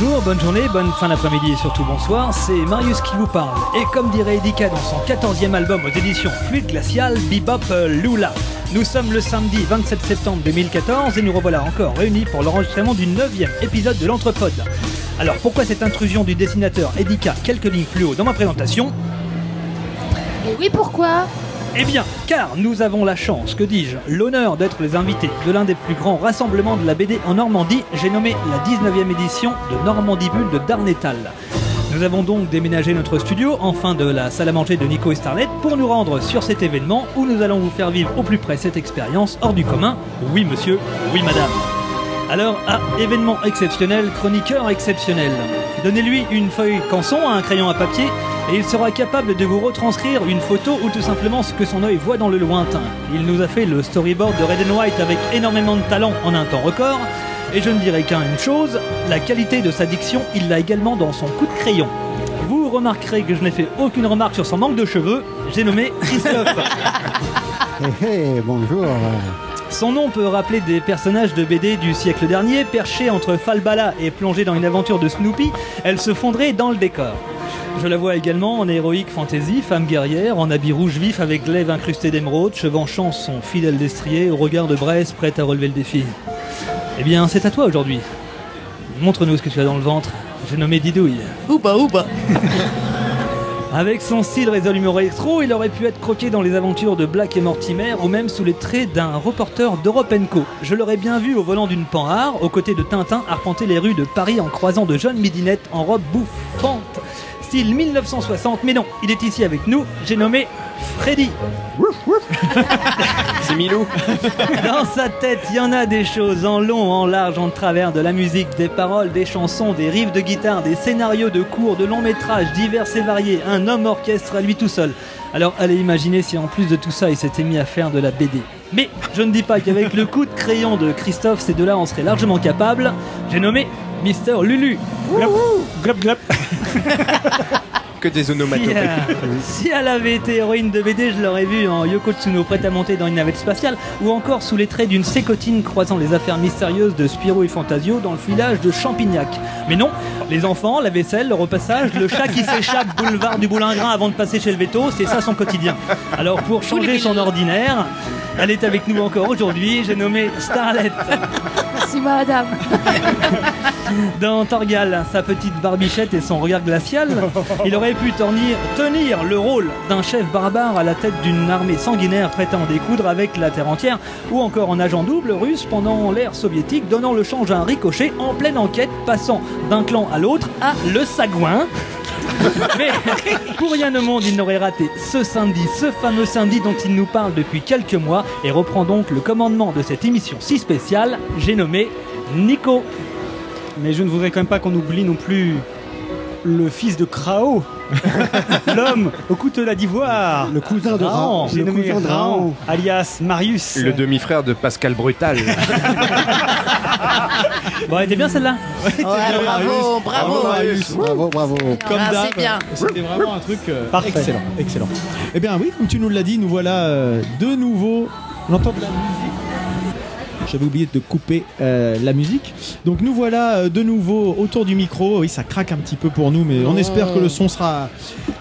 Bonjour, bonne journée, bonne fin d'après-midi et surtout bonsoir, c'est Marius qui vous parle. Et comme dirait Edika dans son 14e album aux éditions Fluide Glacial, Bebop euh, Lula. Nous sommes le samedi 27 septembre 2014 et nous revoilà encore réunis pour l'enregistrement du 9e épisode de l'Entrepode. Alors pourquoi cette intrusion du dessinateur Edika? Quelques lignes plus haut dans ma présentation Et oui, pourquoi? Eh bien, car nous avons la chance, que dis-je, l'honneur d'être les invités de l'un des plus grands rassemblements de la BD en Normandie, j'ai nommé la 19e édition de Normandie Bulle de Darnétal. Nous avons donc déménagé notre studio, enfin de la salle à manger de Nico et Starlet, pour nous rendre sur cet événement où nous allons vous faire vivre au plus près cette expérience hors du commun. Oui monsieur, oui madame. Alors, à événement exceptionnel, chroniqueur exceptionnel. Donnez-lui une feuille canson, un crayon à papier, et il sera capable de vous retranscrire une photo ou tout simplement ce que son œil voit dans le lointain. Il nous a fait le storyboard de Red and White avec énormément de talent en un temps record, et je ne dirais qu'une chose, la qualité de sa diction, il l'a également dans son coup de crayon. Vous remarquerez que je n'ai fait aucune remarque sur son manque de cheveux, j'ai nommé Christophe. Hé hé, bonjour. Son nom peut rappeler des personnages de BD du siècle dernier, perchés entre Falbala et plongés dans une aventure de Snoopy, elle se fondrait dans le décor. Je la vois également en héroïque fantasy, femme guerrière, en habit rouge vif avec glaive incrusté d'émeraude, chevanchant son fidèle destrier au regard de Bresse prête à relever le défi. Eh bien, c'est à toi aujourd'hui. Montre-nous ce que tu as dans le ventre. J'ai nommé Didouille. Ouba, ouba Avec son style résolument rétro, il aurait pu être croqué dans les aventures de Black et Mortimer ou même sous les traits d'un reporter d'Europe Co. Je l'aurais bien vu au volant d'une Panhard, aux côtés de Tintin, arpenter les rues de Paris en croisant de jeunes midinettes en robe bouffante. Style 1960, mais non, il est ici avec nous, j'ai nommé Freddy. C'est Milou. Dans sa tête, il y en a des choses en long, en large, en travers, de la musique, des paroles, des chansons, des riffs de guitare, des scénarios de cours, de longs métrages divers et variés, un homme orchestre à lui tout seul. Alors allez imaginer si en plus de tout ça, il s'était mis à faire de la BD. Mais je ne dis pas qu'avec le coup de crayon de Christophe, ces deux-là en seraient largement capables. J'ai nommé Mister Lulu. Glop glop. que des Si, onomatopées. euh, si elle avait été héroïne de BD, je l'aurais vue en Yoko Tsuno prête à monter dans une navette spatiale, ou encore sous les traits d'une sécotine croisant les affaires mystérieuses de Spirou et Fantasio dans le village de Champignac. Mais non, les enfants, la vaisselle, le repassage, le chat qui s'échappe boulevard du Boulingrin avant de passer chez le veto, c'est ça son quotidien. Alors pour changer son ordinaire, elle est avec nous encore aujourd'hui, j'ai nommé Starlet. Merci, madame. Dans Torgal, sa petite barbichette et son regard glacial, il aurait pu tenir, le rôle d'un chef barbare à la tête d'une armée sanguinaire prête à en découdre avec la terre entière, ou encore en agent double russe pendant l'ère soviétique, donnant le change à un ricochet en pleine enquête, passant d'un clan à l'autre à Le Sagouin. Mais pour rien au monde, il n'aurait raté ce samedi, ce fameux samedi dont il nous parle depuis quelques mois, et reprend donc le commandement de cette émission si spéciale, j'ai nommé Nico. Mais je ne voudrais quand même pas qu'on oublie non plus le fils de Krao, l'homme au coutelas d'ivoire, Le cousin de Raon, j'ai Le nommé cousin de Raon, alias Marius. Le demi-frère de Pascal Brutal. Bon, elle était bien celle-là Ouais, bravo, bravo. Marius. Bravo, bravo. Comme Ah, d'hab, c'est bien. C'était vraiment un truc euh, Parfait. excellent, excellent. Eh bien oui, comme tu nous l'as dit, nous voilà euh, de nouveau. On entend de la musique. J'avais oublié de couper euh, la musique. Donc nous voilà euh, de nouveau autour du micro. Oui, ça craque un petit peu pour nous, mais on espère que le son sera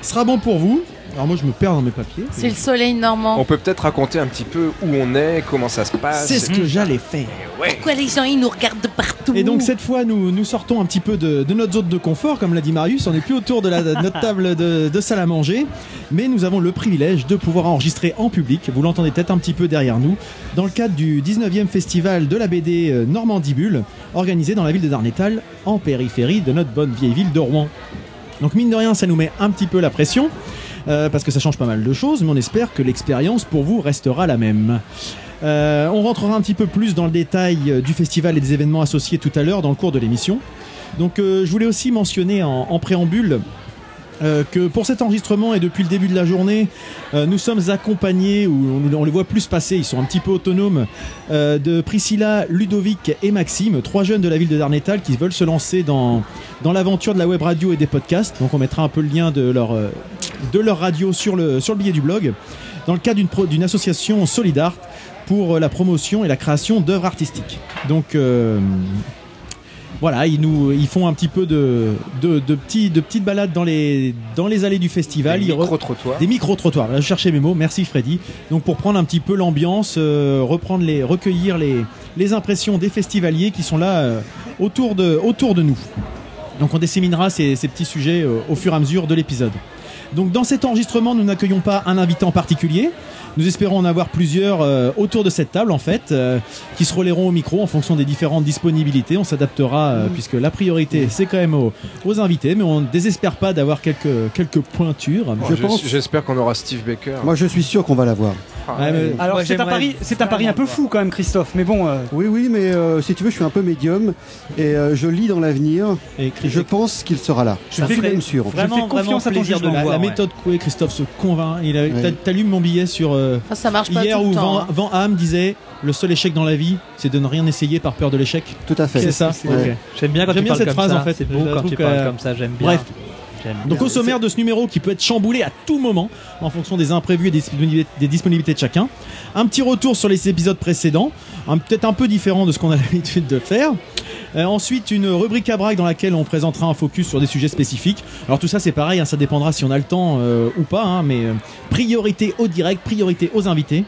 sera bon pour vous. Alors moi, je me perds dans mes papiers. C'est le soleil normand. On peut peut-être raconter un petit peu où on est, comment ça se passe. C'est ce que j'allais faire. Pourquoi les gens ils nous regardent de partout Et donc cette fois, nous, nous sortons un petit peu de, de notre zone de confort, comme l'a dit Marius. On n'est plus autour de, la, de notre table de, de salle à manger, mais nous avons le privilège de pouvoir enregistrer en public. Vous l'entendez peut-être un petit peu derrière nous, dans le cadre du 19e festival de la BD euh, Normandie Bulle, organisé dans la ville de Darnétal, en périphérie de notre bonne vieille ville de Rouen. Donc mine de rien, ça nous met un petit peu la pression. Euh, parce que ça change pas mal de choses, mais on espère que l'expérience pour vous restera la même. Euh, on rentrera un petit peu plus dans le détail euh, du festival et des événements associés tout à l'heure dans le cours de l'émission. Donc je voulais aussi mentionner en, en préambule euh, que pour cet enregistrement et depuis le début de la journée, euh, nous sommes accompagnés, ou on, les voit plus passer, ils sont un petit peu autonomes, euh, de Priscilla, Ludovic et Maxime, trois jeunes de la ville de Darnétal qui veulent se lancer dans, dans l'aventure de la web radio et des podcasts. Donc on mettra un peu le lien de leur, de leur radio sur le, sur le billet du blog, dans le cadre d'une association Solidart pour la promotion et la création d'œuvres artistiques. Donc, voilà, ils nous, ils font un petit peu de, de, de petits, de petites balades dans les, dans les allées du festival. Re- micro-trottoirs. des micro-trottoirs. Là, Je cherchais mes mots. Merci Freddy. Donc pour prendre un petit peu l'ambiance, euh, reprendre les, recueillir les, les impressions des festivaliers qui sont là euh, autour, de, autour de nous. Donc on disséminera ces, ces petits sujets euh, au fur et à mesure de l'épisode. Donc dans cet enregistrement, nous n'accueillons pas un invité en particulier. Nous espérons en avoir plusieurs euh, autour de cette table en fait, euh, qui se relayeront au micro en fonction des différentes disponibilités. On s'adaptera euh, puisque la priorité c'est quand même aux, aux invités, mais on ne désespère pas d'avoir quelques, quelques pointures. Bon, Je pense- J'espère qu'on aura Steve Baker. Moi, je suis sûr qu'on va l'avoir. Ah, Ouais, mais- Alors c'est un pari, c'est un pari un peu fou quand même, Christophe. Mais bon, euh, Oui, oui, mais euh, si tu veux, je suis un peu médium et euh, je lis dans l'avenir. Et Je pense qu'il sera là. Je suis même sûr. je Vraiment, fais confiance à ton plaisir de le voir, la ouais. méthode Coué, Christophe se convainc. Il a, T'allumes mon billet sur euh, Enfin, ça marche pas hier tout où le temps. Van, hein. Van Ham disait le seul échec dans la vie, c'est de ne rien essayer par peur de l'échec. Tout à fait. C'est ça. J'aime bien quand J'aime tu bien parles cette comme phrase, ça. en fait. C'est beau quand tu parles comme ça. J'aime bien. Bref. Donc au sommaire de ce numéro qui peut être chamboulé à tout moment en fonction des imprévus et des disponibilités, des disponibilités de chacun. Un petit retour sur les épisodes précédents, un- peut-être un peu différent de ce qu'on a l'habitude de faire. Euh, ensuite une rubrique à braque dans laquelle on présentera un focus sur des sujets spécifiques. Alors tout ça c'est pareil, hein, ça dépendra si on a le temps euh, ou pas, hein, mais euh, priorité au direct, priorité aux invités.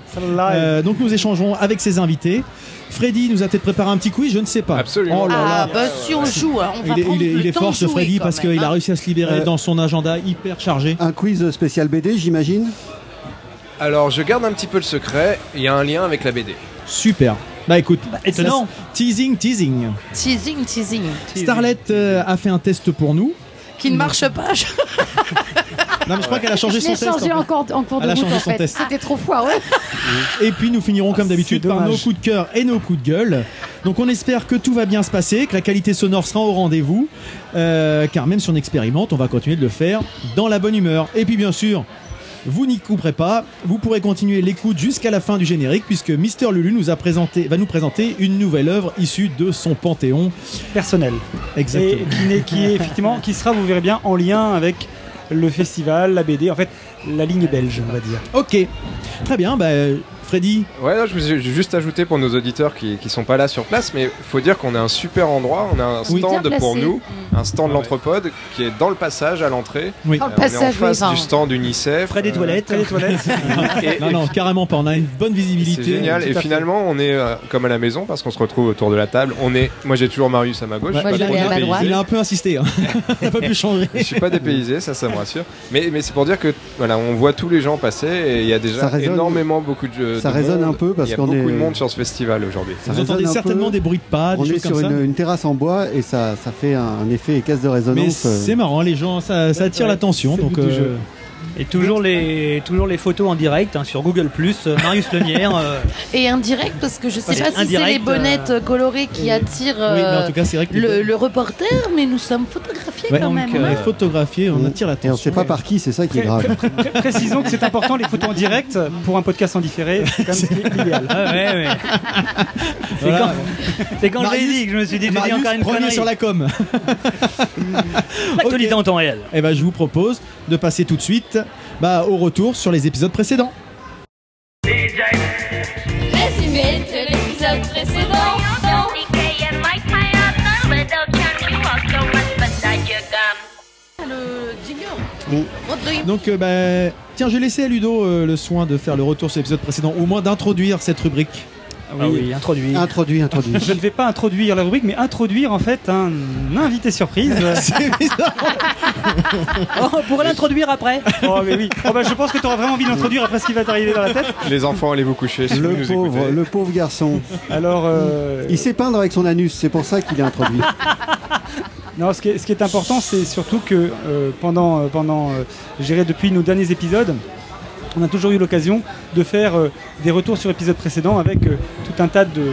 Euh, donc nous échangerons avec ces invités. Freddy nous a peut-être préparé un petit quiz, je ne sais pas. Absolument. Oh là Ah, là. bah si on joue, hein, on va Il est, prendre il est- le il est temps fort ce jouer, Freddy quand parce même, qu'il a hein. réussi à se libérer Euh, dans son agenda hyper chargé. Un quiz spécial BD, j'imagine. Alors, je garde un petit peu le secret. Il y a un lien avec la BD. Super. Bah écoute, étonnant. ça, teasing, teasing. Teasing, teasing. Starlet euh, a fait un test pour nous. Qui ne marche pas. je- Non mais je crois qu'elle a changé son test. changé en fait. encore en cours de Elle a route changé en son fait. test. C'était trop foireux. Et puis nous finirons comme d'habitude par nos coups de cœur et nos coups de gueule. Donc on espère que tout va bien se passer, que la qualité sonore sera au rendez-vous. euh, car même si on expérimente, on va continuer de le faire dans la bonne humeur. Et puis bien sûr, vous n'y couperez pas, vous pourrez continuer l'écoute jusqu'à la fin du générique puisque Mister Lulu nous a présenté, va nous présenter une nouvelle œuvre issue de son panthéon. personnel. Exactement. Et qui, n'est- qui est effectivement, qui sera, vous verrez bien, en lien avec le festival, la BD, en fait, la ligne belge, on va dire. Ok, très bien. Bah, Freddy, Ouais, non, je vous ai juste ajouté pour nos auditeurs qui, qui sont pas là sur place, mais faut dire qu'on a un super endroit. On a un Oui. stand pour nous, un stand de l'entrepode qui est dans le passage à l'entrée. oui. Dans Euh, on est en passage, face oui, enfin. du stand UNICEF. Près des Euh, toilettes. Près des toilettes. et- Non, non, carrément pas. On a une bonne visibilité. C'est génial. Et finalement, on est euh, comme à la maison parce qu'on se retrouve autour de la table. On est, moi j'ai toujours Marius à ma gauche. Ouais. Moi, je à ma. Il a un peu insisté. Hein. Il n'a pas pu changer. Je suis pas dépaysé, ça, ça me rassure. Mais, mais c'est pour dire que voilà, on voit tous les gens passer et il y a déjà énormément beaucoup de. Ça de résonne monde. un peu parce il y a qu'on beaucoup est- de monde sur ce festival aujourd'hui. Vous entendez un certainement peu. des bruits de pas, des On est choses sur comme ça. une, terrasse en bois et ça, ça fait un, un effet caisse de résonance. euh, c'est marrant, les gens, ça, ça attire Ouais, l'attention. Donc, euh. Et toujours les, toujours les photos en direct hein, sur Google euh, Marius Lenière. euh, Et indirect, parce que je sais Parce pas que si c'est les bonnettes euh, colorées qui attirent oui, mais euh, en tout cas, c'est vrai que le, reporter, mais nous sommes photographiés Ouais, quand donc, même. euh, hein. photographiés, on attire Et on l'attention. sait pas par qui, c'est ça qui est grave. Pré- Précisons que c'est important, les photos en direct, pour un podcast en différé, c'est quand même ah ouais, ouais. C'est Voilà. quand, c'est Marius- dit que je me suis dit, j'ai dit Marius, encore une premier sur la com. L'actualité en temps réel. Et ben, je vous propose de passer tout de suite bah, au retour sur les épisodes précédents. Résumé de l'épisode précédent. Donc, euh, bah, tiens, je vais laisser à Ludo euh, le soin de faire le retour sur l'épisode précédent, ou au moins d'introduire cette rubrique. Ah oui, introduit. Introduit, introduit. Je ne vais pas introduire la rubrique, mais introduire en fait un invité surprise. C'est bizarre. Oh, on pourrait l'introduire après. oh, mais oui. Oh, bah, je pense que tu auras vraiment envie d'introduire après ce qui va t'arriver dans la tête. Les enfants, allez vous coucher. Si vous Le nous pauvre, le pauvre garçon. Alors, euh, Il sait peindre avec son anus, c'est pour ça qu'il est introduit. non, ce qui est, ce qui est important, c'est surtout que euh, pendant, euh, pendant euh, je dirais depuis nos derniers épisodes, on a toujours eu l'occasion de faire euh, des retours sur épisodes précédents avec euh, tout un tas de,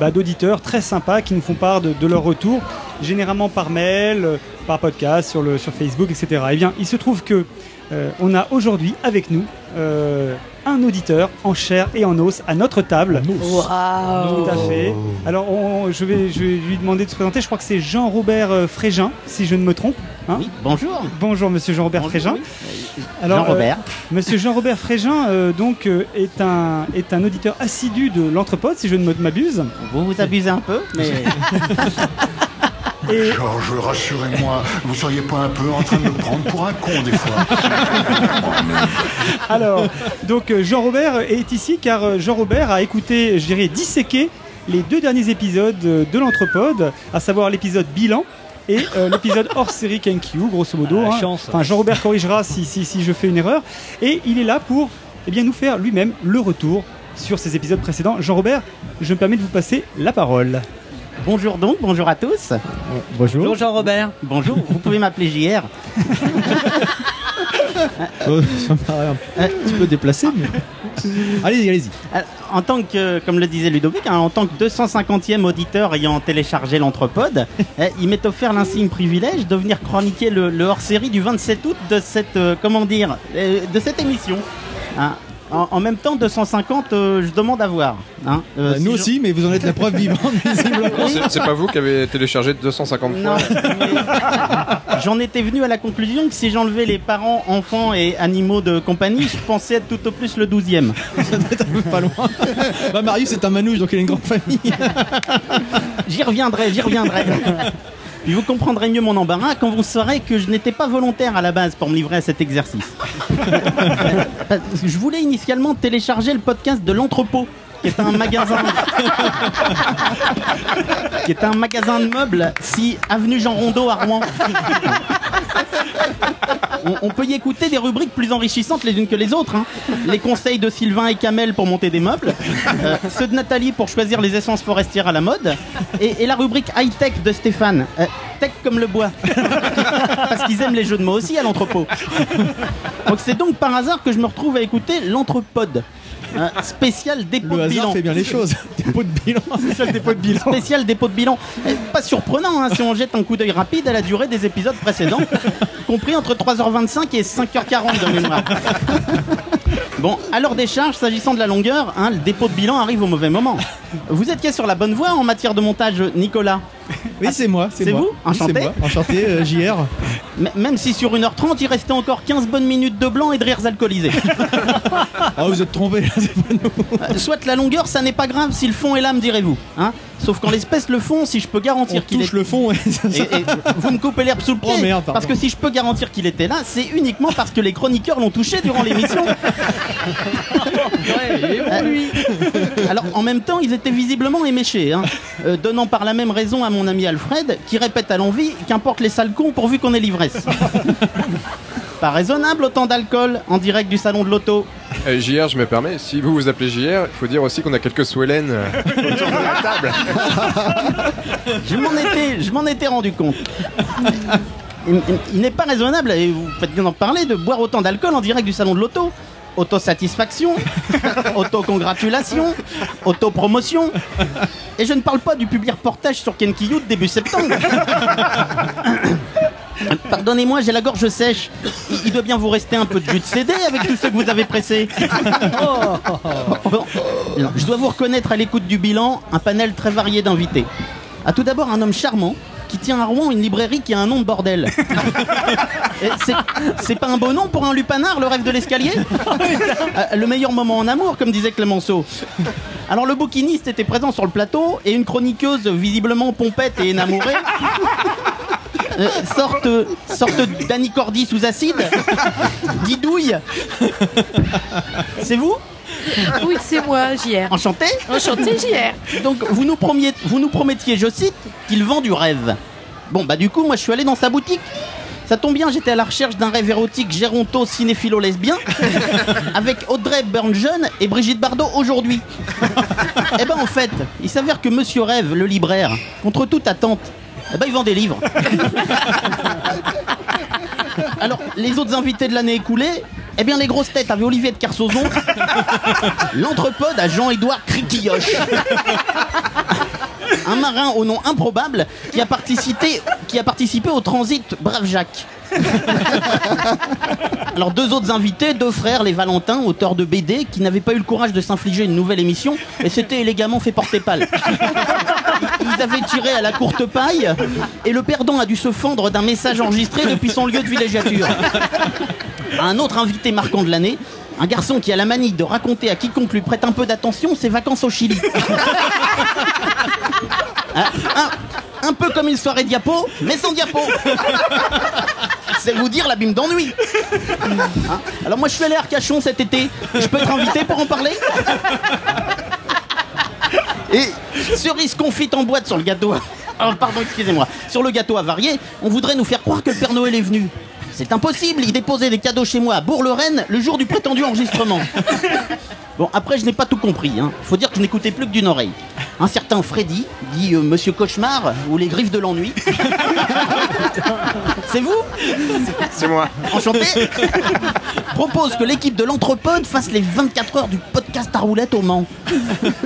bah, d'auditeurs très sympas qui nous font part de, de leur retour. généralement par mail, euh, par podcast, sur, le, sur Facebook, etc. Eh bien, il se trouve que euh, on a aujourd'hui avec nous euh, un auditeur en chair et en os à notre table. Waouh Tout à fait. Alors, on- je, vais, je vais lui demander de se présenter. Je crois que c'est Jean-Robert euh, Frégin, si je ne me trompe. hein. Oui, bonjour. Bonjour, monsieur Jean-Robert Frégin. oui. Alors, Jean-Robert. euh, monsieur Jean-Robert Frégin, euh, donc, euh, est, un, est un auditeur assidu de l'Entrepode, si je ne m'abuse. Vous vous abusez un peu, mais Et, Georges, rassurez-moi, vous seriez pas un peu en train de me prendre pour un con des fois. alors, donc, euh, Jean-Robert est ici car euh, Jean-Robert a écouté, je dirais, disséqué les deux derniers épisodes euh, de l'Entrepode, à savoir l'épisode bilan et euh, l'épisode hors série Kenkyu, grosso modo. Ah, la hein. chance. Enfin, Jean-Robert corrigera si, si, si je fais une erreur. Et il est là pour eh bien, nous faire lui-même le retour sur ces épisodes précédents. Jean-Robert, je me permets de vous passer la parole. bonjour donc, bonjour à tous. Bonjour. Bonjour Jean-Robert. Bonjour, vous pouvez m'appeler JR. Oh, ça me paraît un petit peu déplacé, mais. Allez-y, allez-y. En tant que, comme le disait Ludovic, hein, en tant que 250e auditeur ayant téléchargé l'Entrepode, euh, il m'est offert l'insigne privilège de venir chroniquer le, le hors-série du 27 août de cette, euh, comment dire, euh, de cette émission. Hein. En, en même temps, 250, euh, je demande à voir. hein. Euh, Bah, si nous je- aussi, mais vous en êtes la preuve vivante, visiblement. C'est- C'est pas vous qui avez téléchargé 250 Non, fois mais j'en étais venu à la conclusion que si j'enlevais les parents, enfants et animaux de compagnie, je pensais être tout au plus le 12e. Ça doit être un peu pas loin. bah, Marius est un manouche, donc il a une grande famille. J'y reviendrai, j'y reviendrai. Puis vous comprendrez mieux mon embarras quand vous saurez que je n'étais pas volontaire à la base pour me livrer à cet exercice. Je voulais initialement télécharger le podcast de l'entrepôt, qui est un magasin, de meubles, si avenue Jean Rondeau à Rouen. On, peut y écouter des rubriques plus enrichissantes les unes que les autres. hein. Les conseils de Sylvain et Kamel pour monter des meubles, euh, ceux de Nathalie pour choisir les essences forestières à la mode, et, et la rubrique high-tech de Stéphane. Euh, tech comme le bois. Parce qu'ils aiment les jeux de mots aussi à l'entrepôt. Donc c'est donc par hasard que je me retrouve à écouter l'entrepode. Euh, spécial dépôt Le de bilan. fait bien les choses. Dépôt de bilan. Spécial dépôt de bilan. Spécial dépôt de bilan. Eh, Pas surprenant hein, si on jette un coup d'œil rapide à la durée des épisodes précédents, compris entre 3h25 et 5h40 de mémoire. Bon, à leur décharge, s'agissant de la longueur, hein, le dépôt de bilan arrive au mauvais moment. Vous étiez sur la bonne voie en matière de montage, Nicolas. Oui, c'est moi. c'est moi. vous Enchanté. c'est moi. Enchanté, euh, JR. M- même si sur 1h30, il restait encore 15 bonnes minutes de blanc et de rires alcoolisés. Ah, vous êtes trompé, là, c'est pas nous. Euh, Soit la longueur, ça n'est pas grave si le fond est là, me direz-vous. Hein Sauf qu'en l'espèce, le fond, si je peux On garantir qu'il est touche le fond. ouais, ça- Et, et vous me coupez l'herbe sous le pied. Oh, merde, parce que si je peux garantir qu'il était là, c'est uniquement parce que les chroniqueurs l'ont touché durant l'émission. Euh, Alors en même temps, ils étaient visiblement éméchés, hein, euh, donnant par la même raison à mon ami Alfred, qui répète à l'envie qu'importe les sales cons pourvu qu'on ait l'ivresse. Pas raisonnable autant d'alcool en direct du salon de l'auto. Euh, JR, je me permets, si vous vous appelez JR, il faut dire aussi qu'on a quelques Swellen euh, autour de la table. Je m'en étais, je m'en étais rendu compte. Il, il- il n'est pas raisonnable, et vous faites bien d'en parler, de boire autant d'alcool en direct du salon de l'auto. Autosatisfaction, autocongratulation, autopromotion. Et je ne parle pas du public reportage sur Kenkyu de début septembre. Pardonnez-moi, j'ai la gorge sèche. Il, il doit bien vous rester un peu de jus de CD avec tout ce que vous avez pressé. Non, je dois vous reconnaître à l'écoute du bilan un panel très varié d'invités. À tout d'abord un homme charmant qui tient à Rouen une librairie qui a un nom de bordel. C'est- pas un beau nom pour un lupanard, le rêve de l'escalier Euh, Le meilleur moment en amour, comme disait Clémenceau. Alors le bouquiniste était présent sur le plateau et une chroniqueuse visiblement pompette et énamourée. Euh, sorte sorte d'Annie Cordy sous acide. Didouille. C'est vous? Oui, c'est moi, JR. Enchanté Enchanté, JR. Donc vous nous, promiez- vous nous promettiez, je cite, qu'il vend du rêve. Bon bah du coup moi je suis allé dans sa boutique. Ça tombe bien, j'étais à la recherche d'un rêve érotique géronto cinéphilo lesbien avec Audrey Byrne jeune et Brigitte Bardot aujourd'hui. Eh ben en fait, il s'avère que Monsieur Rêve, le libraire, contre toute attente, eh ben il vend des livres. Alors, les autres invités de l'année écoulée, eh bien, les grosses têtes avaient Olivier de Carsozon, l'entrepode à Jean-Édouard Criquilloche. Un marin au nom improbable qui a participé, au transit Brave Jacques. Alors deux autres invités, deux frères, les Valentins, auteurs de BD, qui n'avaient pas eu le courage de s'infliger une nouvelle émission et s'étaient élégamment fait porter pâle. Ils avaient tiré à la courte paille et le perdant a dû se fendre d'un message enregistré depuis son lieu de villégiature. Un autre invité marquant de l'année, un garçon qui a la manie de raconter à quiconque lui prête un peu d'attention ses vacances au Chili. Un, un- peu comme une soirée diapo, mais sans diapo. C'est vous dire l'abîme d'ennui. Hein Alors moi je suis allé à Arcachon cet été. Je peux être invité pour en parler? Et cerise confite en boîte sur le gâteau. Ah, pardon, excusez-moi. Sur le gâteau avarié, on voudrait nous faire croire que le Père Noël est venu. C'est impossible, il déposait des cadeaux chez moi à Bourg-le-Rennes le jour du prétendu enregistrement. Bon, après, je n'ai pas tout compris. Hein. Faut dire que je n'écoutais plus que d'une oreille. Un certain Freddy, dit euh, Monsieur Cauchemar, ou les griffes de l'ennui. C'est vous? C'est moi. Enchanté Propose que l'équipe de l'Entrepode fasse les 24 heures du podcast à roulette au Mans.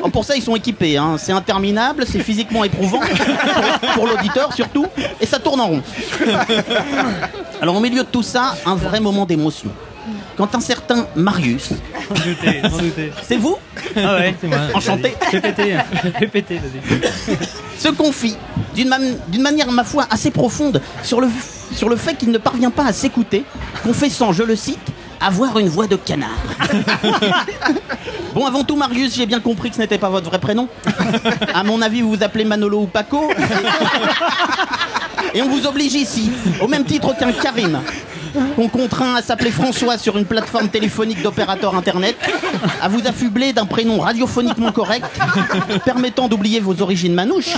Oh, pour ça, ils sont équipés. Hein. C'est interminable, c'est physiquement éprouvant, pour, pour l'auditeur surtout, et ça tourne en rond. Alors, au milieu de tout ça, un vrai moment d'émotion. Quand un certain Marius, c'est vous Ah ouais, c'est moi. Enchanté. Fais péter, hein. fais péter, vas-y. se confie d'une man- d'une manière, ma foi, assez profonde sur le, sur le fait qu'il ne parvient pas à s'écouter, confessant, je le cite, avoir une voix de canard. bon, avant tout, Marius, j'ai bien compris que ce n'était pas votre vrai prénom. À mon avis, vous vous appelez Manolo ou Paco. Et on vous oblige ici, au même titre qu'un Karim, qu'on contraint à s'appeler François sur une plateforme téléphonique d'opérateur internet, à vous affubler d'un prénom radiophoniquement correct, permettant d'oublier vos origines manouches,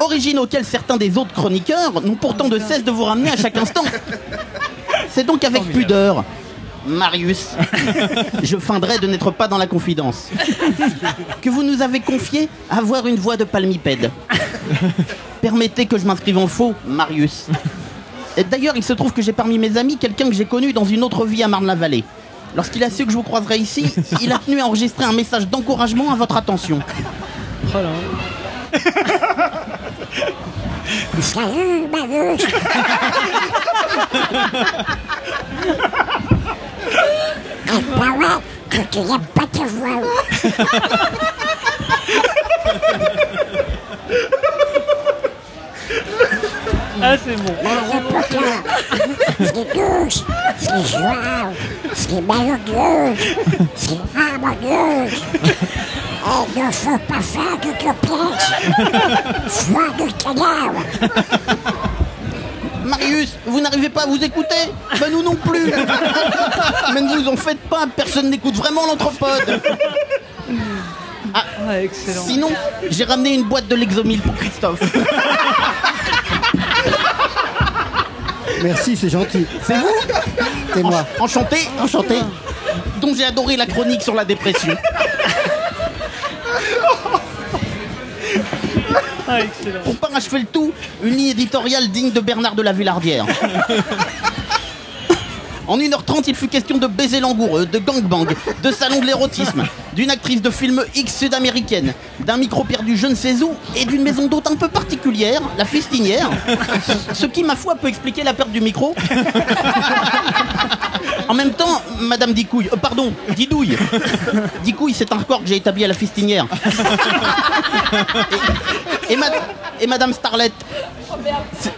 origines auxquelles certains des autres chroniqueurs n'ont pourtant de cesse de vous ramener à chaque instant. C'est donc avec pudeur, Marius, je feindrai de n'être pas dans la confidence, que vous nous avez confié avoir une voix de palmipède. Permettez que je m'inscrive en faux, Marius. D'ailleurs, il se trouve que j'ai parmi mes amis quelqu'un que j'ai connu dans une autre vie à Marne-la-Vallée. Lorsqu'il a su que je vous croiserais ici, il a tenu à enregistrer un message d'encouragement à votre attention. Oh. Salut, Marius Il paraît que tu n'aimes pas ta voix. Ah, c'est bon. Mario Potter, c'est douce, c'est joie, c'est malheureux, c'est harmonieux. Et ne faut pas faire de complexe. Foi de cadavre. Marius, vous n'arrivez pas à vous écouter Ben nous non plus Mais ne vous en faites pas, personne n'écoute vraiment l'anthropode Ah, excellent. Sinon, j'ai ramené une boîte de l'exomile pour Christophe. Merci, c'est gentil. C'est vous C'est moi. Enchanté, enchanté. Dont j'ai adoré la chronique sur la dépression. Ah, excellent. Pour parachever le tout, une ligne éditoriale digne de Bernard de la Villardière. En 1h30, il fut question de baiser langoureux, de gangbang, de salon de l'érotisme, d'une actrice de film X sud-américaine, d'un micro perdu je ne sais où et d'une maison d'hôte un peu particulière, la fistinière. Ce qui, ma foi, peut expliquer la perte du micro. En même temps, Madame Dicouille, euh, pardon, Didouille. Dicouille, c'est un record que j'ai établi à la fistinière. Et ma- et Madame Starlet.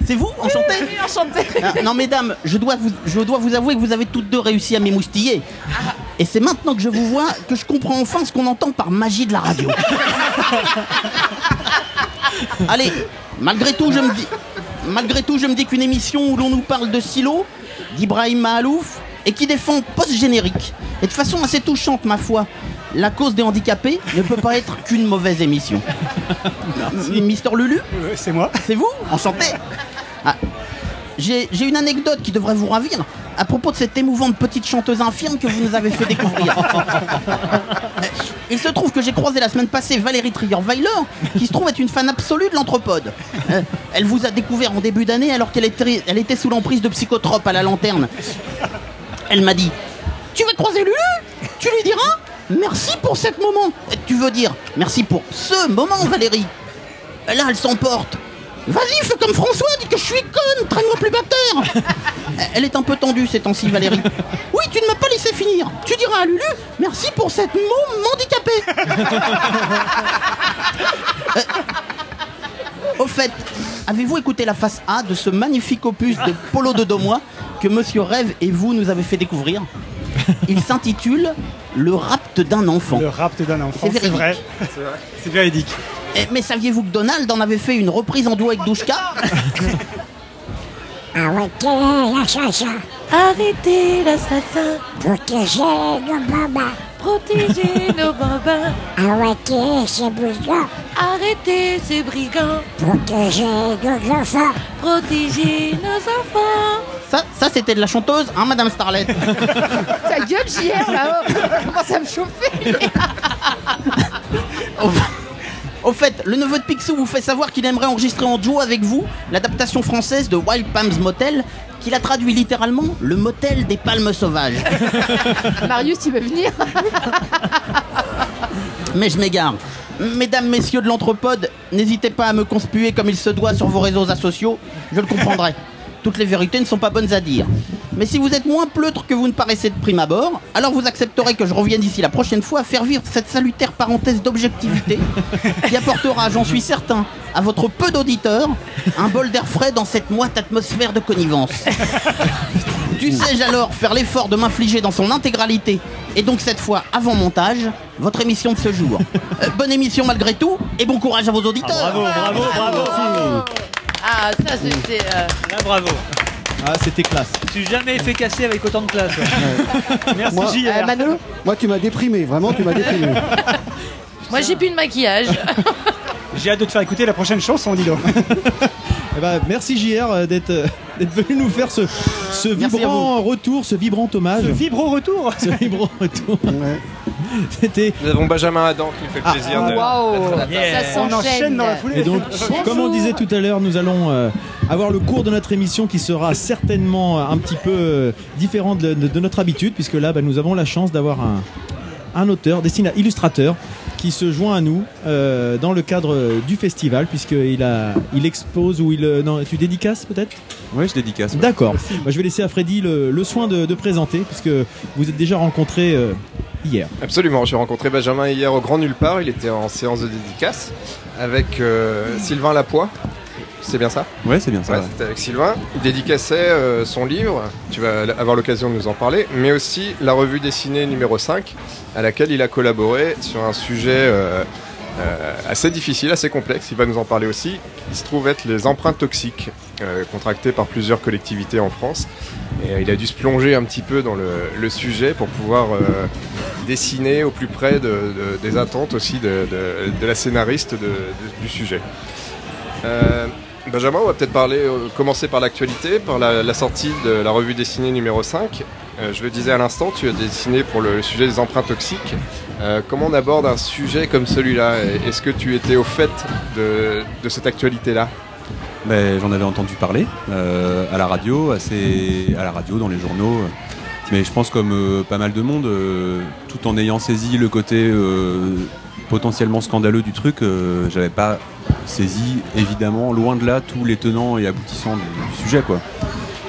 C'est- vous, enchanté Enchanté. Ah, Non, mesdames, je dois, vous, je dois vous avouer que vous avez toutes deux réussi à m'émoustiller. Et c'est maintenant que je vous vois que je comprends enfin ce qu'on entend par magie de la radio. Allez, malgré tout, je me dis, malgré tout, je me dis qu'une émission où l'on nous parle de silo, d'Ibrahim Mahalouf, et qui défend post-générique, et de façon assez touchante, ma foi, la cause des handicapés ne peut pas être qu'une mauvaise émission. Mister Lulu Euh, c'est moi. c'est vous Enchanté Ah, J'ai une anecdote qui devrait vous ravir à propos de cette émouvante petite chanteuse infirme que vous nous avez fait découvrir. Il se trouve que j'ai croisé la semaine passée Valérie Trierweiler, qui se trouve être une fan absolue de l'anthropode. Euh, Elle vous a découvert en début d'année alors qu'elle était, elle était sous l'emprise de psychotropes à la lanterne. Elle m'a dit Tu vas croiser Lulu? Tu lui diras? Merci pour cet moment. Tu veux dire merci pour ce moment, Valérie Là, elle s'emporte. Vas-y, fais comme François, dis que je suis conne, traîne-moi plus batteur. Elle est un peu tendue ces temps-ci, Valérie. Oui, tu ne m'as pas laissé finir. Tu diras à Lulu, merci pour cette môme handicapée. Euh, Au fait, avez-vous écouté la face A de ce magnifique opus de Polo de Domois que Monsieur Rêve et vous nous avez fait découvrir? Il s'intitule Le rapt d'un enfant. Le rapt d'un enfant, C'est c'est vrai. C'est véridique. Eh, Mais saviez-vous que Donald en avait fait une reprise en duo avec Douchka Arrêtez la chanson? Arrêtez l'assassin. Protégez nos bambins. Protégez nos bambins. Arrêtez ces brigands. Arrêtez ces brigands. Protégez nos enfants. Protégez nos enfants. Ça, ça c'était de la chanteuse, hein, Madame Starlet Ta gueule, JR, là-haut. Commence à me chauffer. Au, au fait, le neveu de Picsou vous fait savoir qu'il aimerait enregistrer en duo avec vous l'adaptation française de Wild Palms Motel, qu'il a traduit littéralement le motel des palmes sauvages. Marius, tu veux venir Mais je m'égare. Mesdames, messieurs de l'anthropode, n'hésitez pas à me conspuer comme il se doit sur vos réseaux asociaux, je le comprendrai. Toutes les vérités ne sont pas bonnes à dire. Mais si vous êtes moins pleutre que vous ne paraissez de prime abord, alors vous accepterez que je revienne ici la prochaine fois à faire vivre cette salutaire parenthèse d'objectivité qui apportera, j'en suis certain, à votre peu d'auditeurs, un bol d'air frais dans cette moite atmosphère de connivence. Dussé-je alors faire l'effort de m'infliger dans son intégralité, et donc cette fois avant montage, votre émission de ce jour Euh, Bonne émission malgré tout, et bon courage à vos auditeurs Bravo, bravo, bravo. Ah, ça, c'était. euh, Là, bravo. Ah, c'était classe. Je suis jamais fait casser avec autant de classe. ouais. Merci Moi- JR. euh, Manolo Moi, tu m'as déprimé, vraiment, tu m'as déprimé. Moi, j'ai plus de maquillage. J'ai hâte de te faire écouter la prochaine chanson, dis donc. Eh ben, merci JR euh, d'être euh, d'être venu nous faire ce, vibrant retour, ce vibrant hommage. Ce vibro retour. Ce vibrant retour. Ouais. C'était. Nous avons Benjamin Adam qui nous fait le Ah, plaisir de. À la Yeah. Ça On enchaîne s'enchaîne. dans la foulée. Et donc, comme on disait tout à l'heure, nous allons euh, avoir le cours de notre émission qui sera certainement euh, un petit peu euh, différent de, de- de notre habitude, puisque là, bah, nous avons la chance d'avoir un, un auteur, dessiné illustrateur, qui se joint à nous euh, dans le cadre du festival, puisqu'il a, il expose ou il, euh, non, tu dédicaces peut-être? Ouais, je dédicace. ouais. D'accord. Bah, je vais laisser à Freddy le, le soin de, de présenter, puisque vous êtes déjà rencontrés euh, hier. Absolument, j'ai rencontré Benjamin hier au Grand Nulle Part, il était en séance de dédicace avec euh, Sylvain Lapoix. C'est bien ça Ouais, c'est bien ça. Ouais, ouais. c'était avec Sylvain. Il dédicaçait euh, son livre, tu vas avoir l'occasion de nous en parler, mais aussi la revue dessinée numéro 5, à laquelle il a collaboré sur un sujet euh, euh, assez difficile, assez complexe, il va nous en parler aussi, qui se trouve être les empreintes toxiques, contractées par plusieurs collectivités en France. Et il a dû se plonger un petit peu dans le, le sujet pour pouvoir dessiner au plus près de- de- des attentes aussi de, la scénariste du sujet. Euh, Benjamin, on va peut-être parler, euh, commencer par l'actualité, par la, sortie de la revue dessinée numéro 5. Euh, je le disais à l'instant, tu as dessiné pour le sujet des empreintes toxiques. Euh, comment on aborde un sujet comme celui-là? Est-ce que tu étais au fait de, cette actualité-là? Ben, J'en avais entendu parler à la radio, à la radio, dans les journaux. Mais je pense comme pas mal de monde, tout en ayant saisi le côté potentiellement scandaleux du truc, j'avais pas saisi évidemment loin de là tous les tenants et aboutissants du, du sujet quoi.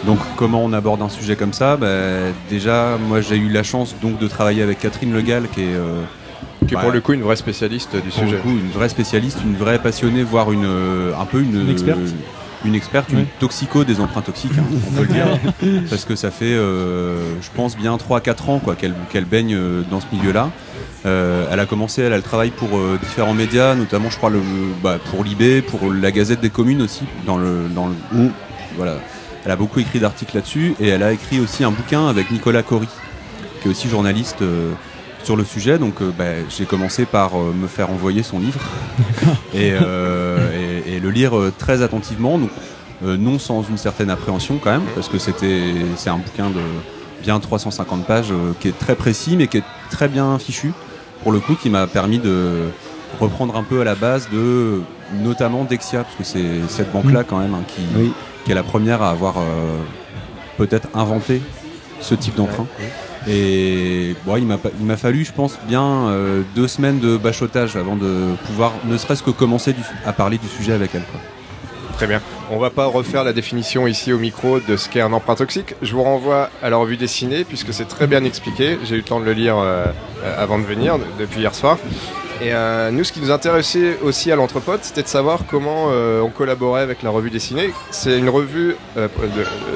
Donc comment on aborde un sujet comme ça? Ben, Déjà, moi j'ai eu la chance donc de travailler avec Catherine Legal qui est euh, Qui est pour le coup une vraie spécialiste du pour sujet. le coup, une vraie spécialiste, une vraie passionnée, voire une, euh, un peu une, Une experte. Une experte, une Oui. toxico des empreintes toxiques, hein, on peut le dire. Parce que ça fait, euh, je pense, bien 3-4 ans quoi, qu'elle qu'elle baigne euh, dans ce milieu-là. Euh, elle a commencé, elle, elle travaille pour euh, différents médias, notamment, je crois, le, bah, pour l'IB, pour la Gazette des communes aussi, dans le, dans le, Mm. voilà. Elle a beaucoup écrit d'articles là-dessus et elle a écrit aussi un bouquin avec Nicolas Cory, qui est aussi journaliste sur le sujet. Donc euh, bah, j'ai commencé par euh, me faire envoyer son livre et, euh, et- et le lire euh, très attentivement. Donc, euh, non sans une certaine appréhension quand même, parce que c'était c'est un bouquin de bien 350 pages euh, qui est très précis mais qui est très bien fichu pour le coup qui m'a permis de reprendre un peu à la base de notamment Dexia parce que c'est cette banque là quand même hein, qui, Oui. qui est la première à avoir euh, peut-être inventé ce type d'emprunt. Et bon, il m'a fallu, je pense, bien euh, deux semaines de bachotage avant de pouvoir, ne serait-ce que commencer à parler du sujet avec elle. quoi. Très bien. On va pas refaire la définition ici au micro de ce qu'est un emprunt toxique. Je vous renvoie à la revue dessinée puisque c'est très bien expliqué. J'ai eu le temps de le lire euh, euh, avant de venir, de- depuis hier soir. Et euh, nous, ce qui nous intéressait aussi à l'entrepote, c'était de savoir comment on collaborait avec la revue dessinée. C'est une revue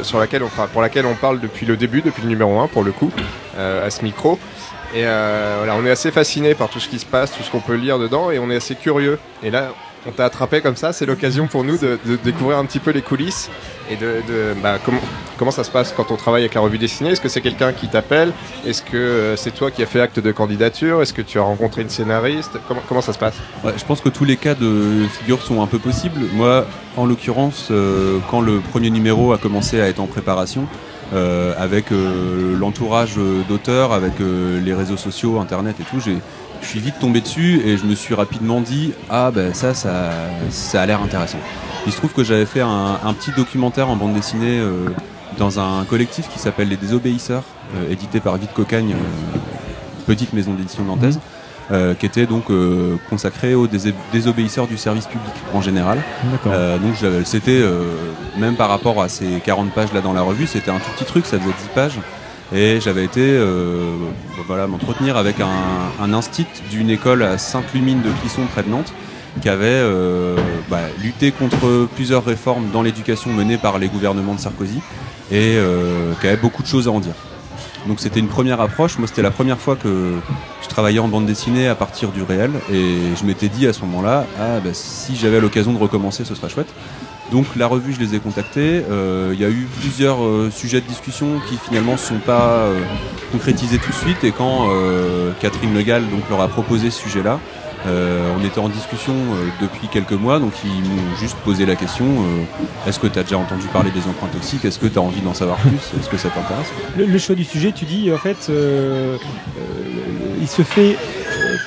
sur laquelle on, pour laquelle on parle depuis le début, depuis le numéro 1 pour le coup, à ce micro. Et voilà, on est assez fasciné par tout ce qui se passe, tout ce qu'on peut lire dedans, et on est assez curieux. Et là, on t'a attrapé comme ça, c'est l'occasion pour nous de, découvrir un petit peu les coulisses et de, bah, comment, comment ça se passe quand on travaille avec la revue dessinée? Est-ce que c'est quelqu'un qui t'appelle? Est-ce que euh, c'est toi qui as fait acte de candidature? Est-ce que tu as rencontré une scénariste? Comment, ça se passe? Je pense que tous les cas de figure sont un peu possibles. Moi, en l'occurrence, euh, quand le premier numéro a commencé à être en préparation, euh, avec l'entourage d'auteurs, avec les réseaux sociaux, Internet et tout, j'ai je suis vite tombé dessus et je me suis rapidement dit ah ben ça ça, ça a l'air intéressant. Il se trouve que j'avais fait un, un petit documentaire en bande dessinée euh, dans un collectif qui s'appelle Les Désobéisseurs, euh, édité par Vite Cocagne, euh, petite maison d'édition nantaise, euh, qui était donc euh, consacré aux désobéisseurs du service public en général. Euh, donc c'était même par rapport à ces 40 pages là dans la revue, c'était un tout petit truc, ça faisait 10 pages. Et j'avais été euh, voilà, m'entretenir avec un, un instit d'une école à Sainte-Lumine de Clisson près de Nantes qui avait euh, bah, lutté contre plusieurs réformes dans l'éducation menées par les gouvernements de Sarkozy et euh, qui avait beaucoup de choses à en dire. Donc c'était une première approche. Moi, c'était la première fois que je travaillais en bande dessinée à partir du réel. Et je m'étais dit à ce moment-là, ah, bah, si j'avais l'occasion de recommencer, ce serait chouette. Donc la revue, je les ai contactés. Euh, Il y a eu plusieurs euh, sujets de discussion qui finalement ne sont pas euh, concrétisés tout de suite. Et quand Catherine Legal donc, leur a proposé ce sujet-là, on était en discussion depuis quelques mois, donc ils m'ont juste posé la question est-ce que tu as déjà entendu parler des emprunts toxiques? Est-ce que tu as envie d'en savoir plus? Est-ce que ça t'intéresse? Le, le choix du sujet, tu dis en fait, il se fait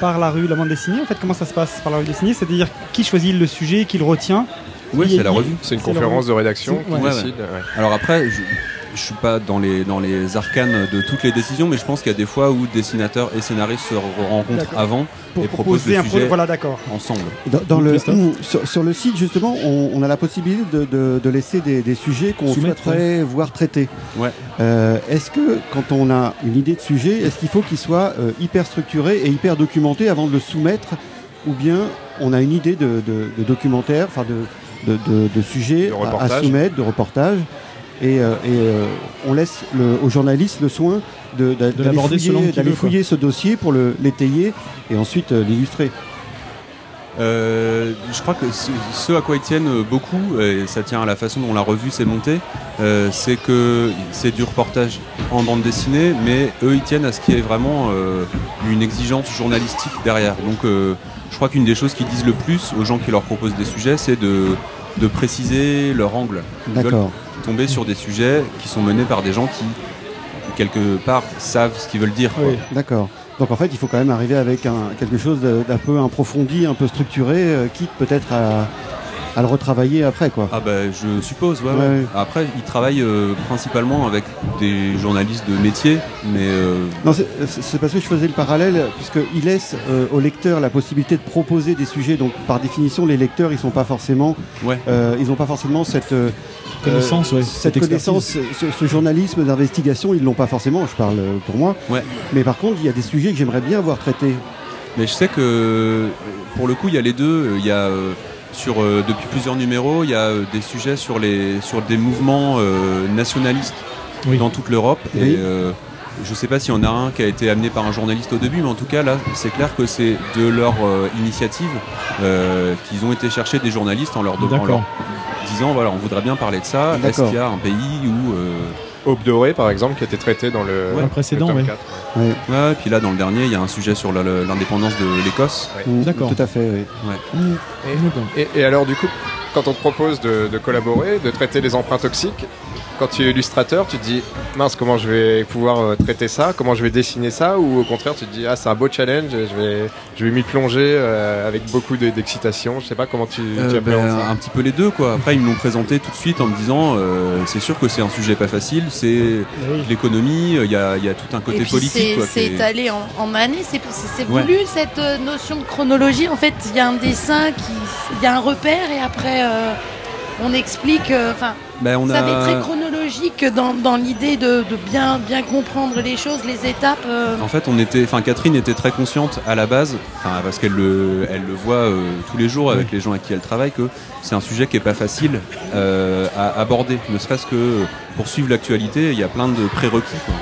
par la rue, la bande dessinée. En fait, comment ça se passe par la rue dessinée? C'est-à-dire qui choisit le sujet, qui le retient? Oui, c'est la revue. C'est une conférence de rédaction qui ouais. Décide. ouais. Alors après, je, je suis pas dans les, dans les arcanes de toutes les décisions, mais je pense qu'il y a des fois où dessinateurs et scénaristes se rencontrent avant pour et proposent proposer le un sujet projet Voilà, d'accord. ensemble. Dans, dans le, Christophe sur, sur le site, justement, on, on a la possibilité de, de- de laisser des, des sujets qu'on souhaiterait voir traités. Ouais. Euh, est-ce que, quand on a une idée de sujet, est-ce qu'il faut qu'il soit euh, hyper structuré et hyper documenté avant de le soumettre? Ou bien on a une idée de, de- de documentaire, enfin de, de, de- de sujet De à- soumettre, de reportage et, euh, et, euh, on laisse le, au journaliste le soin de, de- d'aller fouiller, veut, fouiller ce dossier pour le, l'étayer et ensuite euh, l'illustrer. Euh, je crois que ce, ce à quoi ils tiennent beaucoup, et ça tient à la façon dont la revue s'est montée, euh, c'est que c'est du reportage en bande dessinée, mais eux ils tiennent à ce qu'il y ait vraiment euh, une exigence journalistique derrière. Donc euh, je crois qu'une des choses qu'ils disent le plus aux gens qui leur proposent des sujets, c'est de, de préciser leur angle. D'accord. tomber sur des sujets qui sont menés par des gens qui, quelque part, savent ce qu'ils veulent dire. Oui. D'accord. Donc en fait, il faut quand même arriver avec un, quelque chose d'un peu approfondi, un peu structuré, euh, quitte peut-être à, à le retravailler après, quoi. Ah bah je suppose, ouais. Ouais, ouais. ouais. Après, ils travaillent euh, principalement avec des journalistes de métier, mais euh, Non, c'est- parce que je faisais le parallèle, puisqu'il laisse euh, au lecteur la possibilité de proposer des sujets. Donc par définition, les lecteurs, ils sont pas forcément, ouais. euh, ils n'ont pas forcément cette euh, Connaissance, euh, ouais, cette cette connaissance, ce, ce journalisme d'investigation, ils l'ont pas forcément. Je parle pour moi. Ouais. Mais par contre, il y a des sujets que j'aimerais bien voir traités. Mais je sais que pour le coup, il y a les deux. Il y a euh, sur euh, depuis plusieurs numéros, il y a euh, des sujets sur les sur des mouvements euh, nationalistes Oui. dans toute l'Europe. Oui. Et je sais pas s'il y en a un qui a été amené par un journaliste au début, mais en tout cas là, c'est clair que c'est de leur initiative qu'ils ont été chercher des journalistes en leur, de- en D'accord. leur disant voilà, on voudrait bien parler de ça. Est-ce qu'il y a un pays où Aube dorée, par exemple, qui a été traité dans le, précédent, tome ouais. 4. Ouais. Ouais, puis là dans le dernier, il y a un sujet sur l'indépendance de l'Écosse. Mm, D'accord. Tout à fait. Oui. Et, et alors, du coup, quand on te propose de, de collaborer, de traiter les emprunts toxiques, quand tu es illustrateur, tu te dis mince, comment je vais pouvoir euh, traiter ça? Comment je vais dessiner ça? Ou au contraire, tu te dis ah, c'est un beau challenge, je vais, je vais m'y plonger euh, avec beaucoup de- d'excitation. Je sais pas comment tu, Euh, tu ben, ça. un petit peu les deux quoi. Après ils me l'ont présenté tout de suite en me disant euh, c'est sûr que c'est un sujet pas facile, c'est l'économie, il y a, il y a tout un côté Et puis politique c'est étalé en, en années, c'est Ouais. voulu cette notion de chronologie. En fait, il y a un dessin, qui, il y a un repère et après euh, on explique. euh, Enfin, Ben, on ça a- fait très chronologique dans, dans l'idée de, de bien, bien comprendre les choses, les étapes. euh. En fait, on était, enfin Catherine était très consciente à la base, parce qu'elle le, elle le voit euh, tous les jours avec les gens avec qui elle travaille, que c'est un sujet qui est pas facile euh, à aborder, ne serait-ce que pour suivre l'actualité, il y a plein de prérequis. quoi.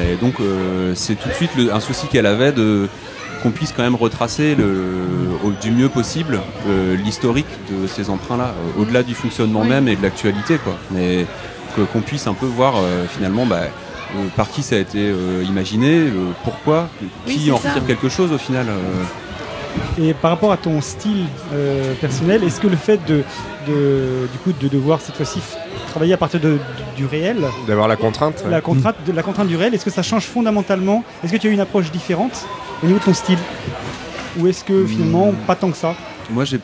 Et donc euh, c'est tout de suite le- un souci qu'elle avait de qu'on puisse quand même retracer le, au- du mieux possible euh, l'historique de ces emprunts-là, euh, au-delà du fonctionnement même et de l'actualité, quoi. Mais qu'on puisse un peu voir euh, finalement bah, par qui ça a été imaginé, pourquoi, Oui, qui en ça. retire quelque chose au final. Et par rapport à ton style euh, personnel, est-ce que le fait de, de- du coup, de devoir cette fois-ci travailler à partir de- du réel, D'avoir la contrainte. la contrainte, de la contrainte du réel, est-ce que ça change fondamentalement? Est-ce que tu as une approche différente au niveau de ton style? Ou est-ce que finalement pas tant que ça? Moi, j'ai,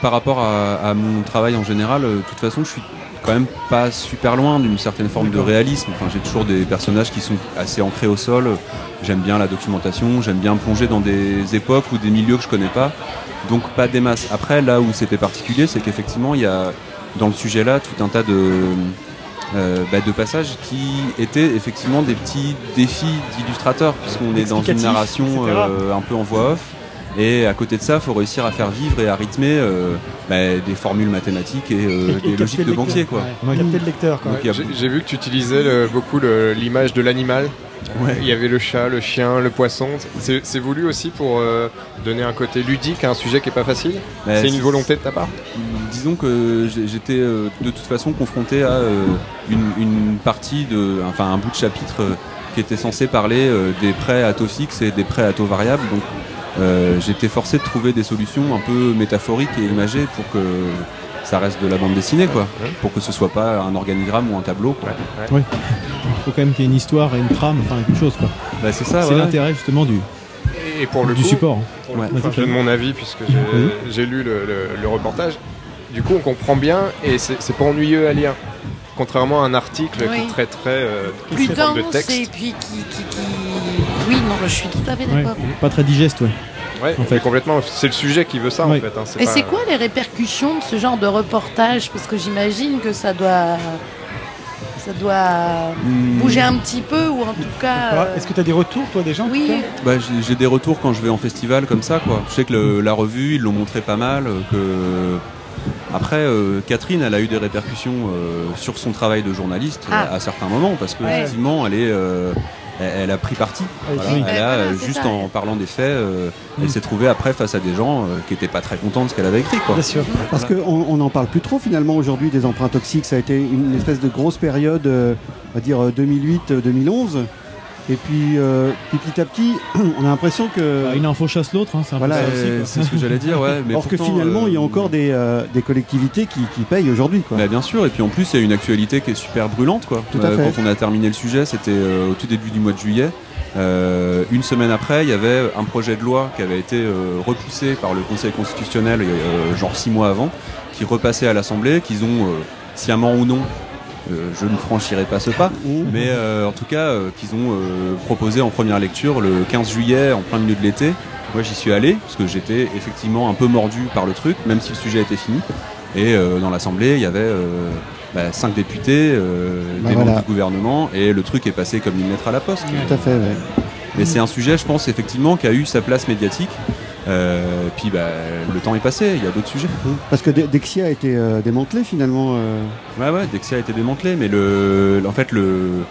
par rapport à, à mon travail en général, euh, de toute façon, je suis quand même pas super loin d'une certaine forme de réalisme. Enfin, j'ai toujours des personnages qui sont assez ancrés au sol. J'aime bien la documentation, j'aime bien plonger dans des époques ou des milieux que je connais pas. Donc pas des masses. Après, là où c'était particulier, c'est qu'effectivement, il y a dans le sujet là tout un tas de euh, bah, de passages qui étaient effectivement des petits défis d'illustrateurs, puisqu'on est dans une narration euh, un peu en voix off. Et à côté de ça, il faut réussir à faire vivre et à rythmer euh, bah, des formules mathématiques et, euh, Et des logiques de banquier. Quoi. ouais. Capter le lecteur, a J'ai vu que tu utilisais le- beaucoup l'image de l'animal. Il y avait le chat, le chien, le poisson. C'est voulu aussi pour euh, donner un côté ludique à un sujet qui est pas facile? Bah, c'est une volonté de ta part? Disons que j'étais euh, de toute façon confronté à euh, une, une partie de, enfin un bout de chapitre euh, qui était censé parler euh, des prêts à taux fixe et des prêts à taux variable. Donc euh, j'étais forcé de trouver des solutions un peu métaphoriques et imagées pour que ça reste de la bande dessinée, quoi. Pour que ce soit pas un organigramme ou un tableau. Quoi. Oui. Il faut quand même qu'il y ait une histoire et une trame, enfin quelque chose quoi. Bah, c'est ça, C'est ouais. l'intérêt justement du, Et pour le du coup, support. pour le coup, enfin, je donne mon avis puisque j'ai lu le, le- le reportage. Du coup, on comprend bien et c'est c'est pas ennuyeux à lire. Contrairement à un article Oui. qui traiterait euh, plus de texte. et puis qui, qui, qui- Oui, non, je suis tout à fait Ouais. d'accord. Pas très digeste, ouais. Ouais, En fait. complètement. C'est le sujet qui veut ça Ouais. en fait. hein, Et pas- c'est quoi les répercussions de ce genre de reportage? Parce que j'imagine que ça doit. Ça doit Hmm. bouger un petit peu, ou en tout cas. Euh, Est-ce que tu as des retours, toi, des gens Oui. Bah, j'ai- des retours quand je vais en festival comme ça quoi. Je sais que le- la revue ils l'ont montré pas mal. euh, Que après euh, Catherine elle a eu des répercussions euh, sur son travail de journaliste Ah. à certains moments parce que Ouais. effectivement elle est euh, elle, elle a pris parti. Oui. Voilà, Oui. Elle a voilà, euh, juste ça. en parlant des faits, euh, elle Mm. s'est trouvée après face à des gens euh, qui étaient pas très contents de ce qu'elle avait écrit quoi. Bien sûr. Parce qu'on on n'en parle plus trop finalement aujourd'hui des emprunts toxiques. Ça a été une espèce de grosse période, euh, on va dire euh, 2008-2011. Et puis, euh, puis petit à petit, on a l'impression que. Bah, une info chasse l'autre, hein, c'est un peu Voilà. Euh, c'est ce que j'allais dire ouais. Mais Or que finalement, il y a euh, encore des, euh, des collectivités qui, qui payent aujourd'hui. quoi. Bah, bien sûr, et puis en plus il y a une actualité qui est super brûlante quoi. Tout à fait. Quand on a terminé le sujet, c'était euh, au tout début du mois de juillet. Euh, une semaine après, il y avait un projet de loi qui avait été euh, repoussé par le Conseil constitutionnel euh, genre six mois avant, qui repassait à l'Assemblée, qu'ils ont euh, sciemment ou non. Euh, je ne franchirai pas ce pas, mais euh, en tout cas euh, qu'ils ont proposé en première lecture le 15 juillet en plein milieu de l'été. Moi j'y suis allé parce que j'étais effectivement un peu mordu par le truc, même si le sujet était fini. Et dans l'Assemblée, il y avait bah, cinq députés, Bah des voilà. membres du gouvernement, et le truc est passé comme une lettre à la poste. Tout à fait, ouais. Mais c'est un sujet, je pense, effectivement, qui a eu sa place médiatique. Euh, puis bah, le temps est passé, il y a d'autres sujets. Parce que De- Dexia a été euh, démantelé finalement. euh. Ouais, ouais, Dexia a été démantelé, mais le, en fait, le,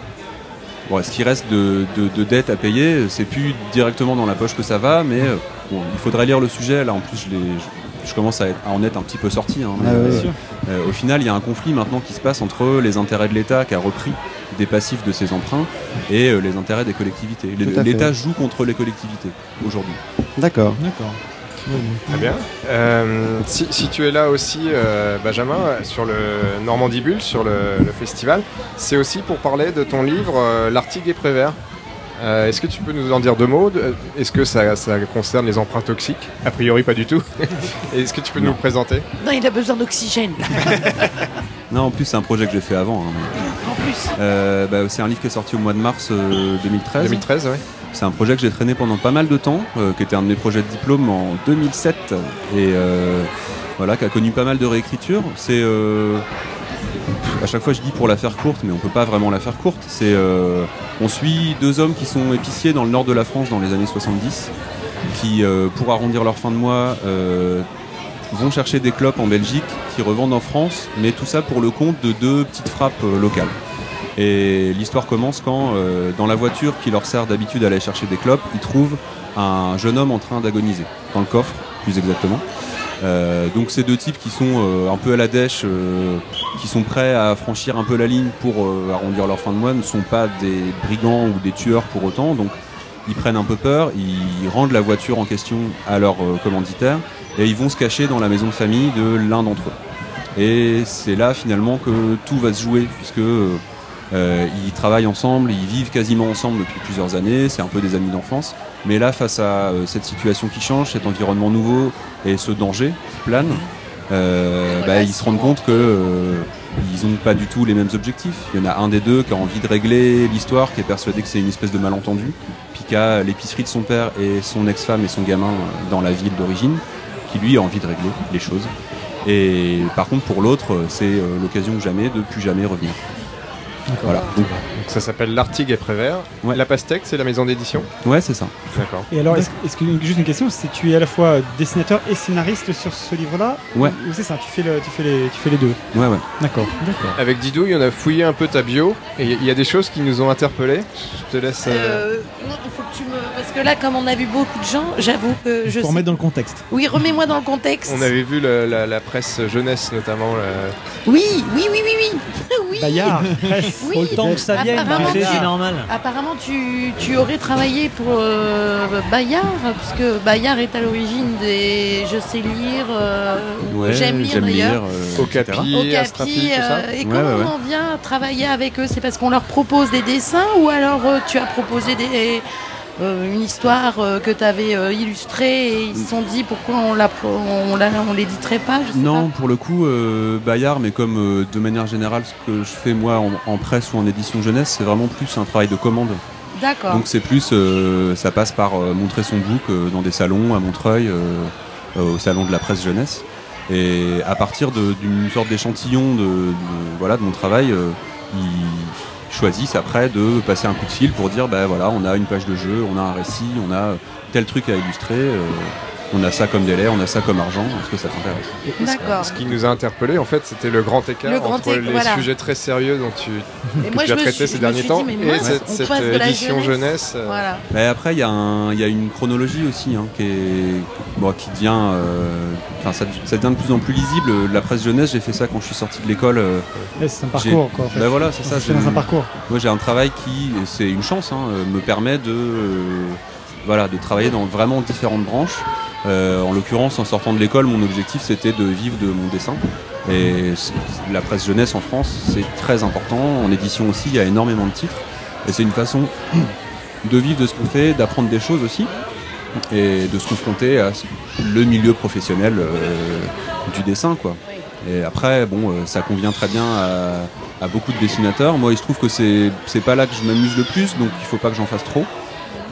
bon, ce qui reste de, de, de dettes à payer, c'est plus directement dans la poche que ça va, mais euh, bon, il faudrait lire le sujet. Là, en plus, je, je, je commence à, être- à en être un petit peu sorti. hein, mais, Ah ouais. euh, au final, il y a un conflit maintenant qui se passe entre les intérêts de l'État qui a repris des passifs de ses emprunts et les intérêts des collectivités. L'État joue contre les collectivités aujourd'hui. D'accord. D'accord. Très bien. Euh, si, si tu es là aussi, euh, Benjamin, sur le Normandie Bulle, sur le, le festival, c'est aussi pour parler de ton livre euh, L'Artigue et Prévert. Euh, Est-ce que tu peux nous en dire deux mots Est-ce que ça, ça concerne les emprunts toxiques? A priori, pas du tout. Est-ce que tu peux nous le présenter? Non, il a besoin d'oxygène. Non, en plus, c'est un projet que j'ai fait avant. hein, mais- En plus. Euh, bah, c'est un livre qui est sorti au mois de mars euh, 2013. 2013, ouais. C'est un projet que j'ai traîné pendant pas mal de temps, euh, qui était un de mes projets de diplôme en 2007 et euh, voilà, qui a connu pas mal de réécriture. C'est euh, à chaque fois je dis pour la faire courte, mais on peut pas vraiment la faire courte. C'est on suit deux hommes qui sont épiciers dans le nord de la France dans les années 70, qui pour arrondir leur fin de mois vont chercher des clopes en Belgique, qui revendent en France, mais tout ça pour le compte de deux petites frappes locales. Et l'histoire commence quand, euh, dans la voiture qui leur sert d'habitude à aller chercher des clopes, ils trouvent un jeune homme en train d'agoniser, dans le coffre, plus exactement. Euh, donc ces deux types qui sont euh, un peu à la dèche, euh, qui sont prêts à franchir un peu la ligne pour euh, arrondir leur fin de mois, ne sont pas des brigands ou des tueurs pour autant. Donc ils prennent un peu peur, ils rendent la voiture en question à leur euh, commanditaire et ils vont se cacher dans la maison de famille de l'un d'entre eux. Et c'est là finalement que tout va se jouer, puisque euh, ils travaillent ensemble, ils vivent quasiment ensemble depuis plusieurs années, c'est un peu des amis d'enfance. Mais là, face à euh, cette situation qui change, cet environnement nouveau et ce danger qui plane, euh, bah, ils se rendent compte que ils n'ont pas du tout les mêmes objectifs. Il y en a un des deux qui a envie de régler l'histoire, qui est persuadé que c'est une espèce de malentendu, puis qui a l'épicerie de son père et son ex-femme et son gamin dans la ville d'origine, qui lui a envie de régler les choses. Et par contre, pour l'autre, c'est l'occasion jamais de plus jamais revenir. Voilà. Donc, Donc ça s'appelle L'Artigue et Prévert. La Pastèque, c'est la maison d'édition ouais, c'est ça. D'accord. Et alors, est-ce que juste une question, c'est tu es à la fois dessinateur et scénariste sur ce livre-là Ouais. Ou c'est ça, tu fais, le, tu, fais les, tu fais les deux Ouais, ouais. D'accord. D'accord. Avec Didouille, on a fouillé un peu ta bio et il y a des choses qui nous ont interpellés. Je te laisse. euh, Euh, non, il faut que tu me. Parce que là, comme on a vu beaucoup de gens, j'avoue que je. Pour sais- remettre dans le contexte. Oui, remets-moi dans le contexte. On avait vu le- la, la presse jeunesse notamment. Oui, oui, oui, oui, oui. oui. Bayard, presse. Oui. Faut le temps que ça vienne, Apparemment, tu sais, tu- c'est normal. Apparemment, tu, tu aurais travaillé pour euh, Bayard, parce que Bayard est à l'origine des Je sais lire, euh, ou Ouais, j'aime lire j'aime d'ailleurs. lire, euh, Okapi, etc. Okapi, Astrapi, tout ça. euh, et Ouais, comment ouais, ouais. on vient travailler avec eux? C'est parce qu'on leur propose des dessins ou alors euh, tu as proposé des, euh, une histoire euh, que tu avais illustrée et ils se sont dit pourquoi on la on, la, on l'éditerait pas je sais Non, pour le coup, euh, Bayard, mais comme euh, de manière générale, ce que je fais moi en, en presse ou en édition jeunesse, c'est vraiment plus un travail de commande. D'accord. Donc c'est plus, euh, ça passe par euh, montrer son book euh, dans des salons à Montreuil, euh, euh, au salon de la presse jeunesse. Et à partir d'une sorte d'échantillon de, de- voilà, de mon travail, euh, ils choisissent après de passer un coup de fil pour dire, bah voilà, on a une page de jeu, on a un récit, on a tel truc à illustrer, euh, on a ça comme délai, on a ça comme argent, est-ce que ça t'intéresse? D'accord. Ce qui nous a interpellé, en fait, c'était le grand écart Le grand entre écart, les voilà. sujets très sérieux dont tu, Et que moi, tu as traité suis- ces derniers temps dit, et cette, édition jeunesse. jeunesse. euh, Voilà. Mais après, il y, a y une chronologie aussi hein, qui, est, bon, qui devient. euh, Enfin, ça, ça devient de plus en plus lisible. La presse jeunesse, j'ai fait ça quand je suis sorti de l'école. euh, Ouais, c'est un parcours, quoi, en fait. Ben voilà, c'est ça. C'est j'ai- un parcours. Moi, j'ai un travail qui, c'est une chance, hein, me permet de, euh, voilà, de travailler dans vraiment différentes branches. Euh, en l'occurrence, en sortant de l'école, mon objectif c'était de vivre de mon dessin. Et la presse jeunesse en France, c'est très important. En édition aussi, il y a énormément de titres. Et c'est une façon de vivre de ce qu'on fait, d'apprendre des choses aussi, et de se confronter à le milieu professionnel euh, du dessin, quoi. Et après, bon, euh, ça convient très bien à, beaucoup de dessinateurs. Moi, il se trouve que c'est pas là que je m'amuse le plus, donc il faut pas que j'en fasse trop.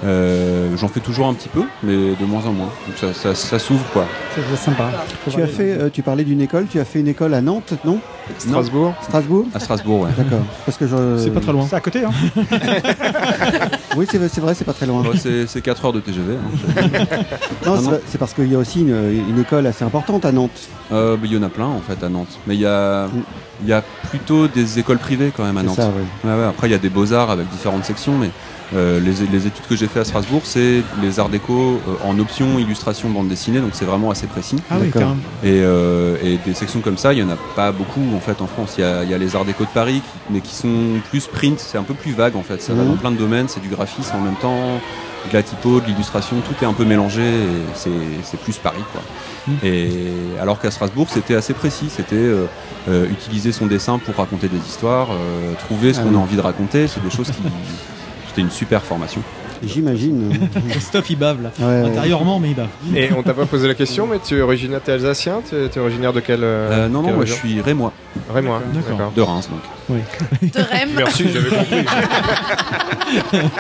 Euh, j'en fais toujours un petit peu, mais de moins en moins. Donc ça, ça- ça s'ouvre, quoi. C'est sympa. Tu as fait, euh, tu parlais d'une école, tu as fait une école à Nantes, non? Strasbourg Strasbourg? À Strasbourg, ouais. D'accord. Parce que je. C'est pas très loin. C'est à côté, hein Oui, c'est vrai, c'est pas très loin. Ouais, c'est c'est 4 heures de TGV. hein. Non, Ah c'est non. pas- c'est parce qu'il y a aussi une, une école assez importante à Nantes. Euh, bah, Il y en a plein en fait à Nantes. Mais il y a, il y a plutôt des écoles privées quand même à Nantes. ça, ouais. Ouais, ouais, Après il y a des beaux-arts avec différentes sections, mais euh, les, les études que j'ai fait à Strasbourg, c'est les arts déco euh, en option illustration bande dessinée, donc c'est vraiment assez précis. Ah oui. Et, euh, et des sections comme ça, il y en a pas beaucoup en fait en France. Il y a, il y a les arts déco de Paris, qui- mais qui sont plus print, c'est un peu plus vague en fait. Ça va Mhm. dans plein de domaines, c'est du graphisme en même temps. de la typo, de l'illustration, tout est un peu mélangé c'est c'est plus Paris quoi. Et alors qu'à Strasbourg c'était assez précis, c'était euh, euh, utiliser son dessin pour raconter des histoires, euh, trouver ce Ah qu'on oui. a envie de raconter, c'est des choses qui c'était une super formation. J'imagine. Christophe il bave là. Ouais. Intérieurement, mais il bave. Et on t'a pas posé la question, mais tu es originaire, t'es alsacien Tu es, t'es originaire de quel euh, Euh, non non moi je suis rémois, Rémois, D'accord. de Reims donc. De Rem. Merci, j'avais compris.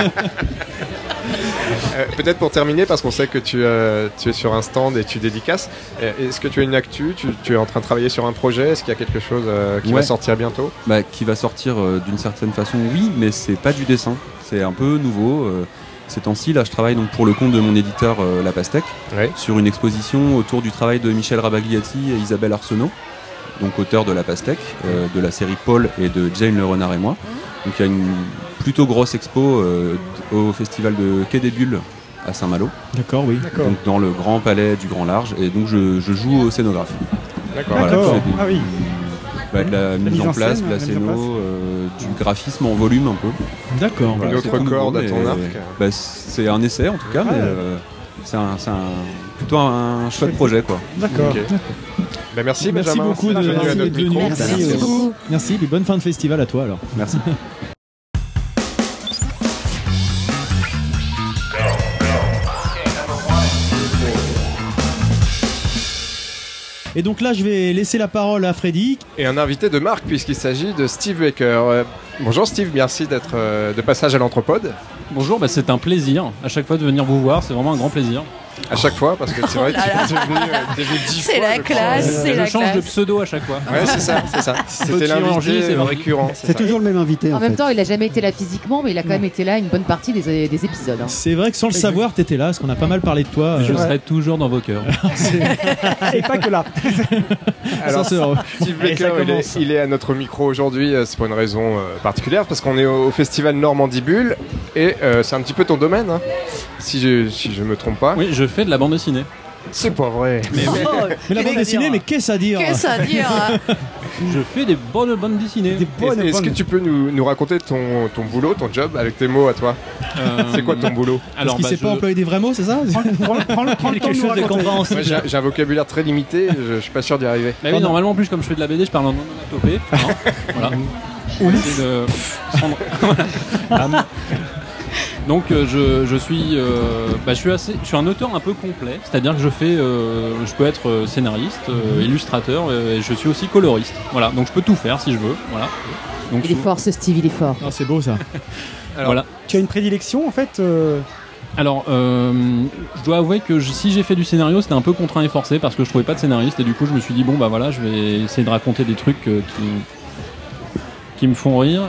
Euh, Peut-être pour terminer, parce qu'on sait que tu, euh, tu es sur un stand et tu dédicaces, euh, est-ce que tu as une actu? Tu, tu es en train de travailler sur un projet? Est-ce qu'il y a quelque chose euh, qui va sortir bientôt? Bah, qui va sortir euh, d'une certaine façon, oui, mais c'est pas du dessin. C'est un peu nouveau. euh, ces temps-ci, là, je travaille donc pour le compte de mon éditeur euh, La Pastèque Ouais. sur une exposition autour du travail de Michel Rabagliati et Isabelle Arsenault, donc auteur de La Pastèque, euh, de la série Paul et de Jane Le Renard et moi. Donc il y a une plutôt grosse expo euh, au festival de Quai des Bulles à Saint-Malo, D'accord, oui. D'accord. donc dans le grand palais du Grand Large, et donc je, je joue au scénographe. D'accord. Voilà, Ah oui. bah, de la, mise mise en en place, scène, de la scéno, place. euh, du graphisme en volume un peu. D'accord. Voilà, Une c'est autre corde à mais, ton arc. bah, c'est un essai en tout cas, mais Ouais. euh, c'est un, c'est un- plutôt un chouette projet quoi. D'accord. Ben merci, Merci Benjamin. beaucoup de- venu à notre venu. micro. Merci. Merci beaucoup. Merci, puis bonne fin de festival à toi alors. Merci. Et donc là, je vais laisser la parole à Freddy. Et un invité de marque, puisqu'il s'agit de Steve Baker. Euh, bonjour Steve, merci d'être euh, de passage à l'Anthropode. Bonjour, bah, c'est un plaisir à chaque fois de venir vous voir, c'est vraiment un grand plaisir. À chaque fois, parce que c'est vrai que Oh là. tu es venu, euh, dix C'est fois, la je crois. classe, c'est je la change de pseudo à chaque fois. Ouais, c'est ça, c'est ça. C'était l'invité c'est euh, récurrent. C'est toujours le même invité en, En même temps, il a jamais été là physiquement, mais il a quand même été là une bonne partie des, des épisodes. hein. C'est vrai que sans le savoir, t'étais là, parce qu'on a pas mal parlé de toi. Je euh, serai toujours dans vos cœurs. Et pas que là. Alors, c'est. Steve Baker, il est, il est à notre micro aujourd'hui. euh, C'est pour une raison euh, particulière, parce qu'on est au, au festival Normandie Bulle, et euh, c'est un petit peu ton domaine, hein, si je si je me trompe pas. Oui, je fais de la bande dessinée. C'est pas vrai. Mais la bande dessinée, mais qu'est-ce à dire Qu'est-ce à dire hein Je fais des bonnes bandes dessinées. Des bonnes Est-ce est-ce que tu peux nous, nous raconter ton, ton boulot, ton job, avec tes mots à toi Euh, C'est quoi ton boulot Parce Alors, qu'il bah, sait je- pas employer des vrais mots, c'est ça Prends, prends- prends le- prends le temps de chose. Moi, j'ai j'ai un vocabulaire très limité, je, je suis pas sûr d'y arriver. Bah oui, normalement, en plus, comme je fais de la BD, je parle en onomatopée. hein. voilà. De prendre- Voilà. Donc euh, je, je suis euh, bah, je suis assez je suis un auteur un peu complet, c'est-à-dire que je fais euh, je peux être scénariste, euh, illustrateur euh, et je suis aussi coloriste. Voilà, donc je peux tout faire si je veux, voilà. Donc Il est fort, ce Steve, il est fort. Ah, C'est beau ça. voilà. Tu as une prédilection en fait euh, Alors, euh, je dois avouer que je- si j'ai fait du scénario, c'était un peu contraint et forcé parce que je trouvais pas de scénariste et du coup, je me suis dit bon bah voilà, je vais essayer de raconter des trucs euh, qui qui me font rire,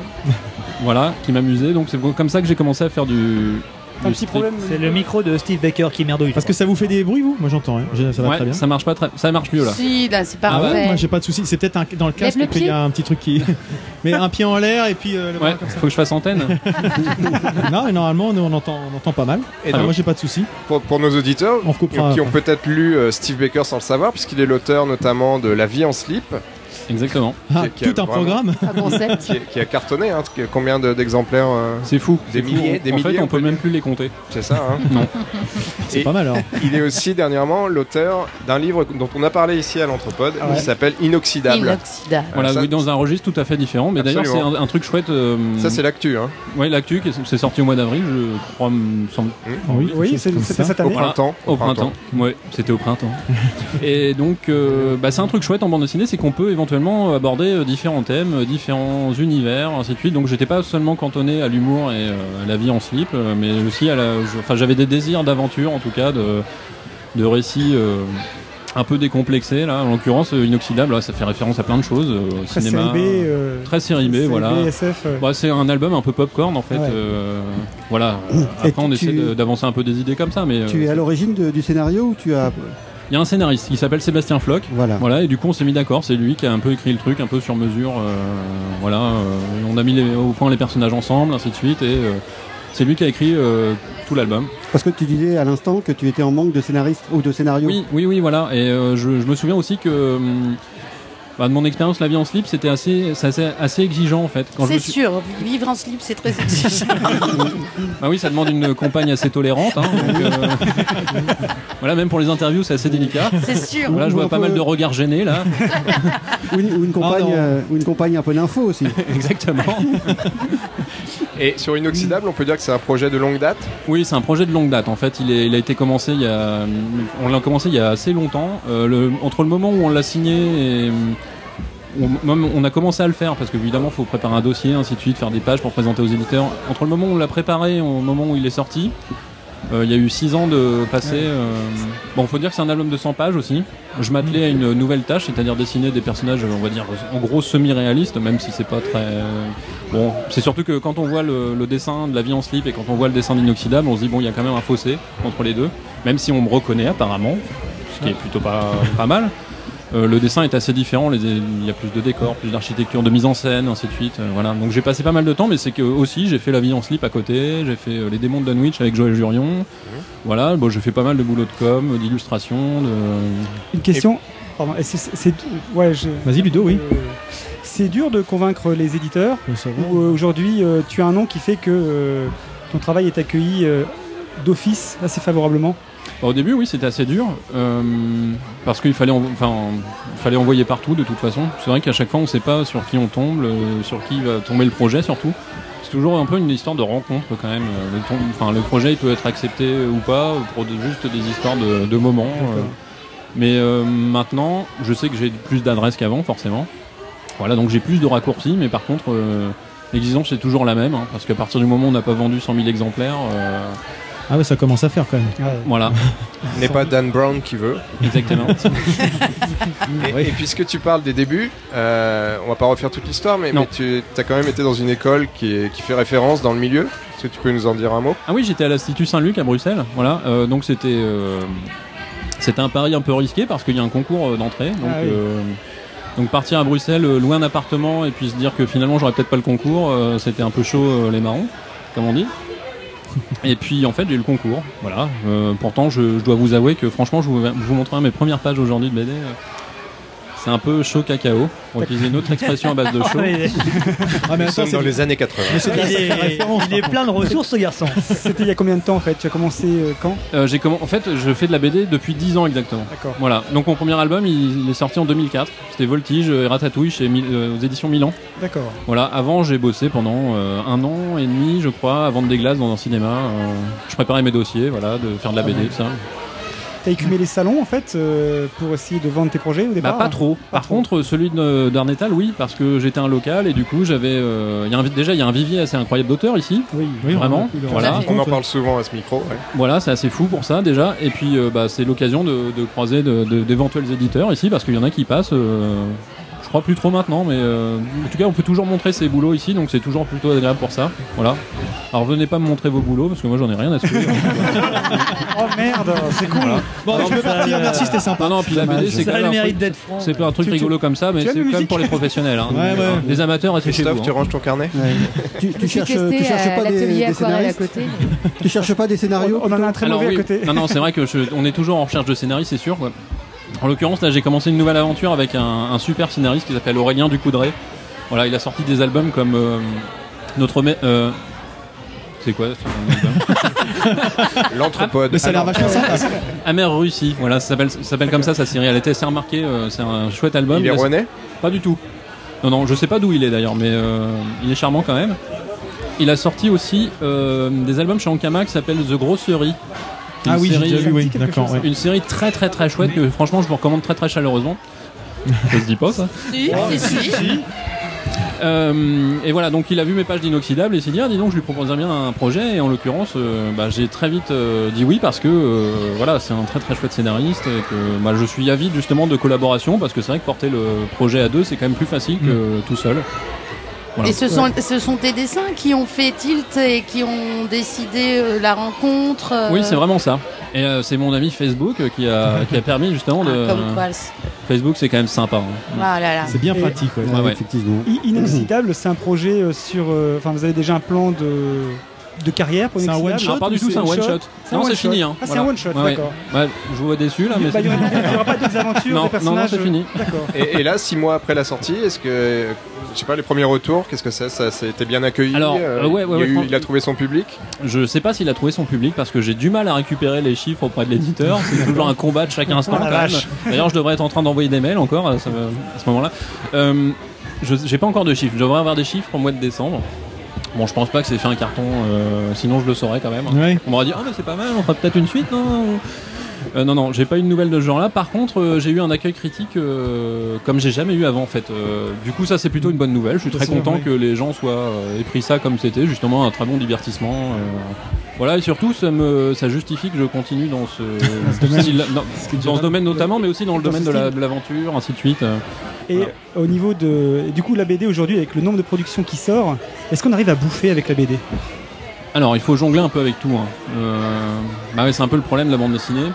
voilà, qui m'amusaient. Donc c'est comme ça que j'ai commencé à faire du. Un du petit problème. C'est le micro de Steve Baker qui merdouille. Parce que ça vous fait des bruits, vous? Moi j'entends, hein. Je- ça va Ouais, très bien. ça marche pas très, ça marche mieux là. Si, là, c'est Ah ouais, parfait. moi j'ai pas de soucis. C'est peut-être un- dans le casque le qu'il y pied. a un petit truc qui. Mais un pied en l'air et puis euh, le bras Ouais, comme ça. faut que je fasse antenne. Non, et normalement nous, on entend, on entend pas mal. Et Enfin, donc- moi j'ai pas de soucis. Pour, pour nos auditeurs On recoupera. qui ont peut-être lu euh, Steve Baker sans le savoir, puisqu'il est l'auteur notamment de La vie en slip, Exactement. Ah, qui- qui a tout un vraiment- programme. Un concept. qui, a cartonné. Hein, qui- combien de- d'exemplaires euh, C'est fou. Des fou. milliers, des en milliers, fait, on on peut même plus les compter. C'est ça. Hein Non. C'est pas mal alors. Il est aussi dernièrement l'auteur d'un livre dont on a parlé ici à l'Anthropode, Ah ouais. qui s'appelle Inoxydable. Inoxydable. Voilà, ça- oui, dans un registre tout à fait différent. Mais d'ailleurs, c'est un, un truc chouette. euh, Ça, c'est l'actu. Hein. ouais, l'actu, qui est- c'est sorti au mois d'avril, je crois, me semble. Oui, Oui, c'était ça. cette Au année. printemps. Au printemps. Ouais, c'était au printemps. et donc, euh, bah, c'est un truc chouette en bande dessinée, c'est qu'on peut éventuellement aborder euh, différents thèmes, euh, différents univers, ainsi de suite. Donc, j'étais pas seulement cantonné à l'humour et euh, à la vie en slip, euh, mais aussi à la. Enfin, j'avais des désirs d'aventure, en tout cas, de, de récits. euh, un peu décomplexés là, en l'occurrence euh, inoxydable, là, ça fait référence à plein de choses, euh, Très cinéma, série B. euh, très série B, voilà. Euh. Bah, c'est un album un peu popcorn en fait. Ouais. euh, voilà. Et Après, on tu- essaie d'avancer un peu des idées comme ça, mais Tu es euh, à l'origine du scénario ou tu as. Il y a un scénariste qui s'appelle Sébastien Floch. Voilà. Voilà, et du coup, on s'est mis d'accord. C'est lui qui a un peu écrit le truc, un peu sur mesure. euh, voilà, euh, on a mis les- au point les personnages ensemble, ainsi de suite, et euh, c'est lui qui a écrit tout l'album. Parce que tu disais à l'instant que tu étais en manque de scénariste ou de scénario. Oui, oui, oui, voilà. Et je, je me souviens aussi que. hum, Bah, de mon expérience, la vie en slip, c'était assez, c'est assez, assez exigeant en fait. C'est suis- sûr, vivre en slip, c'est très exigeant. Bah oui, ça demande une compagne assez tolérante. hein, donc, euh, voilà, même pour les interviews, c'est assez délicat. C'est sûr. Voilà, je vois pas mal de regards gênés là. Ou une, ou une compagne, Ah non. euh, ou une compagne un peu d'info aussi. Exactement. Et sur Inoxydable, on peut dire que c'est un projet de longue date? Oui, c'est un projet de longue date. En fait, il, est- il a été commencé il y a, on l'a commencé il y a assez longtemps. Euh, le- entre le moment où on l'a signé et on, même on a commencé à le faire parce qu'évidemment, il faut préparer un dossier, ainsi de suite, faire des pages pour présenter aux éditeurs. Entre le moment où on l'a préparé et au moment où il est sorti, euh, il y a eu six ans de passé. euh, Bon, faut dire que c'est un album de 100 pages aussi. Je m'attelais à une nouvelle tâche, c'est-à-dire dessiner des personnages, on va dire, en gros semi-réalistes, même si c'est pas très. Bon, c'est surtout que quand on voit le, le dessin de la vie en slip et quand on voit le dessin d'inoxydable, on se dit bon, il y a quand même un fossé entre les deux, même si on me reconnaît apparemment, ce qui est plutôt pas, pas mal. Euh, le dessin est assez différent, les- il y a plus de décors, plus d'architecture, de mise en scène, ainsi de suite. euh, voilà. Donc j'ai passé pas mal de temps, mais c'est que aussi j'ai fait la vie en slip à côté, j'ai fait euh, les démons de Dunwich avec Joël Jurion. Voilà, bon, j'ai fait pas mal de boulot de com, d'illustration, de. Une question. Pardon. est-ce que c'est- c'est- ouais, je- Vas-y, Ludo, oui. Euh, c'est dur de convaincre les éditeurs. Ou euh, aujourd'hui, euh, tu as un nom qui fait que euh, ton travail est accueilli euh, d'office assez favorablement? Bah, Au début, oui, c'était assez dur euh, parce qu'il fallait, enfin, fallait envoyer partout de toute façon. C'est vrai qu'à chaque fois, on ne sait pas sur qui on tombe, sur qui va tomber le projet surtout. C'est toujours un peu une histoire de rencontre quand même. Euh, Le, le projet, il peut être accepté ou pas pour de- juste des histoires de, de moments. euh. Mais euh, maintenant, je sais que j'ai plus d'adresses qu'avant, forcément. Voilà, donc j'ai plus de raccourcis, mais par contre, euh, l'exigence c'est toujours la même, hein, parce qu'à partir du moment où on n'a pas vendu 100 000 exemplaires, euh, Ah ouais, ça commence à faire quand même. voilà. N'est pas Dan Brown qui veut. Exactement. Et, et puisque tu parles des débuts, euh, on va pas refaire toute l'histoire, mais, mais tu as quand même été dans une école qui, est- qui fait référence dans le milieu. Est-ce que tu peux nous en dire un mot? Ah oui, j'étais à l'Institut Saint-Luc à Bruxelles. Voilà, euh, donc c'était euh, c'était un pari un peu risqué parce qu'il y a un concours euh, d'entrée. Donc, Ah oui. euh, donc partir à Bruxelles, loin d'un appartement, et puis se dire que finalement j'aurais peut-être pas le concours, euh, c'était un peu chaud euh, les marrons, comme on dit. Et puis en fait j'ai eu le concours. Voilà. Euh, pourtant je, dois vous avouer que franchement je vous, je vous montrerai mes premières pages aujourd'hui de BD. Euh, c'est un peu chaud cacao, pour utiliser une autre expression à base de chaud. Ah, mais sommes dans les années 80. Mais Il est, il est plein de ressources, ce garçon. C'était il y a combien de temps en fait? Tu as commencé euh, quand? Euh, j'ai commen- En fait, je fais de la BD depuis 10 ans exactement. D'accord. Voilà. Donc mon premier album, il, il est sorti en 2004. C'était Voltige et Ratatouille chez Mil- euh, aux éditions Milan. D'accord. Voilà. Avant, j'ai bossé pendant euh, un an et demi, je crois, à vendre des glaces dans un cinéma. Euh, je préparais mes dossiers, voilà, de faire de la BD, tout ça. T'as écumé les salons en fait euh, pour essayer de vendre tes projets au Bah, départ pas trop. Par contre, celui d'Arnetal, oui, parce que j'étais un local et du coup, j'avais. euh, il y a un vi- déjà, il y a un vivier assez incroyable d'auteurs ici. Oui, Oui, Vraiment. Voilà. On en parle souvent à ce micro. ouais. Voilà, c'est assez fou pour ça déjà. Et puis euh, bah, c'est l'occasion de, de croiser d'éventuels éditeurs ici parce qu'il y en a qui passent. Euh, je crois plus trop maintenant, mais euh, en tout cas on peut toujours montrer ses boulots ici, donc c'est toujours plutôt agréable pour ça. Voilà. Alors venez pas me montrer vos boulots parce que moi j'en ai rien à suivre. Oh merde, c'est cool. Bon, je peux partir, merci, c'était sympa. non, non, puis la BD c'est Ça quand a même le un mérite truc- d'être franc. c'est pas un truc Tu- tu- rigolo comme ça, mais c'est quand même pour les professionnels. hein. Ouais, ouais. Les amateurs, restez chez Christophe, vous. tu hein. ranges ton carnet Ouais. Tu, cherches, tu pas des, aquarelle à côté. Tu cherches pas des scénarios On en a un très mauvais à côté. Non, non, c'est vrai que je- on est toujours en recherche de scénaristes, c'est sûr. En l'occurrence, là, j'ai commencé une nouvelle aventure avec un, un super scénariste qui s'appelle Aurélien Ducoudray. Voilà, il a sorti des albums comme euh, notre. euh, c'est quoi. Mais ça a l'air vachement sympa. Amère Russie. Voilà, ça s'appelle ça s'appelle comme ça sa série. Elle était assez remarquée. euh, c'est un chouette album. Il est rouennais? Pas du tout. Non, non, je sais pas d'où il est d'ailleurs, mais euh, il est charmant quand même. Il a sorti aussi euh, des albums chez Ankama qui s'appellent The Grosserie. Ah Une oui, j'ai série- déjà vu, oui, d'accord. ouais. Une série très très très chouette que franchement je vous recommande très très chaleureusement. Ça se dit pas ça. Si, si, si. Euh, et voilà, donc il a vu mes pages d'inoxydable et s'est dit, ah, dis donc, je lui proposerais bien un projet. Et en l'occurrence, euh, bah, j'ai très vite euh, dit oui parce que euh, voilà, c'est un très très chouette scénariste et que bah, je suis avide justement de collaboration parce que c'est vrai que porter le projet à deux, c'est quand même plus facile que tout seul. Voilà. Et ce sont, ce sont tes dessins qui ont fait tilt et qui ont décidé euh, la rencontre. euh, Oui, c'est vraiment ça. Et euh, c'est mon ami Facebook qui a, qui a permis justement de. Ah, comme quoi. Facebook, c'est quand même sympa. hein. Ah là là. C'est bien Et- pratique, ouais. Ouais, ouais. Effectivement. Inoxydable, c'est un projet sur. euh, Enfin, vous avez déjà un plan de de carrière pour C'est un one-shot Ah, pas du ou tout, c'est un one shot. Non, c'est fini. Hein. Ah, c'est un one shot, d'accord. Ouais, je vous vois déçu là, Il mais bah, il y c'est- aura- pas d'autres aventures, Non, des c'est fini. D'accord. Et, là, six mois après la sortie, est-ce que, je sais pas, les premiers retours, qu'est-ce que c'est? Ça, ça a été bien accueilli Alors, euh, euh, ouais, ouais, il, a ouais, eu- fran- il a trouvé son public? Je sais pas s'il a trouvé son public parce que j'ai du mal à récupérer les chiffres auprès de l'éditeur. C'est toujours un combat de chaque instant. Oh vache. D'ailleurs, je devrais être en train d'envoyer des mails encore à ce, à ce moment-là. Euh, je j'ai pas encore de chiffres. Je devrais avoir des chiffres au mois de décembre. Bon, je pense pas que c'est fait un carton, euh, sinon je le saurais quand même. Ouais. On m'aurait dit, ah, mais c'est pas mal, on fera peut-être une suite, non? Euh, non, non, j'ai pas eu de nouvelles de ce genre-là. Par contre, euh, j'ai eu un accueil critique euh, comme j'ai jamais eu avant, en fait. Du coup, ça, c'est plutôt une bonne nouvelle. Je suis très content vrai. que les gens soient aient pris ça comme c'était, justement, un très bon divertissement. Voilà, et surtout, ça, me, ça justifie que je continue dans ce, style- non, est dans ce domaine notamment, mais aussi dans le Dans domaine ce de la- l'aventure, ainsi de suite. Et Voilà. au niveau de. Du coup, la BD aujourd'hui, avec le nombre de productions qui sort, est-ce qu'on arrive à bouffer avec la BD Alors, il faut jongler un peu avec tout. hein. Bah ouais, c'est un peu le problème de la bande dessinée.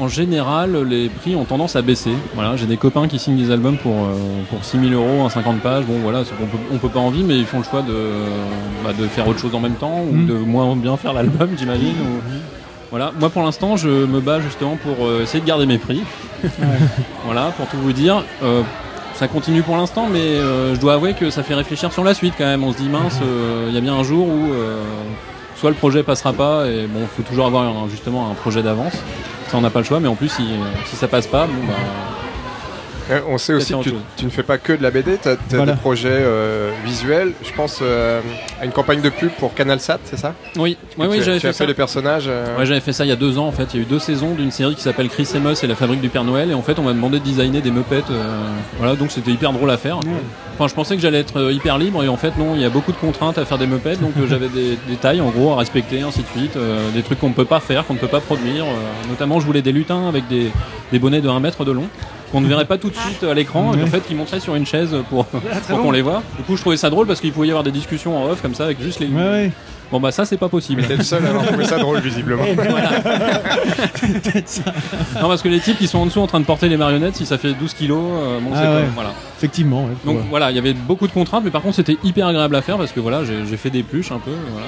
En général, les prix ont tendance à baisser. Voilà, j'ai des copains qui signent des albums pour, euh, pour 6000 euros, un 50 pages. Bon, voilà, on peut, on peut pas en vivre, mais ils font le choix de, bah, de faire autre chose en même temps ou Mm. de moins bien faire l'album, j'imagine. ou- Voilà, moi pour l'instant, je me bats justement pour euh, essayer de garder mes prix. voilà, pour tout vous dire. Euh, ça continue pour l'instant, mais euh, je dois avouer que ça fait réfléchir sur la suite quand même. On se dit mince, euh, il y a bien un jour où soit le projet passera pas, et bon, faut toujours avoir un- justement un projet d'avance. Ça, on n'a pas le choix, mais en plus, si, si ça passe pas, bah. Euh, On sait aussi que tu, ne fais pas que de la BD, tu as, Voilà. des projets euh, visuels. Je pense euh, à une campagne de pub pour CanalSat, c'est ça? Oui, oui, oui, j'avais tu as fait ça. les personnages. euh, Ouais, j'avais fait ça il y a deux ans en fait. Il y a eu deux saisons d'une série qui s'appelle Chris Amos et la fabrique du Père Noël. Et en fait, on m'a demandé de designer des Muppets. euh, voilà, donc c'était hyper drôle à faire. Enfin, je pensais que j'allais être hyper libre et en fait, non, il y a beaucoup de contraintes à faire des Muppets. Donc j'avais des, des tailles en gros à respecter, ainsi de suite. des trucs qu'on ne peut pas faire, qu'on ne peut pas produire. notamment, je voulais des lutins avec des, des bonnets de 1 mètre de long. Qu'on ne verrait pas tout de suite à l'écran, et en fait, qui montraient sur une chaise pour, pour bon. qu'on les voit. Du coup, je trouvais ça drôle parce qu'il pouvait y avoir des discussions en off comme ça avec juste les. Ouais. Bon, bah, ça, c'est pas possible. T'es le seul à avoir trouvé ça drôle, visiblement. Non, parce que les types qui sont en dessous en train de porter les marionnettes, si ça fait 12 kilos, euh, bon, Ah c'est ouais. pas- voilà. Effectivement. ouais, Donc voilà, il y avait beaucoup de contraintes, mais par contre c'était hyper agréable à faire parce que voilà, j'ai j'ai fait des pluches un peu. Voilà.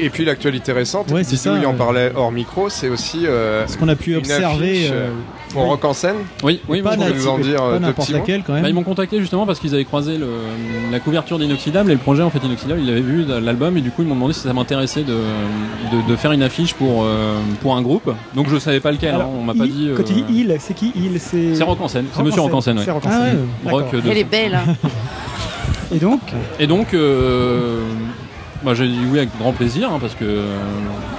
Et, et puis l'actualité récente, Ouais, c'est Didou, ça, il en ouais. parlait hors micro, c'est aussi euh, Ce qu'on a pu observer. euh, pour oui. Rock en scène. Oui, oui, pas nous en dire, euh, pas deux n'importe petits laquelle quand Bah, même. ils m'ont contacté justement parce qu'ils avaient croisé le- la couverture d'Inoxydable et le projet en fait Inoxydable, ils avaient vu l'album et du coup ils m'ont demandé si ça m'intéressait de, de, de faire une affiche pour, euh, pour un groupe. Donc je savais pas lequel, hein, Alors, on m'a pas il- dit. Quand tu dis euh, il, c'est qui il? C'est C'est Rock en scène, c'est monsieur Rock en scène, ouais. Ah ouais. Rock Elle est belle. hein. Et donc Et donc, euh, bah, j'ai dit oui avec grand plaisir hein, parce que euh,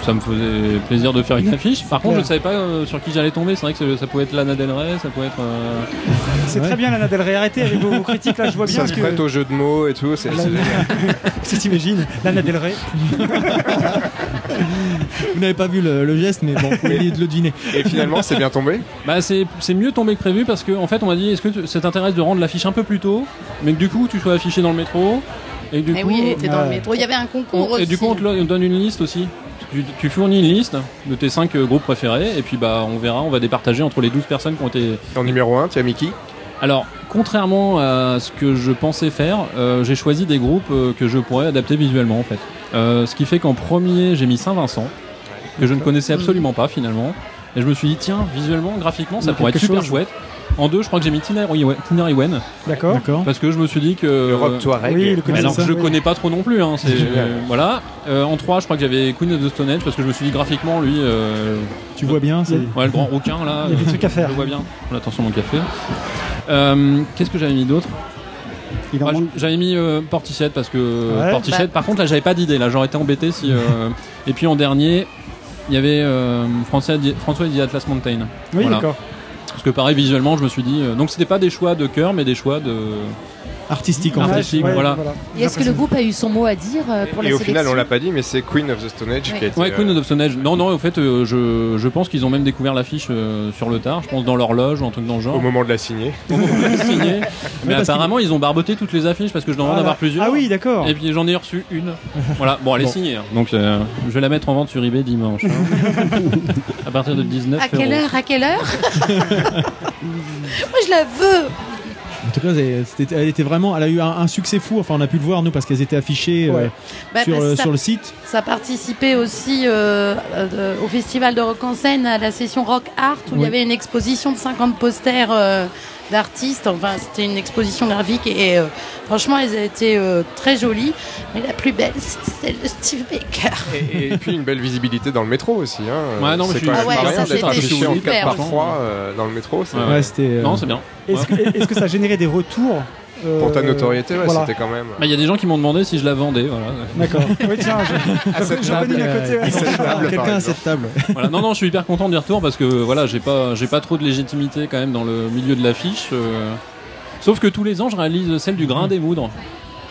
ça me faisait plaisir de faire une affiche. Par contre, je ne savais pas euh, sur qui j'allais tomber. C'est vrai que ça pouvait être Lana Del Rey, ça pouvait être. euh, C'est Ouais. très bien Lana Del Rey. Arrêtez avec vos, vos critiques là, je vois bien Ça parce se que. prête au jeu de mots et tout. c'est- c'est- Si t'imagines, Lana Del Rey. Vous n'avez pas vu le, le geste, mais bon, vous pouvez de le deviner. Et finalement, c'est bien tombé. Bah, c'est c'est mieux tombé que prévu parce qu'en en fait, on m'a dit est-ce que tu- ça t'intéresse de rendre l'affiche un peu plus tôt, mais que du coup tu sois affiché dans le métro et du Eh coup. oui, elle était dans le métro. Il y avait un concours on- et aussi. du coup, on te, on te donne une liste aussi. Tu, tu fournis une liste de tes 5 groupes préférés et puis bah on verra, on va départager entre les 12 personnes qui ont été En numéro 1, tu as Mickey. Alors, contrairement à ce que je pensais faire, euh, j'ai choisi des groupes euh, que je pourrais adapter visuellement en fait. Euh, ce qui fait qu'en premier, j'ai mis Saint-Vincent, que je ne connaissais absolument pas finalement. Et je me suis dit, tiens, visuellement, graphiquement, ça pourrait être super chose. chouette. En deux, je crois que j'ai mis Tina Iwen- Tina Iwen, D'accord. Parce que je me suis dit que. Le rock Touareg. Oui, le alors que je oui. connais pas trop non plus, hein, c'est euh, voilà. Euh, en 3 je crois que j'avais Queen of the Stone Age parce que je me suis dit graphiquement lui, euh, Tu vois bien, c'est. ouais le grand rouquin là, Il y a des trucs à faire. je le vois bien. Attention mon café. Euh, Qu'est-ce que j'avais mis d'autre Il en Ouais, manque- J'avais mis euh, Portichet parce que Ouais. Portichet. Par contre là j'avais pas d'idée là, j'aurais été embêté si. euh, Et puis en dernier, il y avait euh, François Di- François et The Atlas Mountain. Oui, Voilà. d'accord. Parce que pareil visuellement je me suis dit, euh, donc c'était pas des choix de cœur mais des choix de Artistique en fait. Ouais, voilà. Et est-ce que le groupe a eu son mot à dire euh, pour la Et au final, on l'a pas dit, mais c'est Queen of the Stone Age Ouais. qui a été. Ouais, Queen euh, of the Stone Age. Non, non, en fait, euh, je, je pense qu'ils ont même découvert l'affiche euh, sur le tard. Je pense dans leur loge ou un truc dans le genre. Au moment de la signer. Au moment de la signer. Mais apparemment, ils ont barboté toutes les affiches parce que je dois en Ah, avoir plusieurs. Ah oui, d'accord. Et puis j'en ai reçu une. Voilà, bon, elle est Bon. signée. hein. Donc euh, je vais la mettre en vente sur eBay dimanche. hein. à partir de 19 À quelle euros. heure À quelle heure? Moi, je la veux. En tout cas, elle était vraiment, elle a eu un, un succès fou. Enfin, on a pu le voir nous parce qu'elles étaient affichées euh. Bah, sur, euh, ça- sur le site. Ça participait aussi euh, euh, au festival de rock en scène à la session Rock Art où il y avait une exposition de 50 posters d'artistes. Enfin, c'était une exposition graphique et euh, franchement, elles étaient euh, très jolies. Mais la plus belle, c'est celle de Steve Baker. Et, et puis une belle visibilité dans le métro aussi. Hein. Ouais, non, mais c'est je quand suis- même Ah ouais, pas ça, rien d'être c'était affiché en super, 4 par franchement. 3 euh, dans le métro. c'est- Ouais, Ouais, c'était. euh, Non, c'est bien. Est-ce que, est-ce que ça a généré des retours euh, Pour ta notoriété, ouais, voilà. c'était quand même. Bah, Il y a des gens qui m'ont demandé si je la vendais. Voilà. D'accord. Oui, tiens, je, À euh, côté. Quelqu'un à cette table. Voilà. Non, non, je suis hyper content du retour parce que voilà, j'ai pas, j'ai pas trop de légitimité quand même dans le milieu de l'affiche. euh. Sauf que tous les ans, je réalise celle du Grain des Moudres.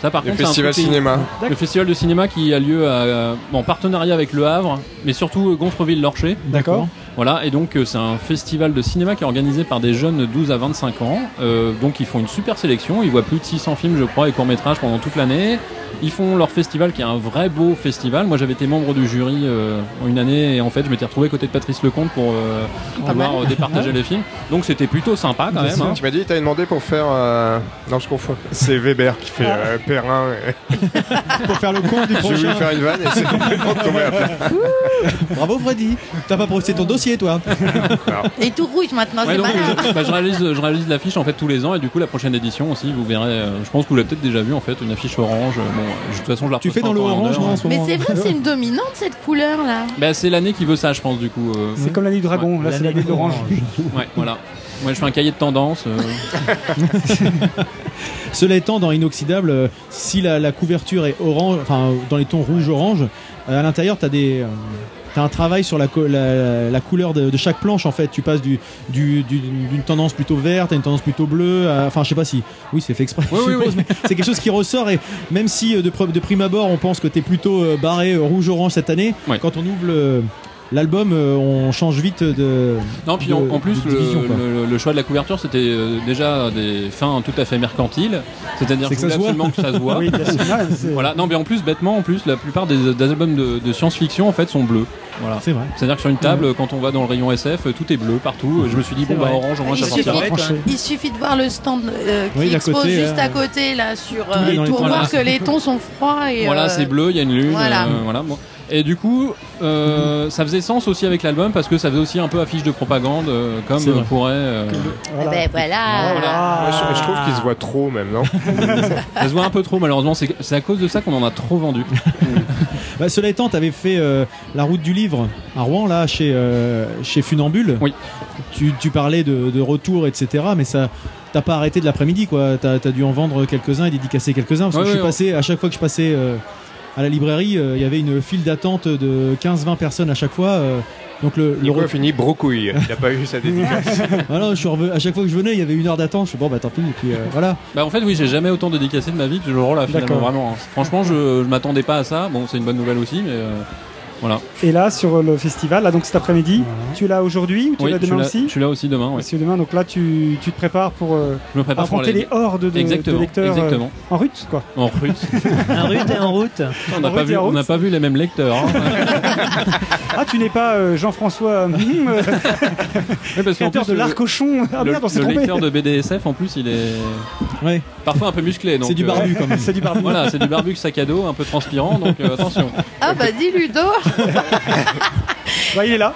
Ça, par Le contre, c'est un festival truc cinéma. Le festival de cinéma qui a lieu à- en partenariat avec Le Havre, mais surtout euh, Gonfreville-Lorcher. D'accord. Voilà, et donc euh, c'est un festival de cinéma qui est organisé par des jeunes de 12 à 25 ans. Euh, donc ils font une super sélection, ils voient plus de 600 films je crois et courts-métrages pendant toute l'année. Ils font leur festival qui est un vrai beau festival. Moi j'avais été membre du jury euh, en une année et en fait je m'étais retrouvé à côté de Patrice Lecomte pour euh, pouvoir euh, départager les films. Donc c'était plutôt sympa quand même. hein. Tu m'as dit, t'avais demandé pour faire. euh, Non, je confonds. C'est Weber qui fait euh, Perrin. et- Pour faire le con du J'ai voulu prochain. faire une vanne et c'est complètement tombé à plat. Bravo Freddy. T'as pas posté ton dossier toi. Et tout rouge maintenant, Ouais, c'est donc, malin. je, bah, je réalise, je réalise l'affiche en fait tous les ans et du coup la prochaine édition aussi vous verrez. euh, je pense que vous l'avez peut-être déjà vu en fait une affiche orange. Bon, de toute façon je la Tu fais dans le orange heure. non, en ce Mais moment c'est vrai, c'est une dominante cette couleur là. Bah, c'est l'année qui veut ça, je pense, du coup. euh. C'est comme la nuit du dragon, là c'est la nuit de l'orange. Ouais, voilà. Moi, je fais un cahier de tendance. euh. Cela étant, dans Inoxydable, euh, si la, la couverture est orange, enfin dans les tons rouge-orange, euh, à l'intérieur, t'as des. euh, T'as un travail sur la, co- la, la couleur de, de chaque planche en fait. Tu passes du, du- du- d'une tendance plutôt verte à une tendance plutôt bleue. à- Enfin, je sais pas si. Oui, c'est fait exprès. Oui, je oui, suppose, oui. mais c'est quelque chose qui ressort. Et même si euh, de, prime abord, on pense que t'es plutôt euh, barré euh, rouge-orange cette année, quand on ouvre le- l'album, euh, on change vite de. Non, puis de- en, en plus, de le, division, quoi. le- le choix de la couverture, c'était euh, déjà des fins tout à fait mercantiles. C'est-à-dire C'est que ça absolument que ça se voit. Oui, Voilà. Non, mais en plus, bêtement, en plus, la plupart des, des albums de, de science-fiction, en fait, sont bleus. Voilà. C'est vrai. C'est-à-dire que sur une table, quand on va dans le rayon SF, euh, tout est bleu partout. Je me suis dit, bon, bah, orange, au moins, Il ça suffit, il suffit de voir le stand euh, qui Oui, expose côté, juste euh, à côté là sur les- euh, les pour tons, voir là. que les tons sont froids et Voilà, euh, c'est bleu, il y a une lune. voilà. euh, voilà. bon. Et du coup, euh, ça faisait sens aussi avec l'album parce que ça faisait aussi un peu affiche de propagande, euh, comme euh, pourrait. euh, Ah ben voilà. Moi, je, je trouve qu'il se voit trop même, non ça se voit un peu trop, malheureusement. C'est à cause de ça qu'on en a trop vendu. Bah, cela étant, t'avais fait euh, la route du livre à Rouen, là, chez, euh, chez Funambule. Oui. Tu, tu parlais de, de retour, etc. Mais ça. T'as pas arrêté de l'après-midi, quoi. T'as as dû en vendre quelques-uns et dédicacer quelques-uns. Parce que Ouais, je suis ouais, passé, à chaque fois que je passais euh, à la librairie, euh, il y avait une file d'attente de 15-20 personnes à chaque fois. euh, donc le, le re- fini brocouille. Il a pas eu sa dédicace. Voilà, je suis revenu- à chaque fois que je venais, il y avait une heure d'attente. Je suis bon, bah tant pis. Et puis euh, voilà. Bah en fait oui j'ai jamais autant dédicacé de ma vie que ce jour-là finalement D'accord. vraiment. hein. Franchement je, je m'attendais pas à ça. Bon c'est une bonne nouvelle aussi mais euh, voilà. Et là, sur le festival, là, donc cet après-midi, tu es là aujourd'hui ou tu es Oui, suis demain aussi Je suis là aussi demain. que demain, donc là, tu, tu te prépares pour euh, Je me prépare pour affronter les- les hordes de, de Exactement, lecteurs euh, exactement. en rute, quoi. En route. En route et en route. On n'a pas route vu on route. pas les mêmes lecteurs. hein. Ah, tu n'es pas euh, Jean-François, euh, Ouais, parce qu'en créateur plus, de le- l'arcochon. Ah le, merde, on s'est le trompé. lecteur de BDSF en plus il est Ouais. parfois un peu musclé. C'est du barbu quand même. C'est du barbu. Voilà, c'est du barbu sac à dos, un peu transpirant, donc attention. Ah bah dis Ludo Bah, il est là.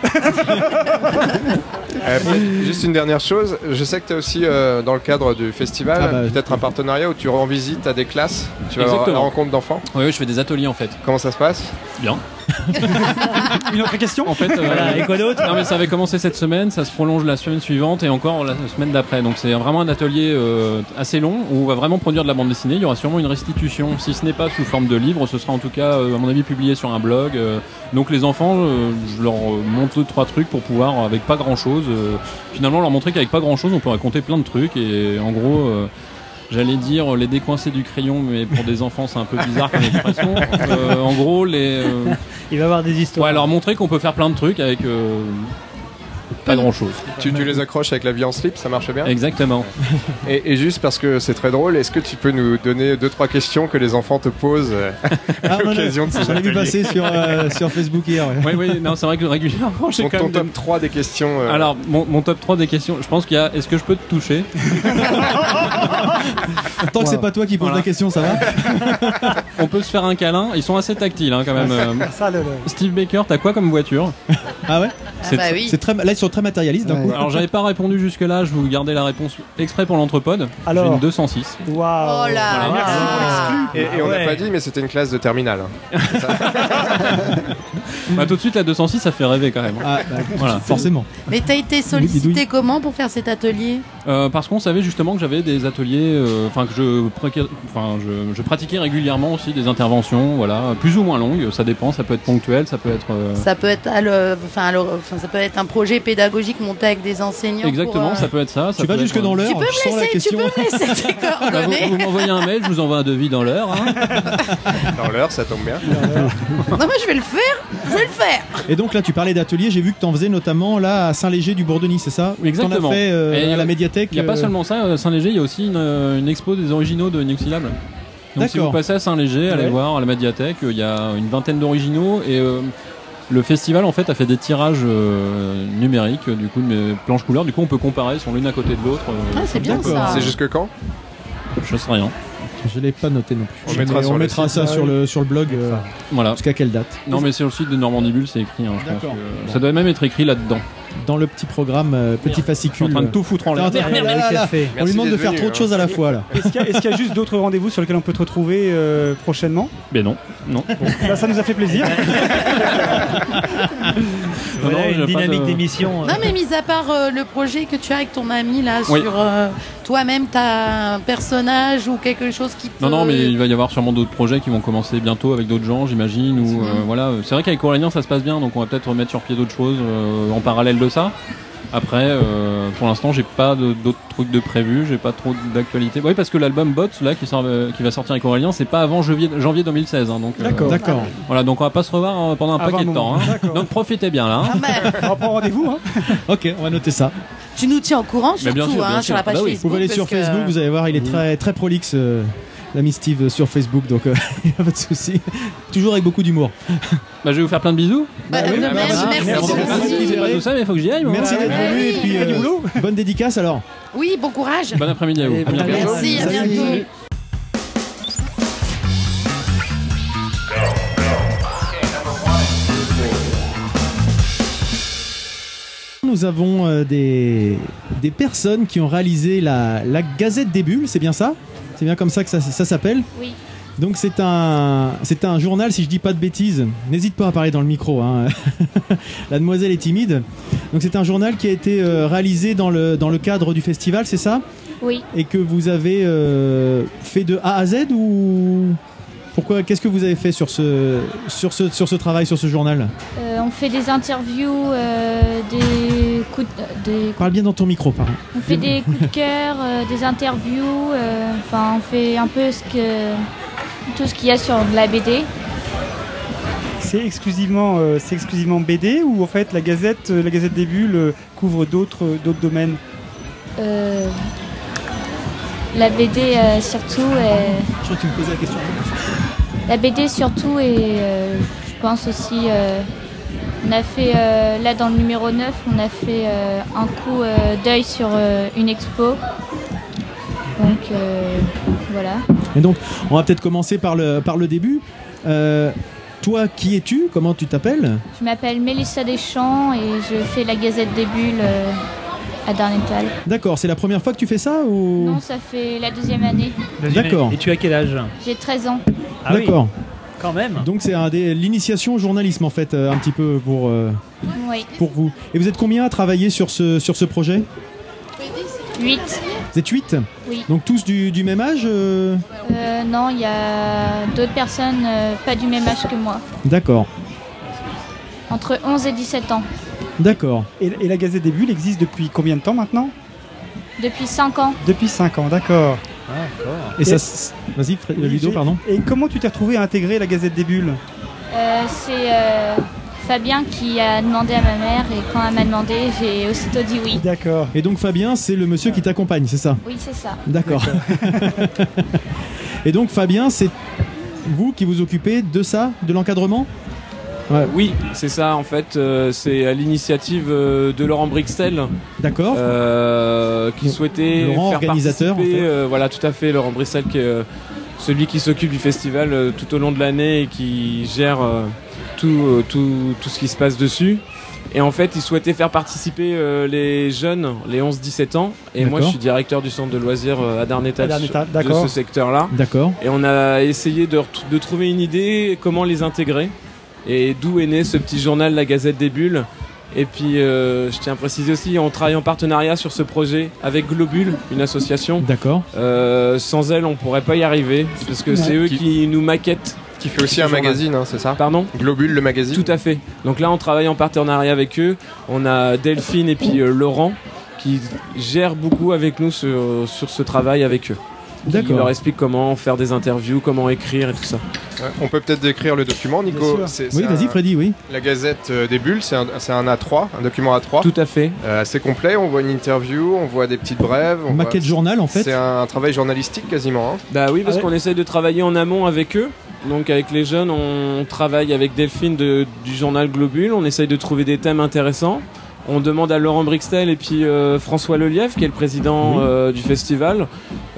Euh, juste une dernière chose, je sais que tu es aussi euh, dans le cadre du festival, Ah bah, peut-être un partenariat où tu rends visite à des classes, tu vas avoir la rencontre d'enfants. Oui, oui, je fais des ateliers en fait. Comment ça se passe? Bien. Une autre question? En fait, euh, Voilà, et quoi d'autre? Non mais ça avait commencé cette semaine, ça se prolonge la semaine suivante et encore la semaine d'après. Donc c'est vraiment un atelier euh, assez long où on va vraiment produire de la bande dessinée. Il y aura sûrement une restitution, si ce n'est pas sous forme de livre, ce sera en tout cas euh, à mon avis publié sur un blog. donc les enfants, je leur montre deux trois trucs pour pouvoir avec pas grand chose, finalement leur montrer qu'avec pas grand chose on peut raconter plein de trucs et en gros. Euh, J'allais dire les décoincés du crayon, mais pour des enfants c'est un peu bizarre comme expression. Euh, en gros, les, euh, Il va y avoir des histoires. Ouais, leur montrer qu'on peut faire plein de trucs avec. Pas grand chose. Tu, tu les accroches avec la vie en slip, ça marche bien Exactement. Et, et juste parce que c'est très drôle, est-ce que tu peux nous donner deux trois questions que les enfants te posent euh, à Ah, a- l'occasion de ces J'en ai vu passer sur, euh, sur Facebook hier. Oui, oui, non, c'est vrai que régulièrement, j'ai Ton, quand ton même. top des- 3 des questions. euh, Alors, mon, mon top 3 des questions, je pense qu'il y a est-ce que je peux te toucher Tant que c'est pas toi qui pose Voilà. la question, ça va On peut se faire un câlin, ils sont assez tactiles hein, quand même. euh. Ça, le- le- Steve Baker, t'as quoi comme voiture Ah ouais C'est- bah oui. C'est très, là, sont très matérialistes d'un coup. Alors, j'avais pas répondu jusque-là, je vais vous garder la réponse exprès pour l'entrepode. J'ai Alors une 206. Waouh. Oh là Voilà. là. Et, et on n'a ouais. pas dit, mais c'était une classe de terminale. hein. Bah, tout de suite, la 206, ça fait rêver quand même. Ah, bah, Voilà. forcément. Mais t'as été sollicité comment pour faire cet atelier? Euh, parce qu'on savait justement que j'avais des ateliers, euh, enfin que je, je, je pratiquais régulièrement aussi des interventions, voilà, plus ou moins longues, ça dépend, ça peut être ponctuel, ça peut être. euh, Ça peut être, à le- enfin, à le- enfin, ça peut être un projet pédagogique monté avec des enseignants. Exactement, pour, euh, ça peut être ça. ça Tu vas jusque dans l'heure Tu peux me la laisser, tu peux me laisser tes bah, vous m'envoyez un mail, je vous envoie un devis dans l'heure. hein. Dans l'heure, ça tombe bien. Non mais je vais le faire, je vais le faire. Et donc là, tu parlais d'atelier, j'ai vu que tu en faisais notamment là à Saint-Léger du Bourdonnais, c'est ça? Oui, exactement. As fait euh, Et à la médiathèque. Il n'y a pas euh, seulement ça, à Saint-Léger, il y a aussi une, euh, une expo des originaux de Nuxilable. Donc si vous passez à Saint-Léger, allez Ouais. voir à la médiathèque, euh, il y a une vingtaine d'originaux et euh, le festival en fait a fait des tirages euh, numériques euh, du coup de mes planches couleurs. Du coup on peut comparer, sont l'une à côté de l'autre. euh, Ah, c'est bien ça. C'est jusque quand? Je sais rien. Je l'ai pas noté non plus. On mettra sur ça sur le, sur le blog. euh, Voilà. Jusqu'à quelle date? Non mais sur le site de Normandie Bulle c'est écrit. hein, je pense Ça doit même être écrit là-dedans. Dans le petit programme, euh, petit fascicule. en train de tout foutre en l'air. Merde, là, là, là. On Merci lui demande de d'être faire venu, trop de hein. choses à la fois là. Est-ce qu'il y, a- est-ce qu'il y a juste d'autres rendez-vous sur lesquels on peut te retrouver euh, prochainement? Mais non, non. Bah, Ça nous a fait plaisir. Voilà non, une dynamique d'émission. euh, Non mais mis à part euh, le projet que tu as avec ton ami là Oui. sur euh, toi-même t'as un personnage ou quelque chose qui te Non, non, mais il va y avoir sûrement d'autres projets qui vont commencer bientôt avec d'autres gens, j'imagine. Ou euh, voilà, c'est vrai qu'avec Aurélien ça se passe bien, donc on va peut-être remettre sur pied d'autres choses euh, en parallèle de ça. Après, euh, pour l'instant, j'ai pas d'autres trucs de prévu, j'ai pas trop d'actualité. Oui, parce que l'album Bots là qui, sort, euh, qui va sortir avec Aurélien, c'est pas avant janvier, janvier 2016. hein, donc, euh, D'accord. D'accord. voilà, donc on va pas se revoir euh, pendant un Avant paquet de temps. moment. hein. Donc profitez bien là. hein. Ah, On va prendre rendez-vous. Hein. Ok, on va noter ça. tu nous tiens au courant surtout bien sûr, hein, bien sur la page Bah oui. Facebook. Vous allez parce sur que- Facebook, vous allez voir, il est très très prolixe. Euh, L'ami Steve euh, sur Facebook, donc il n'y a pas de souci. Toujours avec beaucoup d'humour. Bah, je vais vous faire plein de bisous. Bah, oui, bah, vas-y. merci, Merci, merci. merci. C'est pas tout ça, mais il faut que j'y aille. moi. Merci Ouais. d'être venu et puis euh, bonne dédicace alors. Oui, bon courage. Bon après-midi à vous. À bon bientôt. Merci, à Salut. bientôt. Nous avons euh, des, des personnes qui ont réalisé la, la Gazette des Bulles, c'est bien ça? C'est bien comme ça que ça, ça s'appelle Oui. Donc c'est un, c'est un journal, si je dis pas de bêtises, n'hésite pas à parler dans le micro, hein. la demoiselle est timide. Donc c'est un journal qui a été euh, réalisé dans le, dans le cadre du festival, c'est ça? Oui. Et que vous avez euh, fait de A à Z ou pourquoi Qu'est-ce que vous avez fait sur ce, sur ce, sur ce travail, sur ce journal Euh, on fait des interviews, euh, des coups de, des, Parle bien dans ton micro, pardon. on fait des coups de cœur, euh, des interviews. euh, Enfin, on fait un peu ce que tout ce qu'il y a sur de la BD. C'est exclusivement, euh, c'est exclusivement BD ou en fait la Gazette, euh, la Gazette des Bulles euh, couvre d'autres, d'autres domaines Euh, la BD euh, surtout. euh, Je crois que tu me posais la question. La BD surtout et euh, je pense aussi euh, on a fait euh, là dans le numéro 9 on a fait euh, un coup euh, d'œil sur euh, une expo. Donc euh, voilà. Et donc, on va peut-être commencer par le, par le début. Euh, toi, qui es-tu? Comment tu t'appelles? Je m'appelle Mélissa Deschamps et je fais la Gazette des Bulles euh, à Darnétal D'accord, c'est la première fois que tu fais ça ou? Non ça fait la deuxième année. D'accord. Et tu as quel âge? J'ai 13 ans Ah oui, D'accord. quand même. Donc c'est un des- l'initiation au journalisme en fait, euh, un petit peu pour, euh, oui pour vous. Et vous êtes combien à travailler sur ce, sur ce projet? 8 Vous êtes 8 Oui. Donc tous du, du même âge euh? Euh, non il y a d'autres personnes euh, pas du même âge que moi D'accord, entre 11 et 17 ans d'accord. et, et la Gazette des Bulles existe depuis combien de temps maintenant? Depuis 5 ans Depuis 5 ans, d'accord. Et ça, vas-y, Ludo, pardon. Et comment tu t'es retrouvé à intégrer la Gazette des Bulles? Euh, c'est euh, Fabien qui a demandé à ma mère et quand elle m'a demandé, j'ai aussitôt dit oui. D'accord. Et donc Fabien, c'est le monsieur qui t'accompagne, c'est ça? Oui, c'est ça. D'accord. Et donc Fabien, c'est vous qui vous occupez de ça, de l'encadrement? Oui, c'est ça en fait. euh, c'est à l'initiative euh, de Laurent Brixtel. D'accord. Euh, qui souhaitait Laurent, faire organisateur, participer, en fait. euh, voilà, tout à fait. Laurent Brixtel qui est celui qui s'occupe du festival tout au long de l'année et qui gère tout, tout, tout ce qui se passe dessus. Et en fait, il souhaitait faire participer les jeunes, les 11-17 ans. Et moi, je suis directeur du centre de loisirs à Darnétal, de ce secteur-là. D'accord. Et on a essayé de trouver une idée, comment les intégrer. Et d'où est né ce petit journal, la Gazette des Bulles. Et puis, euh, je tiens à préciser aussi, on travaille en partenariat sur ce projet avec Globule, une association. D'accord. Euh, sans elle, on pourrait pas y arriver, parce que c'est eux Qui- qui nous maquettent. Qui fait aussi un magazine, hein, c'est ça Pardon Globule, le magazine Tout à fait. Donc là, on travaille en partenariat avec eux. On a Delphine et puis euh, Laurent qui gèrent beaucoup avec nous sur, sur ce travail avec eux. Qui D'accord. leur explique comment faire des interviews, comment écrire et tout ça. Ouais, On peut peut-être décrire le document, Nico. C'est- Oui, vas-y Freddy, oui. La Gazette euh, des Bulles, c'est un, c'est un A3, un document A3. Tout à fait. Euh, assez complet. On voit une interview, on voit des petites brèves. on Maquette voit- journal, en fait. C'est un, travail journalistique quasiment. hein. Bah oui, parce Ah ouais qu'on essaye de travailler en amont avec eux. Donc avec les jeunes, on travaille avec Delphine de- du journal Globule. On essaye de trouver des thèmes intéressants. On demande à Laurent Brixtel et puis euh, François Lelièvre, qui est le président euh, du festival,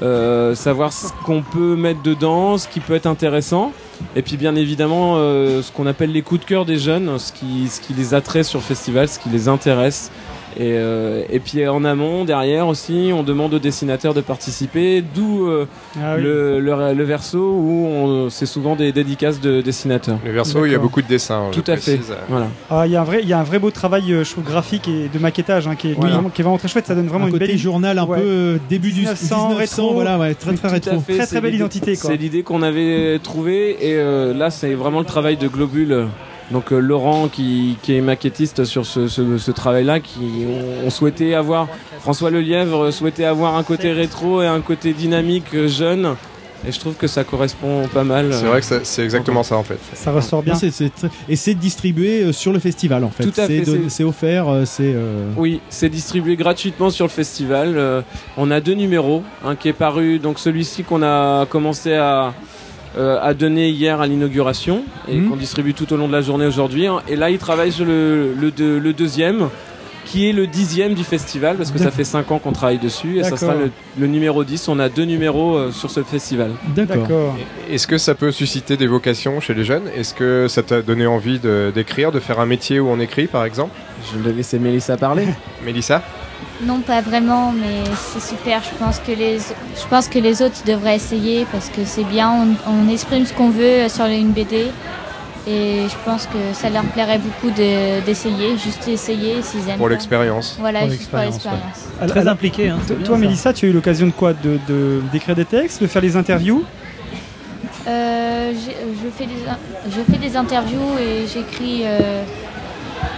euh, savoir ce qu'on peut mettre dedans, ce qui peut être intéressant. Et puis bien évidemment, ce qu'on appelle les coups de cœur des jeunes, ce qui, ce qui les attrait sur le festival, ce qui les intéresse. Et, euh, et puis en amont, derrière aussi, on demande aux dessinateurs de participer, d'où euh, Ah oui. le, le, le verso où on- c'est souvent des dédicaces de dessinateurs. Le verso, il y a beaucoup de dessins. Tout à fait. Voilà. Ah, Il y, a un vrai- il y a un vrai beau travail euh, je trouve, graphique et de maquettage hein, qui, est, Voilà. vraiment, qui est vraiment très chouette. Ça donne vraiment Un une côté belle journal un Ouais. peu début du 1900, 1900, rétro. voilà, ouais, très très rétro. fait, Très, c'est très belle l'idée- identité. C'est l'idée qu'on avait trouvée et euh, là c'est vraiment le travail de Globule. Donc euh, Laurent qui, qui est maquettiste sur ce, ce- ce travail-là, qui on, on souhaitait avoir François Lelièvre souhaitait avoir un côté rétro et un côté dynamique euh, jeune. Et je trouve que ça correspond pas mal. C'est vrai que c'est exactement ça en fait. Ça ressort bien. Et c'est distribué euh, sur le festival en fait. Tout à C'est fait, c'est- offert, euh, c'est. euh, Oui, c'est distribué gratuitement sur le festival. Euh, on a deux numéros, un qui est paru, donc celui-ci qu'on a commencé à, euh, à donner hier à l'inauguration et Mhm. qu'on distribue tout au long de la journée aujourd'hui. hein. Et là, il travaille sur le, le, deux- le deuxième, qui est le dixième du festival, parce que ça fait cinq ans qu'on travaille dessus, et ça sera le, le numéro 10. On a deux numéros euh, sur ce festival. D'accord. Est-ce que ça peut susciter des vocations chez les jeunes? Est-ce que ça t'a donné envie de- d'écrire, de faire un métier où on écrit par exemple? Je vais laisser Mélissa parler. Mélissa? Non, pas vraiment, mais c'est super. Je pense que les, je pense que les autres devraient essayer parce que c'est bien. On, on exprime ce qu'on veut sur une BD. Et je pense que ça leur plairait beaucoup de- d'essayer, juste essayer s'ils aiment. Pour l'expérience. Voilà, Pour juste pour l'expérience, Très impliqué. Hein, Toi, bien toi, ça. Mélissa, tu as eu l'occasion de quoi de, de- D'écrire des textes, de faire des interviews Euh, je, fais des, in- je fais des interviews et j'écris euh,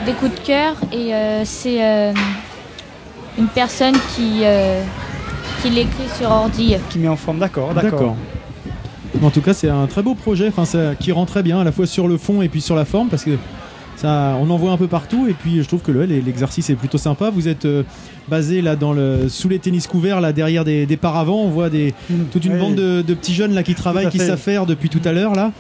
des coups de cœur. Et euh, c'est euh, une personne qui, euh, qui l'écrit sur ordi. qui met en forme. D'accord, d'accord. En tout cas, c'est un très beau projet, enfin, ça- qui rend très bien à la fois sur le fond et puis sur la forme, parce que ça, on en voit un peu partout. Et puis, je trouve que le- l'exercice est plutôt sympa. Vous êtes euh, basé là dans le sous les tennis couverts, là derrière des, des paravents. On voit des, toute une Oui. bande de, de petits jeunes là qui travaillent, qui faire depuis tout à l'heure là.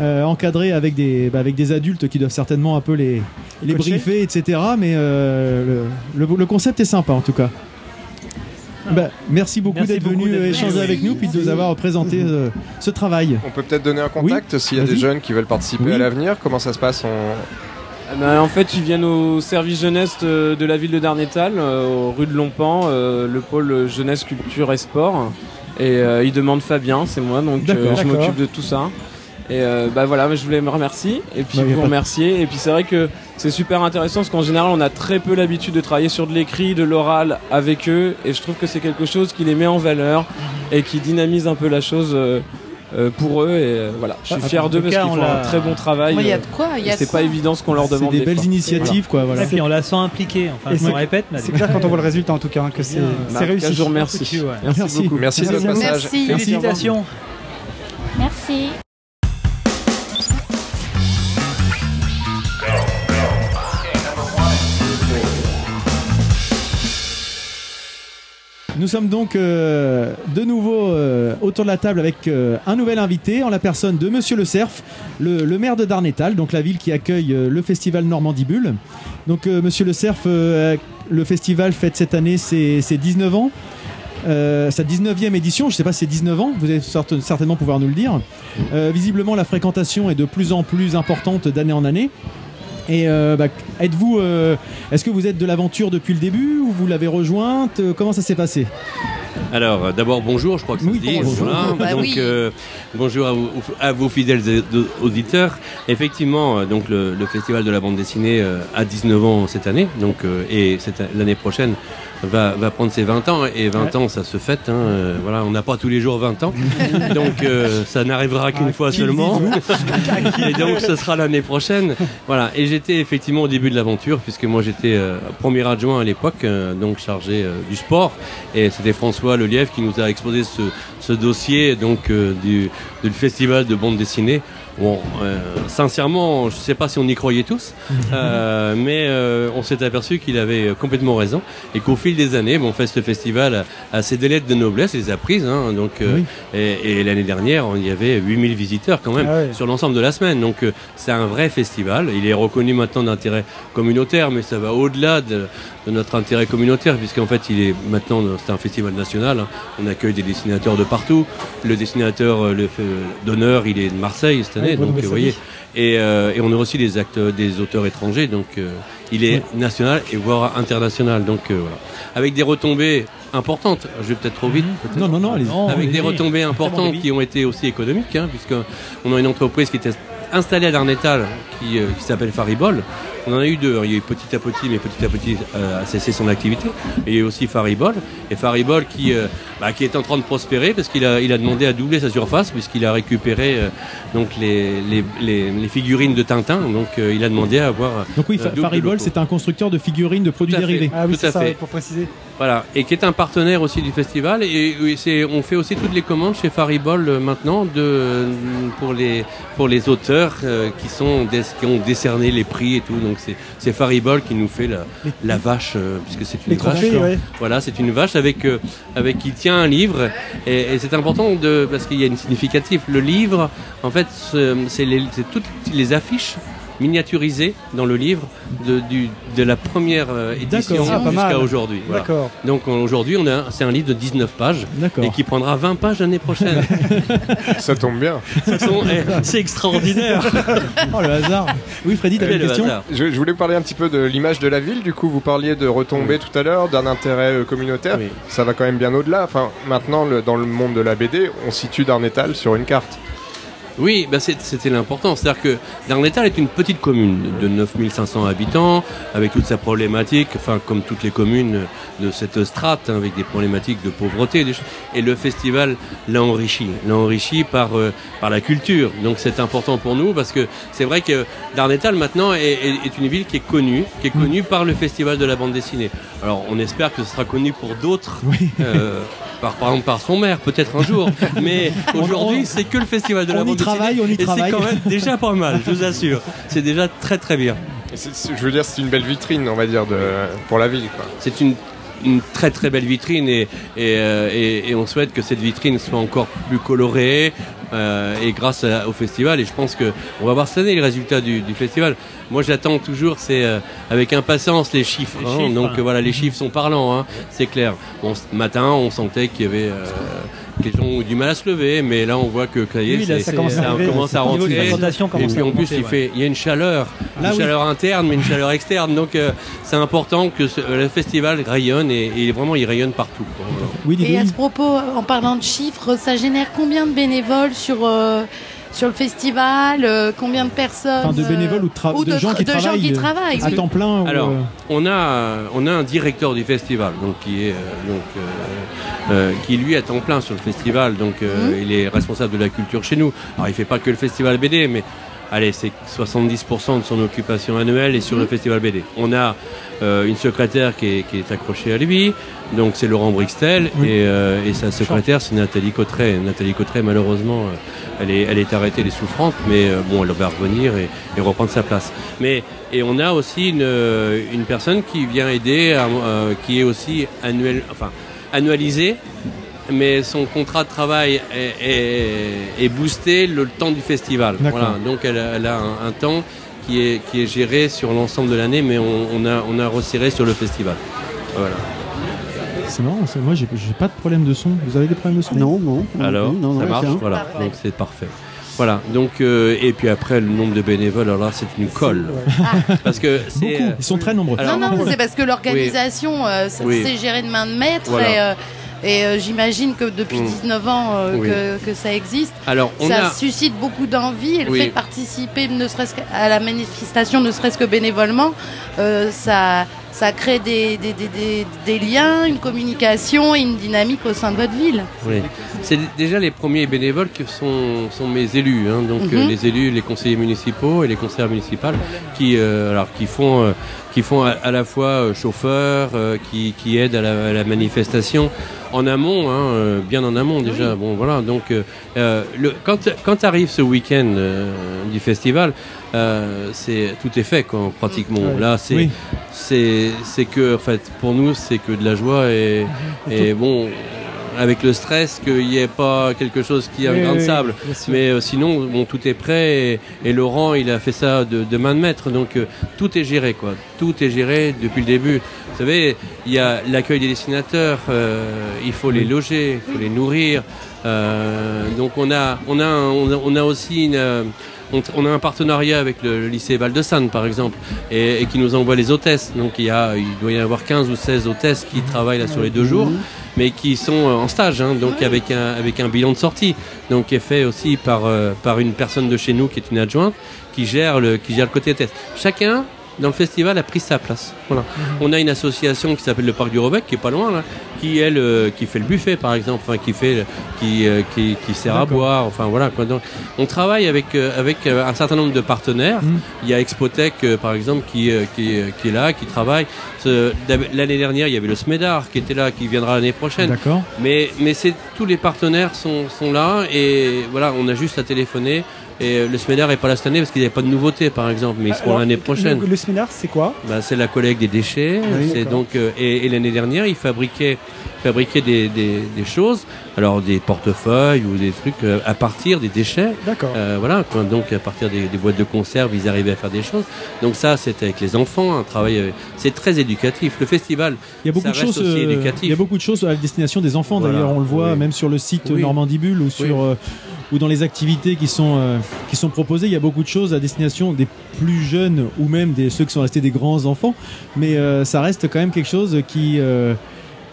Euh, encadrés avec des, bah, avec des adultes qui doivent certainement un peu les, les coacher. briefer, etc. Mais euh, le, le- le concept est sympa en tout cas. Bah, merci beaucoup Merci d'être venu euh, échanger avec nous puis de nous avoir présenté euh, ce travail. On peut peut-être donner un contact s'il y a des jeunes qui veulent participer Oui. à l'avenir. Comment ça se passe on... Ah ben, en fait, ils viennent au service jeunesse de, de la ville de Darnétal, euh, rue de Longpan, euh, le pôle jeunesse, culture et sport. Et euh, ils demandent Fabien, c'est moi, donc euh, je m'occupe de tout ça. Et euh, bah voilà, je voulais me remercier et puis vous remercier. Et puis c'est vrai que c'est super intéressant parce qu'en général, on a très peu l'habitude de travailler sur de l'écrit, de l'oral avec eux. Et je trouve que c'est quelque chose qui les met en valeur et qui dynamise un peu la chose. euh, euh, pour eux et euh, voilà je suis Ah, fier d'eux parce qu'ils on font un très bon travail il y a de quoi, il y a et c'est de pas quoi. évident ce qu'on leur demande des des belles fois. initiatives quoi. Voilà. Et puis on la sent impliquée. Enfin, Et je me c'est- répète, mais C'est clair quand on voit le résultat en tout cas, hein, que c'est Bah, réussi. je vous remercie merci, Merci. beaucoup Merci de passage. Merci. Félicitations. Merci. Nous sommes donc euh, de nouveau euh, autour de la table avec euh, un nouvel invité en la personne de Monsieur Le Cerf, le, maire de Darnétal, donc la ville qui accueille le festival Normandie Bulle. Donc Monsieur Le Cerf, le festival fête cette année ses, ses 19 ans. Sa 19e édition, je ne sais pas si c'est 19 ans, vous allez certain- certainement pouvoir nous le dire. Visiblement, la fréquentation est de plus en plus importante d'année en année. Et euh, bah, êtes-vous, euh, est-ce que vous êtes de l'aventure depuis le début ou vous l'avez rejointe Euh, Comment ça s'est passé? Alors, d'abord, bonjour, je crois que ça se dit. bonjour. Voilà. Bah donc, oui. euh, bonjour à, vous- à fidèles auditeurs. Effectivement, donc le, le festival de la bande dessinée a 19 ans cette année, donc et l'année prochaine va, va prendre ses 20 ans. Et 20 ans, ça se fête. hein, euh, voilà, on n'a pas tous les jours 20 ans, donc euh, ça n'arrivera qu'une fois qui le seulement. et donc, ce sera l'année prochaine. Voilà. Et j'étais effectivement au début de l'aventure, puisque moi j'étais euh, premier adjoint à l'époque, euh, donc chargé euh, du sport. Et c'était François Lelièvre qui nous a exposé ce, ce dossier donc euh, du, du festival de bande dessinée. Bon, euh, sincèrement, je ne sais pas si on y croyait tous, euh, mais euh, on s'est aperçu qu'il avait complètement raison et qu'au fil des années, bon, fait, ce festival a, ses délais de noblesse, il les a prises. Hein, donc, euh, et, et l'année dernière, il y avait 8000 visiteurs quand même Ah ouais. sur l'ensemble de la semaine. Donc, euh, c'est un vrai festival. Il est reconnu maintenant d'intérêt communautaire, mais ça va au-delà de, de notre intérêt communautaire, puisqu'en fait, il est maintenant c'est un festival national. hein. On accueille des dessinateurs de partout. Le dessinateur euh, le, fait- d'honneur, il est de Marseille cette année, Ouais, Bruno donc euh, vous Bessali. voyez. Et, euh, et on a aussi des acteurs, des auteurs étrangers, donc euh, il est national et voire international. Donc euh, voilà, avec des retombées importantes. Je vais peut-être trop vite. peut-être. Non, non, non, Avec des retombées importantes qui ont été aussi économiques, hein, puisque on a une entreprise qui était installée à Darnétal qui, euh, qui s'appelle Faribol. On en a eu deux. Il y a eu petit à petit, mais petit à petit euh, a cessé son activité. Et il y a eu aussi Faribol. Et Faribol qui, euh, bah, qui est en train de prospérer parce qu'il a, il a demandé à doubler sa surface puisqu'il a récupéré euh, donc les, les, les, les figurines de Tintin. Donc euh, il a demandé à avoir. Donc oui, euh, Faribol, c'est un constructeur de figurines de produits Tout à fait. dérivés. Ah oui, Tout c'est à ça, fait. pour préciser. Voilà, et qui est un partenaire aussi du festival. Et, et c'est, on fait aussi toutes les commandes chez Faribol euh, maintenant de, pour, les, pour les auteurs euh, qui, sont des- qui ont décerné les prix et tout. Donc c'est, c'est Faribol qui nous fait la, la vache, euh, puisque c'est une Les vache. ouais. Voilà, c'est une vache avec, euh, avec qui tient un livre. Et, et c'est important de, parce qu'il y a une significative. Le livre, en fait, c'est toutes les affiches miniaturisées dans le livre de, du, de la première euh, édition. Ah, jusqu'à aujourd'hui. Voilà. D'accord. Donc aujourd'hui, on a, c'est un livre de 19 pages et qui prendra 20 pages l'année prochaine. Ça tombe bien. Eh, c'est extraordinaire. oh le hasard. Oui, Freddy, t'avais Quel une question. Je, je voulais parler un petit peu de l'image de la ville. Du coup, vous parliez de retombées tout à l'heure, d'un intérêt euh, communautaire. Oui. Ça va quand même bien au-delà. Enfin, maintenant, le- dans le monde de la BD, on situe Darnétal sur une carte. Oui, bah c'était l'important. C'est-à-dire que Darnétal est une petite commune de 9500 habitants, avec toute sa problématique, enfin comme toutes les communes de cette strate, hein, avec des problématiques de pauvreté. des choses. Et le festival l'a enrichi, l'a enrichi par, euh, par la culture. Donc c'est important pour nous parce que c'est vrai que Darnétal maintenant est, est- est une ville qui est connue, qui est connue par le festival de la bande dessinée. Alors on espère que ce sera connu pour d'autres. euh, par, par exemple par son maire, peut-être un jour. Mais aujourd'hui, c'est que le festival de la bande dessinée. Travaille, on y et travaille. c'est quand même déjà pas mal, je vous assure. C'est déjà très très bien. Et je veux dire, c'est une belle vitrine, on va dire, de, pour la ville. C'est une, une très très belle vitrine et, et, euh, et- et on souhaite que cette vitrine soit encore plus colorée euh, et grâce à- au festival. Et je pense que on va voir cette année les résultats du, du festival. Moi, j'attends toujours, c'est euh, avec impatience les chiffres. Les hein. chiffres. Donc euh, voilà, les chiffres sont parlants, hein, c'est clair. Bon, ce matin, on sentait qu'il y avait euh, les gens ont eu du mal à se lever, mais là, on voit que ça y est, Oui, là, c'est- ça commence à ça arriver. commence à Au niveau de rentrer. Et puis en plus, il ouais. fait, il y a une chaleur, Là, une oui. chaleur interne, mais une chaleur externe. Donc, euh, c'est important que ce- le festival rayonne et, et vraiment, il rayonne partout. quoi. Oui, Et à ce propos, en parlant de chiffres, ça génère combien de bénévoles sur, euh, sur le festival euh, Combien de personnes Enfin, de bénévoles ou de, tra- ou de gens qui de gens travaillent qui euh, travaillent, à temps plein Alors, euh, on a, on a un directeur du festival, donc qui est euh, donc euh, euh, qui lui est à temps plein sur le festival, donc euh, il est responsable de la culture chez nous. Alors, il fait pas que le festival BD, mais allez, c'est 70% de son occupation annuelle est sur le festival BD. On a euh, une secrétaire qui est, qui est accrochée à lui, donc c'est Laurent Brixtel, et, euh, et sa secrétaire c'est Nathalie Cotteret. Nathalie Cotteret, malheureusement, euh, elle est, elle est arrêtée, elle est souffrante, mais euh, bon, elle va revenir et, et reprendre sa place. Mais et on a aussi une, une personne qui vient aider, à- qui est aussi annuel, enfin annualisé, mais son contrat de travail est, est- est boosté le temps du festival. D'accord. Voilà, donc elle a, elle a un, un temps qui est, qui est géré sur l'ensemble de l'année, mais on, on a, on a resserré sur le festival. Voilà. C'est marrant, moi j'ai pas de problème de son. Vous avez des problèmes de son? Non, non. Alors, non, non, ça marche, voilà, donc c'est parfait. Voilà, donc euh, et puis après le nombre de bénévoles, alors là c'est une colle, parce que Beaucoup, ils sont très nombreux. Alors- non, non, c'est parce que l'organisation, euh, ça- Oui. c'est géré de main de maître. Voilà. Et, euh, et, euh, j'imagine que depuis Mm. 19 ans euh, Oui. que, que ça existe, Alors, on ça a- suscite beaucoup d'envie. Et le Oui. fait de participer, ne serait-ce qu'à la manifestation, ne serait-ce que bénévolement, euh, ça, ça crée des, des, des, des- des liens, une communication et une dynamique au sein de votre ville. Oui. C'est déjà les premiers bénévoles qui sont, sont mes élus, hein, donc Mhm. euh, les élus, les conseillers municipaux et les conseillères municipales qui, euh, alors, qui font, euh, qui font à, à la fois chauffeurs, qui, qui aident à la, à la manifestation en amont, hein, bien en amont déjà. Bon voilà, donc le, quand, quand arrive ce week-end du festival, euh, c'est tout est fait quoi, pratiquement. Ouais. Là c'est Oui. c'est c'est que en fait pour nous c'est que de la joie et, et bon avec le stress qu'il n'y ait pas quelque chose qui a Oui, un grain de sable. mais euh, sinon bon tout est prêt et, et Laurent il a fait ça de, de main de maître. Donc euh, tout est géré quoi. Tout est géré depuis le début. Vous savez il y a l'accueil des dessinateurs euh, il faut les loger il faut les nourrir. Euh, donc on a on a on a, on a aussi une euh, on, a un partenariat avec le, lycée Val-de-Sanne, par exemple, et, qui nous envoie les hôtesses. Donc il, y a, il doit y avoir 15 ou 16 hôtesses qui travaillent là sur les deux jours, mais qui sont euh, en stage, hein, donc avec un, avec un bilan de sortie, donc qui est fait aussi par, euh, par une personne de chez nous qui est une adjointe, qui gère le, qui gère côté test. Chacun dans le festival a pris sa place. Voilà. On a une association qui s'appelle le Parc du Robec, qui est pas loin là, qui elle, euh, qui fait le buffet par exemple, enfin qui fait, qui, euh, qui, qui sert à boire, enfin voilà quoi. Donc, on travaille avec euh, avec euh, un certain nombre de partenaires. Il y a Expotech euh, par exemple qui euh, qui, euh, qui est là, qui travaille. L'année dernière, il y avait le Smedar qui était là, qui viendra l'année prochaine. D'accord. Mais mais c'est tous les partenaires sont sont là et voilà, on a juste à téléphoner. Et euh, le Smedar est pas là cette année parce qu'il n'y avait pas de nouveauté par exemple, mais seront Alors, l'année prochaine. Le, le seminar, c'est quoi? Bah, c'est la collecte des déchets. Oui, c'est donc euh, et, et l'année dernière, ils fabriquaient, fabriquaient des, des, des choses, alors des portefeuilles ou des trucs euh, à partir des déchets. D'accord. Euh, voilà. Donc à partir des, des boîtes de conserve, ils arrivaient à faire des choses. Donc ça, c'est avec les enfants, un travail. euh, c'est très éducatif. Le festival, Il y a beaucoup ça de choses. aussi éducatif. il y a beaucoup de choses à la destination des enfants. Voilà. D'ailleurs, on le voit Oui. même sur le site Oui. Normandie Bulle ou sur ou dans les activités qui sont euh, qui sont proposées. Il y a beaucoup de choses à destination des plus jeunes ou même des ceux qui sont restés des grands enfants. Mais euh, ça reste quand même quelque chose qui euh,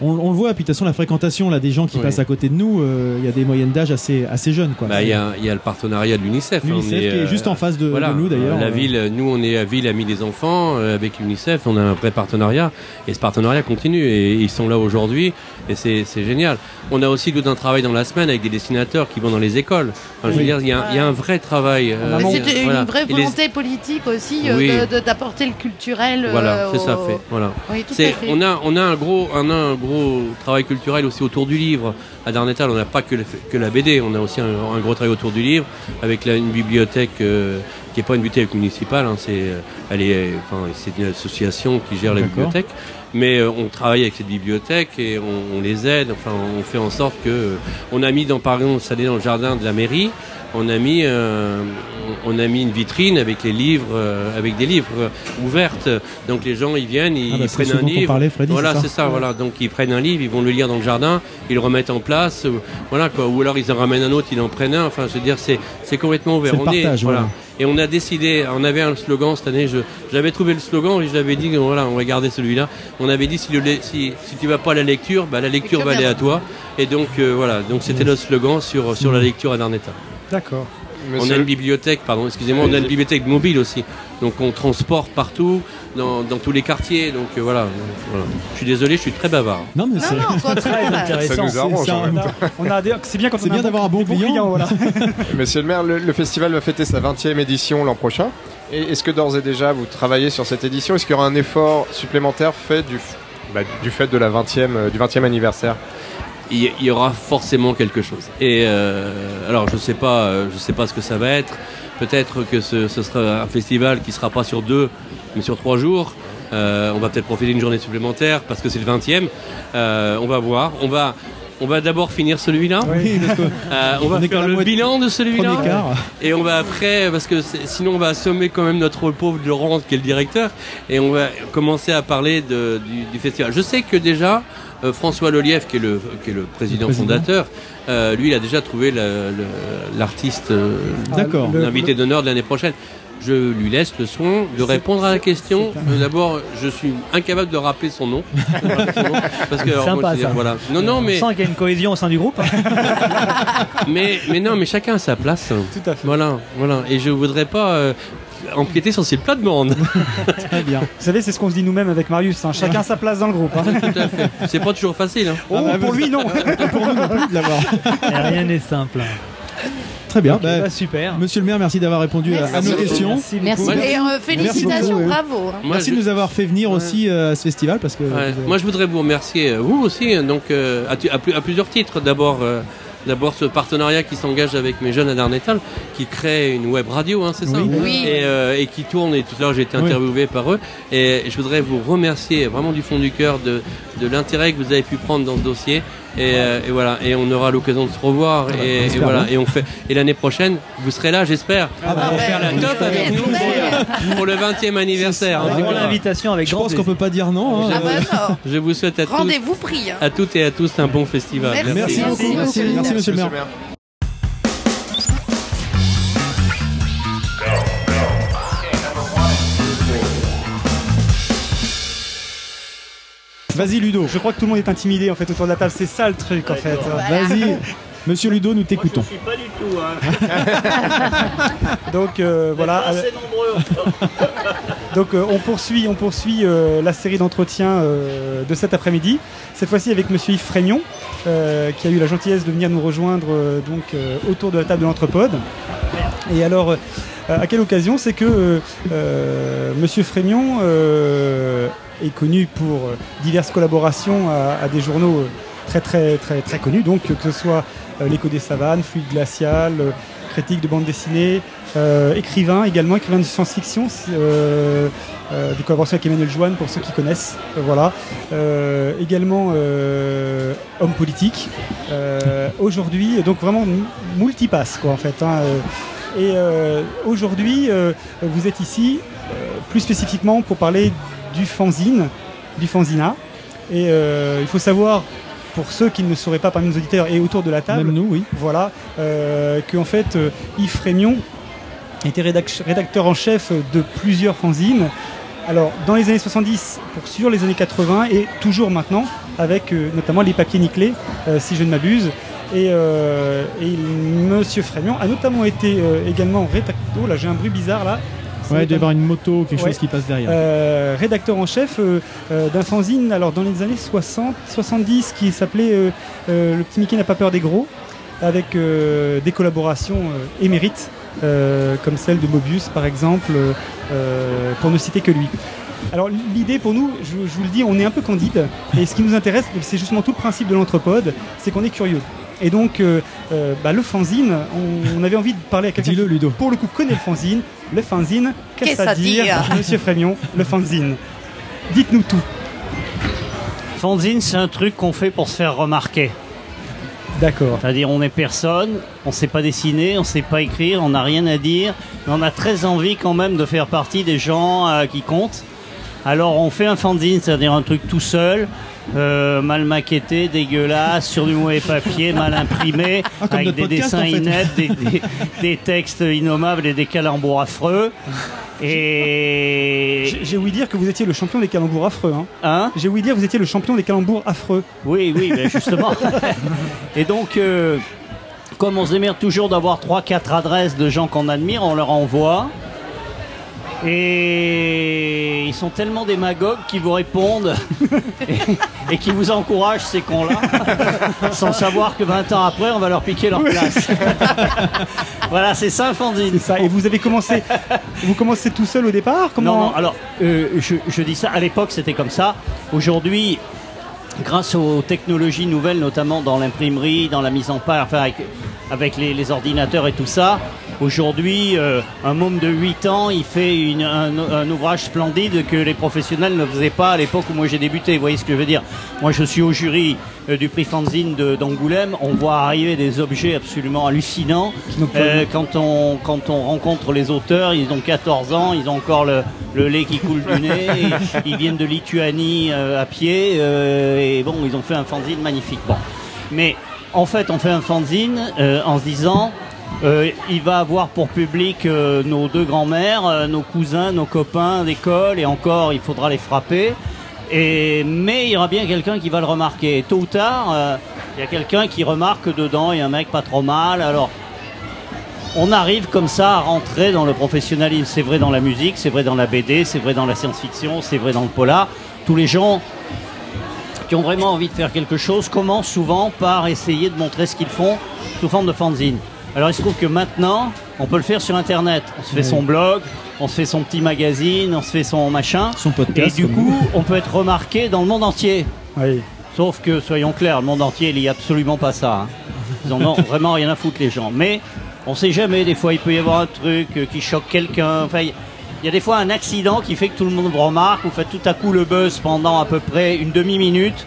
on, on le voit, puis de toute façon, la fréquentation là, des gens qui Oui. passent à côté de nous, euh, il y a des moyennes d'âge assez, assez jeunes. Quoi. Bah, il y, a, il y a le partenariat de l'UNICEF. hein, L'UNICEF qui est juste en face de- de nous, d'ailleurs. La Euh. ville, nous on est à Ville Amis des Enfants euh, avec l'UNICEF, on a un vrai partenariat et ce partenariat continue et ils sont là aujourd'hui et c'est c'est génial. On a aussi tout un travail dans la semaine avec des dessinateurs qui vont dans les écoles. Enfin, je veux Oui. dire, il y, a, il y a un vrai travail. euh, C'était une voilà. vraie les- volonté politique aussi euh, Oui. de- de- d'apporter le culturel. Voilà, euh, c'est ça fait. Voilà. Oui, tout à C'est- fait. on a on a un gros on a un gros travail culturel aussi autour du livre. À Darnétal, on n'a pas que, le- que la BD, on a aussi un, un gros travail autour du livre avec la- une bibliothèque euh, qui n'est pas une bibliothèque municipale. hein, c'est euh, enfin c'est une association qui gère la bibliothèque. Mais euh, on travaille avec cette bibliothèque et on, on les aide. Enfin, on fait en sorte que on a mis dans par exemple année dans le jardin de la mairie, on a mis euh, on a mis une vitrine avec les livres, euh, avec des livres ouvertes. Donc les gens ils viennent, ils, Ah bah, prennent ce un dont on livre. parlait, Freddy, voilà, c'est ça. Voilà. Donc ils prennent un livre, ils vont le lire dans le jardin, ils le remettent en place. euh, Voilà quoi. Ou alors ils en ramènent un autre, ils en prennent un. Enfin, je veux dire, c'est c'est complètement ouvert. C'est le on est partage, voilà. Et on a décidé, on avait un slogan cette année, je, j'avais trouvé le slogan et je l'avais dit, voilà, on va garder celui-là. On avait dit, si, le, le- si, si tu vas pas à la lecture, bah, la lecture va aller à toi. Et donc, euh, voilà, donc c'était notre slogan sur, sur la lecture à Darnetta. D'accord. On a une bibliothèque, pardon, excusez-moi, on a une bibliothèque mobile aussi. Donc on transporte partout, dans, dans tous les quartiers. Donc euh, voilà, donc, voilà. Je suis désolé, je suis très bavard. Non, mais c'est Très intéressant. Ça nous arrange, C'est- bien quand C'est on bien d'avoir un bon bons client. voilà. Monsieur le maire, le, le festival va fêter sa 20e édition l'an prochain. Et est-ce que d'ores et déjà vous travaillez sur cette édition? Est-ce qu'il y aura un effort supplémentaire fait du, bah, du fait de la 20e, euh, du 20e anniversaire? Il y- aura forcément quelque chose. Et euh, alors je sais pas, euh, je sais pas ce que ça va être. Peut-être que ce, ce sera un festival qui sera pas sur deux, mais sur trois jours. Euh, on va peut-être profiter d'une journée supplémentaire parce que c'est le 20e. Euh, on va voir. On va, on va d'abord finir celui-là. Oui, Euh, on va on faire le bilan de celui-là. Et on va après, parce que sinon on va assommer quand même notre pauvre Laurent qui est le directeur, et on va commencer à parler de- du, du festival. Je sais que déjà, euh, François Lelièvre, qui est le, qui est le président, président. fondateur, euh, lui il a déjà trouvé l'artiste, euh, l'invité d'honneur de l'année prochaine. Je lui laisse le soin de répondre à la question. D'abord, je suis incapable de rappeler son nom. Parce que, alors, Sympa dire, voilà. Non, non, mais On sent qu'il y a une cohésion au sein du groupe. mais, mais non, mais chacun a sa place. Tout à fait. Voilà, voilà. Et je voudrais pas euh, empiéter sur ses plates-bandes. Très bien. Vous savez, c'est ce qu'on se dit nous-mêmes avec Marius. hein. Chacun sa place dans le groupe. hein. Tout à fait. C'est pas toujours facile. Hein. Oh, pour lui, non. Pour nous non plus de l'avoir. Et rien n'est simple. Très bien. Bah, bah, super. Monsieur le maire, merci d'avoir répondu à- nos questions. Merci. Merci. Et euh, félicitations, bravo. hein. Moi, merci je- de nous avoir fait venir Ouais. aussi euh, à ce festival parce que. Ouais. vous avez- Moi, je voudrais vous remercier, euh, vous aussi, hein, donc euh, à, plusieurs titres. D'abord, euh, d'abord ce partenariat qui s'engage avec mes jeunes à Darnétal, qui crée une web radio, hein, c'est ça Oui. Oui. et, euh, et qui tourne. Et tout à l'heure, j'ai été Oui. interviewé par eux. Et je voudrais vous remercier vraiment du fond du cœur de, de l'intérêt que vous avez pu prendre dans ce dossier. Et, euh, et voilà. Et on aura l'occasion de se revoir. et, et j'espère voilà. bien. Et on fait. Et l'année prochaine, vous serez là, j'espère, bah, pour faire la teuf avec nous pour, pour le 20e anniversaire. L'invitation avec Je pense qu'on peut pas dire non. hein. Ah bah non. Je vous souhaite à tous, Rendez-vous pris. hein. à toutes et à tous un bon festival. Merci. Merci Merci, beaucoup. Merci, monsieur le merci, maire. monsieur le maire. Vas-y Ludo. Je crois que tout le monde est intimidé en fait autour de la table. C'est ça le truc en fait. Vas-y. Monsieur Ludo, nous t'écoutons. pas du tout. Hein. Donc euh, voilà. Assez nombreux. Donc euh, on poursuit, on poursuit euh, la série d'entretiens euh, de cet après-midi. Cette fois-ci avec Monsieur Yves Frémyon, euh, qui a eu la gentillesse de venir nous rejoindre euh, donc euh, autour de la table de l'entrepode. Et alors, euh, à quelle occasion? C'est que Monsieur Frémyon euh, est connu pour euh, diverses collaborations à, des journaux euh, très très très très connus, donc que ce soit euh, l'écho des savanes, fluide glacial, critique de bande dessinée, écrivain également, écrivain de science-fiction, euh, euh, des collaborations avec Emmanuel Joanne pour ceux qui connaissent, voilà. Également homme politique. Aujourd'hui, donc vraiment multipasse quoi en fait. hein, et aujourd'hui, vous êtes ici plus spécifiquement pour parler du fanzine, du fanzina. Et euh, il faut savoir, pour ceux qui ne le sauraient pas parmi nos auditeurs et autour de la table, Même nous, oui. voilà, euh, que en fait euh, Yves Frémion était rédac- rédacteur en chef de plusieurs fanzines. Alors dans les années 70, pour sur les années 80 et toujours maintenant, avec notamment les papiers nickelés, si je ne m'abuse. Et, et Monsieur Frémion a notamment été également rédacteur. Oh là, j'ai un bruit bizarre là. Ouais, il doit y m'étonne. avoir une moto, quelque Ouais. chose qui passe derrière. Euh, rédacteur en chef euh, euh, d'un fanzine alors dans les années 60, 70 qui s'appelait Le petit Mickey n'a pas peur des gros avec des collaborations émérites euh, comme celle de Mobius par exemple euh, pour ne citer que lui. Alors l'idée pour nous, je, je vous le dis, on est un peu candide et ce qui nous intéresse, c'est justement tout le principe de l'entrepode, c'est qu'on est curieux. Et donc euh, euh, bah, le fanzine, on, on avait envie de parler à quelqu'un Dis-le, qui Ludo. pour le coup connaît le fanzine. Le fanzine, qu'est-ce à dire, dire Monsieur Frémion, le fanzine? Dites-nous tout. Fanzine, c'est un truc qu'on fait pour se faire remarquer. D'accord. C'est-à-dire, on est personne, on sait pas dessiner, on sait pas écrire, on n'a rien à dire, mais on a très envie quand même de faire partie des gens euh, qui comptent. Alors, on fait un fanzine, c'est-à-dire un truc tout seul, euh, mal maquetté, dégueulasse, sur du mauvais papier, mal imprimé, Ah, avec des podcast, dessins en fait. ineptes, des, des- des textes innommables et des calembours affreux. Et J'ai j'ai ouï dire que vous étiez le champion des calembours affreux. Hein. Hein J'ai ouï dire que vous étiez le champion des calembours affreux. Oui, oui, ben justement. Et donc, euh, comme on se démerde toujours d'avoir 3-4 adresses de gens qu'on admire, on leur envoie. Et ils sont tellement démagogues qu'ils vous répondent et, et qui vous encouragent ces cons-là, sans savoir que 20 ans après, on va leur piquer leur place. voilà, c'est ça, Fandine. C'est ça. Et vous avez commencé, vous commencez tout seul au départ Comment Non, non, alors, euh, je, je dis ça, à l'époque c'était comme ça. Aujourd'hui, grâce aux technologies nouvelles, notamment dans l'imprimerie, dans la mise en page, enfin avec, avec les, les ordinateurs et tout ça, Aujourd'hui, euh, un môme de 8 ans, il fait une- un, un ouvrage splendide que les professionnels ne faisaient pas à l'époque où moi j'ai débuté. Vous voyez ce que je veux dire Moi, je suis au jury euh, du prix Fanzine d'Angoulême. On voit arriver des objets absolument hallucinants. Euh, quand, on, quand on rencontre les auteurs, ils ont 14 ans, ils ont encore le, le lait qui coule du nez. ils viennent de Lituanie à pied. et bon, ils ont fait un fanzine magnifique. Bon. Mais en fait, on fait un fanzine euh, en se disant, euh, il va avoir pour public euh, nos deux grands-mères, euh, nos cousins, nos copains d'école, et encore, il faudra les frapper. Et, mais il y aura bien quelqu'un qui va le remarquer. Tôt ou tard, il y a quelqu'un qui remarque que dedans, il y a un mec pas trop mal. Alors, on arrive comme ça à rentrer dans le professionnalisme. C'est vrai dans la musique, c'est vrai dans la BD, c'est vrai dans la science-fiction, c'est vrai dans le polar. Tous les gens qui ont vraiment envie de faire quelque chose commencent souvent par essayer de montrer ce qu'ils font sous forme de fanzine. Alors il se trouve que maintenant, on peut le faire sur Internet. On se fait Oui. son blog, on se fait son petit magazine, on se fait son machin. Son podcast, Et du coup, on peut être remarqué dans le monde entier. Sauf que, soyons clairs, le monde entier, il n'y a absolument pas ça. hein. Ils en ont vraiment rien à foutre, les gens. Mais on sait jamais, des fois, il peut y avoir un truc euh, qui choque quelqu'un. Enfin, il y a des fois un accident qui fait que tout le monde vous remarque. Vous faites tout à coup le buzz pendant à peu près une demi-minute.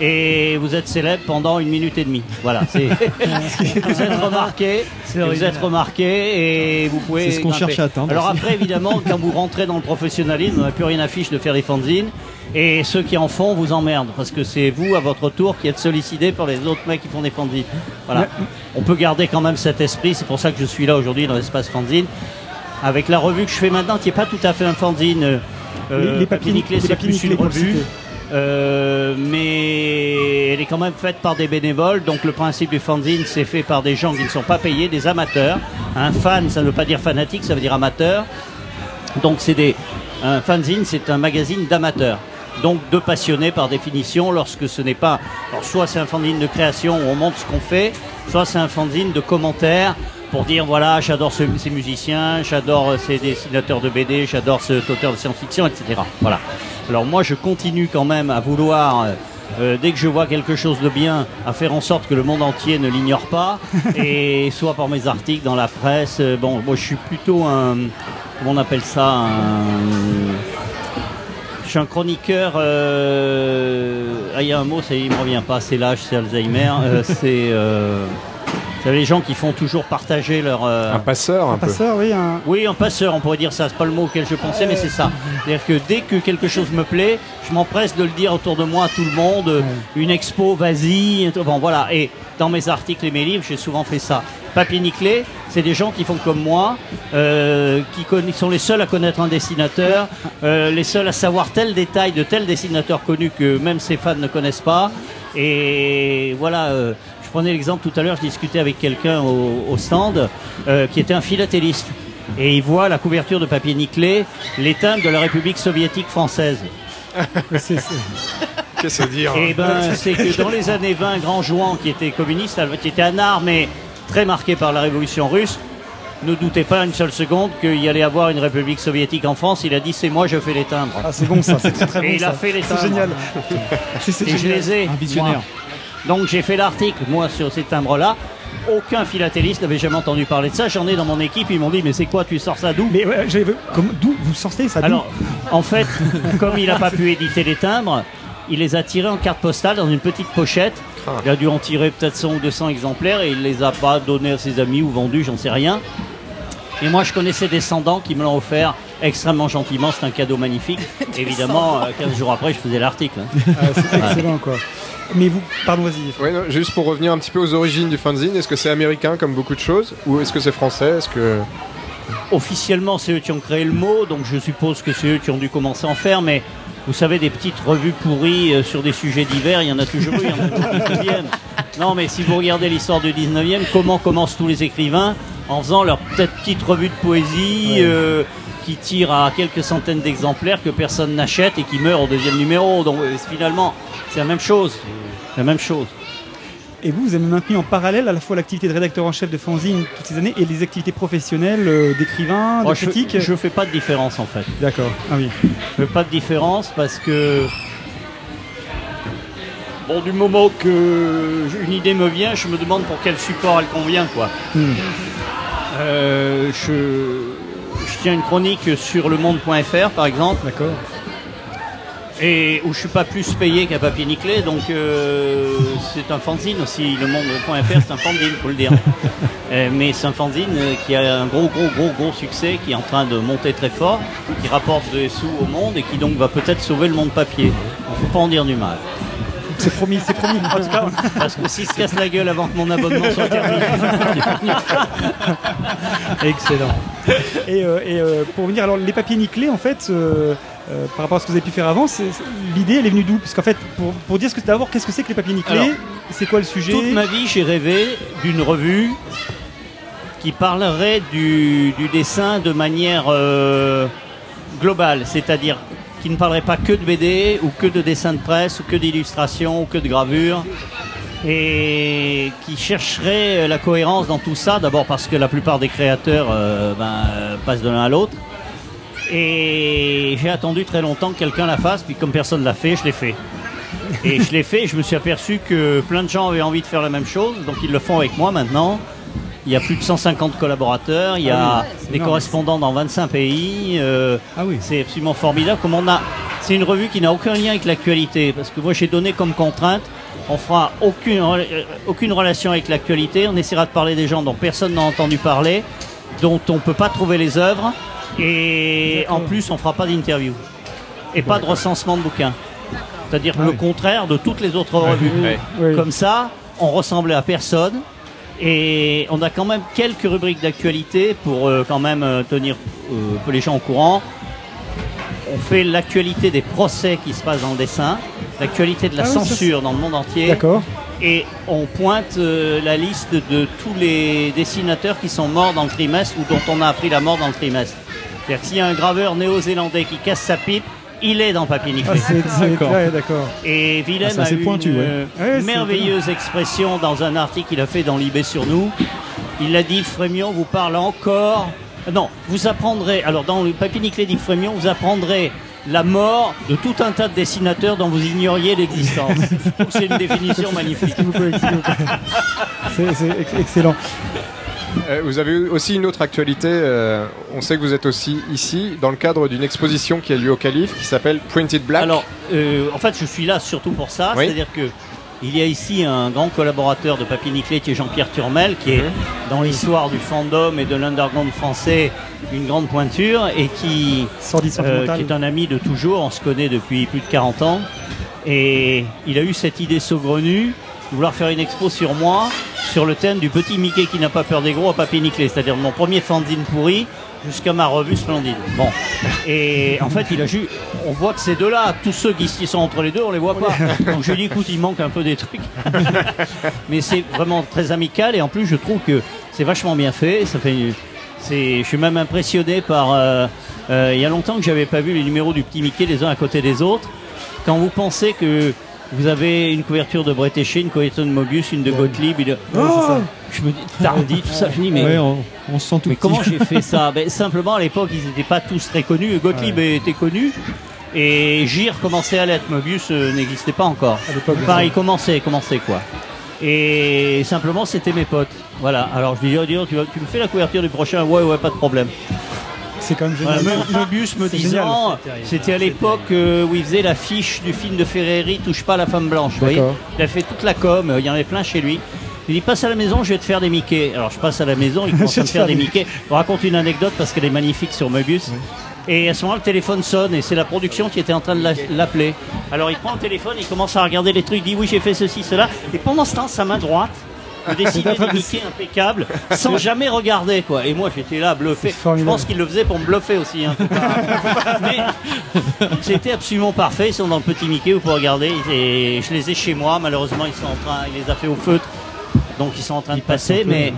Et vous êtes célèbre pendant une minute et demie. Voilà, c'est vous êtes remarqué, vous êtes remarqué et vous pouvez. C'est ce qu'on cherche à atteindre Alors après, évidemment, quand vous rentrez dans le professionnalisme, on n'a plus rien à fiche de faire des fanzines. Et ceux qui en font vous emmerdent parce que c'est vous, à votre tour, qui êtes sollicité par les autres mecs qui font des fanzines. Voilà. On peut garder quand même cet esprit. C'est pour ça que je suis là aujourd'hui dans l'espace fanzine. Avec la revue que je fais maintenant, qui n'est pas tout à fait un fanzine. euh, Les- les papiers- c'est plus une revue. Euh, mais elle est quand même faite par des bénévoles. Donc le principe du fanzine, c'est fait par des gens qui ne sont pas payés, des amateurs. Un fan, ça ne veut pas dire fanatique, ça veut dire amateur. Donc c'est des un fanzine, c'est un magazine d'amateurs. Donc de passionnés par définition, lorsque ce n'est pas. Alors soit c'est un fanzine de création où on montre ce qu'on fait, soit c'est un fanzine de commentaires pour dire voilà j'adore ce- ces musiciens, j'adore euh, ces dessinateurs de BD, j'adore cet auteur de science-fiction, etc. Voilà. Alors moi je continue quand même à vouloir. euh, euh, dès que je vois quelque chose de bien, à faire en sorte que le monde entier ne l'ignore pas, et soit par mes articles dans la presse. euh, Bon, moi je suis plutôt un, comment on appelle ça, un, je suis un chroniqueur. euh, Ah, il y a un mot, ça il me revient pas. C'est l'âge, c'est Alzheimer. euh, c'est euh, savez, les gens qui font toujours partager leur. euh, Un passeur, un, Un peu. passeur, oui, un. oui, un passeur, on pourrait dire ça. C'est pas le mot auquel je pensais, mais c'est ça. C'est-à-dire que dès que quelque chose me plaît, je m'empresse de le dire autour de moi à tout le monde. euh, Une expo, vas-y. Bon, voilà. Et dans mes articles et mes livres, j'ai souvent fait ça. Papier nickelé, c'est des gens qui font comme moi, euh, qui conna- sont les seuls à connaître un dessinateur, euh, les seuls à savoir tel détail de tel dessinateur connu que même ses fans ne connaissent pas. Et voilà, euh, prenais l'exemple tout à l'heure, je discutais avec quelqu'un au, au stand euh, qui était un philatéliste. Et il voit la couverture de papier nickelé, les timbres de la République soviétique française. Qu'est-ce à dire Eh ben, c'est que dans les années 20, Grand Jouan, qui était communiste, qui était un art, mais très marqué par la révolution russe, ne doutait pas une seule seconde qu'il y allait avoir une république soviétique en France. Il a dit c'est moi, je fais les timbres. Ah, c'est bon ça, c'est très très bon. Et il a fait les C'est timbres. génial. C'est- c'est Et je génial. les ai. Un visionnaire. moi. Donc j'ai fait l'article, moi, sur ces timbres-là. Aucun philatéliste n'avait jamais entendu parler de ça. J'en ai dans mon équipe. Ils m'ont dit, mais c'est quoi Tu sors ça d'où? Mais ouais, comme- d'où vous sortez ça d'où? Alors, en fait, comme il n'a pas pu éditer les timbres, il les a tirés en carte postale dans une petite pochette. Il a dû en tirer peut-être 100 ou 200 exemplaires et il les a pas donnés à ses amis ou vendus, j'en sais rien. Et moi, je connaissais des descendants qui me l'ont offert extrêmement gentiment. C'est un cadeau magnifique. Évidemment, euh, 15 jours après, je faisais l'article. hein. Ah, c'est Ouais. excellent quoi. Mais vous, pardon, vas-y. Ouais, non, juste pour revenir un petit peu aux origines du fanzine, est-ce que c'est américain comme beaucoup de choses ou est-ce que c'est français Est-ce que Officiellement, c'est eux qui ont créé le mot, donc je suppose que c'est eux qui ont dû commencer à en faire, mais vous savez, des petites revues pourries euh, sur des sujets divers, il y en a toujours eu, il y en a toujours 19e. Non, mais si vous regardez l'histoire du 19e, comment commencent tous les écrivains En faisant leur peut-être petite revue de poésie euh, qui tire à quelques centaines d'exemplaires que personne n'achète et qui meurt au deuxième numéro. Donc euh, finalement, c'est la même chose. La même chose. Et vous, vous avez maintenu en parallèle à la fois l'activité de rédacteur en chef de fanzine toutes ces années et les activités professionnelles euh, d'écrivain, de je, critique je fais pas de différence en fait. D'accord. Ah oui. Je fais pas de différence parce que bon, du moment que une idée me vient, je me demande pour quel support elle convient quoi. Hmm. Euh, je tiens une chronique sur le monde.fr par exemple. D'accord. Et où je suis pas plus payé qu'un papier nickelé, donc euh, c'est un fanzine aussi. Le monde.fr c'est un fanzine, faut le dire. Euh, mais c'est un fanzine euh, qui a un gros, gros, gros, gros succès, qui est en train de monter très fort, qui rapporte des sous au monde et qui donc va peut-être sauver le monde papier. Il faut pas en dire du mal. C'est promis, c'est promis. En tout cas, parce que s'il se casse la gueule avant que mon abonnement soit terminé. Excellent. Et, euh, et, euh, pour venir, alors les papiers nickelés, en fait, euh, par rapport à ce que vous avez pu faire avant, l'idée elle est venue d'où? Parce qu'en fait, pour, pour dire ce que c'est d'abord, qu'est-ce que c'est que les papiers nickelés? C'est quoi le sujet? Toute ma vie, j'ai rêvé d'une revue qui parlerait du, du dessin de manière globale, c'est-à-dire qui ne parlerait pas que de BD ou que de dessin de presse ou que d'illustration ou que de gravure et qui chercherait euh, la cohérence dans tout ça, d'abord parce que la plupart des créateurs euh, ben, euh, passent de l'un à l'autre. Et j'ai attendu très longtemps que quelqu'un la fasse, puis comme personne l'a fait, je l'ai fait. Et je l'ai fait je me suis aperçu que plein de gens avaient envie de faire la même chose, donc ils le font avec moi maintenant. Il y a plus de 150 collaborateurs, il y a Ah oui, des énorme. correspondants dans 25 pays. euh, C'est absolument formidable. Comme on a, c'est une revue qui n'a aucun lien avec l'actualité, parce que moi j'ai donné comme contrainte, on fera aucune, euh, aucune relation avec l'actualité. On essaiera de parler des gens dont personne n'a entendu parler, dont on peut pas trouver les œuvres, et en plus on fera pas d'interview et pas de recensement de bouquins. C'est-à-dire Ah le oui. contraire de toutes les autres revues. Comme ça, on ressemblait à personne. Et on a quand même quelques rubriques d'actualité pour euh, quand même euh, tenir euh, les gens au courant. On fait l'actualité des procès qui se passent dans le dessin, l'actualité de la Ah oui, ça, censure dans le monde entier. D'accord. Et on pointe euh, la liste de tous les dessinateurs qui sont morts dans le trimestre ou dont on a appris la mort dans le trimestre. C'est-à-dire que s'il y a un graveur néo-zélandais qui casse sa pipe, il est dans Papier Nickelé. Ah, D'accord. Et Willem Ah, a eu pointu, une ouais. euh, Ouais, merveilleuse expression dans un article qu'il a fait dans l'IB sur nous. Il a dit Frémion vous parle encore. Non, vous apprendrez. Alors dans le Papier dit Frémion, vous apprendrez la mort de tout un tas de dessinateurs dont vous ignoriez l'existence. c'est une définition magnifique. C'est c'est ex- excellent. Euh, vous avez aussi une autre actualité. euh, on sait que vous êtes aussi ici dans le cadre d'une exposition qui a lieu au Calife qui s'appelle Printed Black. Alors, euh, en fait, je suis là surtout pour ça. Oui. C'est-à-dire que il y a ici un grand collaborateur de Papier Nickelé qui est Jean-Pierre Turmel, qui est dans l'histoire du fandom et de l'underground français une grande pointure et qui, euh, qui est un ami de toujours. On se connaît depuis plus de 40 ans. Et il a eu cette idée saugrenue vouloir faire une expo sur moi, sur le thème du petit Mickey qui n'a pas peur des gros à papier nickelé, c'est-à-dire mon premier fanzine pourri jusqu'à ma revue splendide. Bon. Et en fait, il a ju- on voit que ces deux-là, tous ceux qui sont entre les deux, on les voit pas. Donc je lui dis, écoute, il manque un peu des trucs. Mais c'est vraiment très amical et en plus, je trouve que c'est vachement bien fait. Ça fait, c'est, je suis même impressionné par. euh, euh, il y a longtemps que j'avais pas vu les numéros du petit Mickey les uns à côté des autres. Quand vous pensez que vous avez une couverture de Bretéché, une couverture de Mobius, une de Gottlieb, une de- c'est ça. je me dis Tardy, tout ça. Je dis mais Ouais, on, on se sent tout mais petit. comment j'ai fait ça ben, Simplement, à l'époque, ils n'étaient pas tous très connus. Gottlieb était connu. Et Gire commençait à l'être. Mobius euh, n'existait pas encore. Enfin, il commençait, il commençait quoi. Et simplement, c'était mes potes. Voilà. Alors, je lui dis, oh, tu, tu me fais la couverture du prochain Ouais, ouais, pas de problème. C'est quand même génial. Voilà, Mo- Mobius me disant, c'était à l'époque euh, où il faisait l'affiche du film de Ferreri, Touche pas à la femme blanche. vous voyez D'accord. il a fait toute la com, euh, il y en avait plein chez lui. Il dit passe à la maison, je vais te faire des Mickey. Alors je passe à la maison, il commence à me te faire des Mickey. Vous raconte une anecdote parce qu'elle est magnifique sur Mobius. Et à ce moment, le téléphone sonne et c'est la production qui était en train de la- l'appeler. Alors il prend le téléphone, il commence à regarder les trucs, il dit oui j'ai fait ceci, cela. Et pendant ce temps, sa main droite me dessinait des Mickey impeccables sans jamais regarder quoi. Et moi j'étais là bluffé. Je pense qu'il le faisait pour me bluffer aussi. hein. Mais c'était absolument parfait. Ils sont dans le petit Mickey, vous pouvez regarder. Et je les ai chez moi. Malheureusement, ils sont en train, il les a fait au feutre, donc ils sont en train de passer. Mais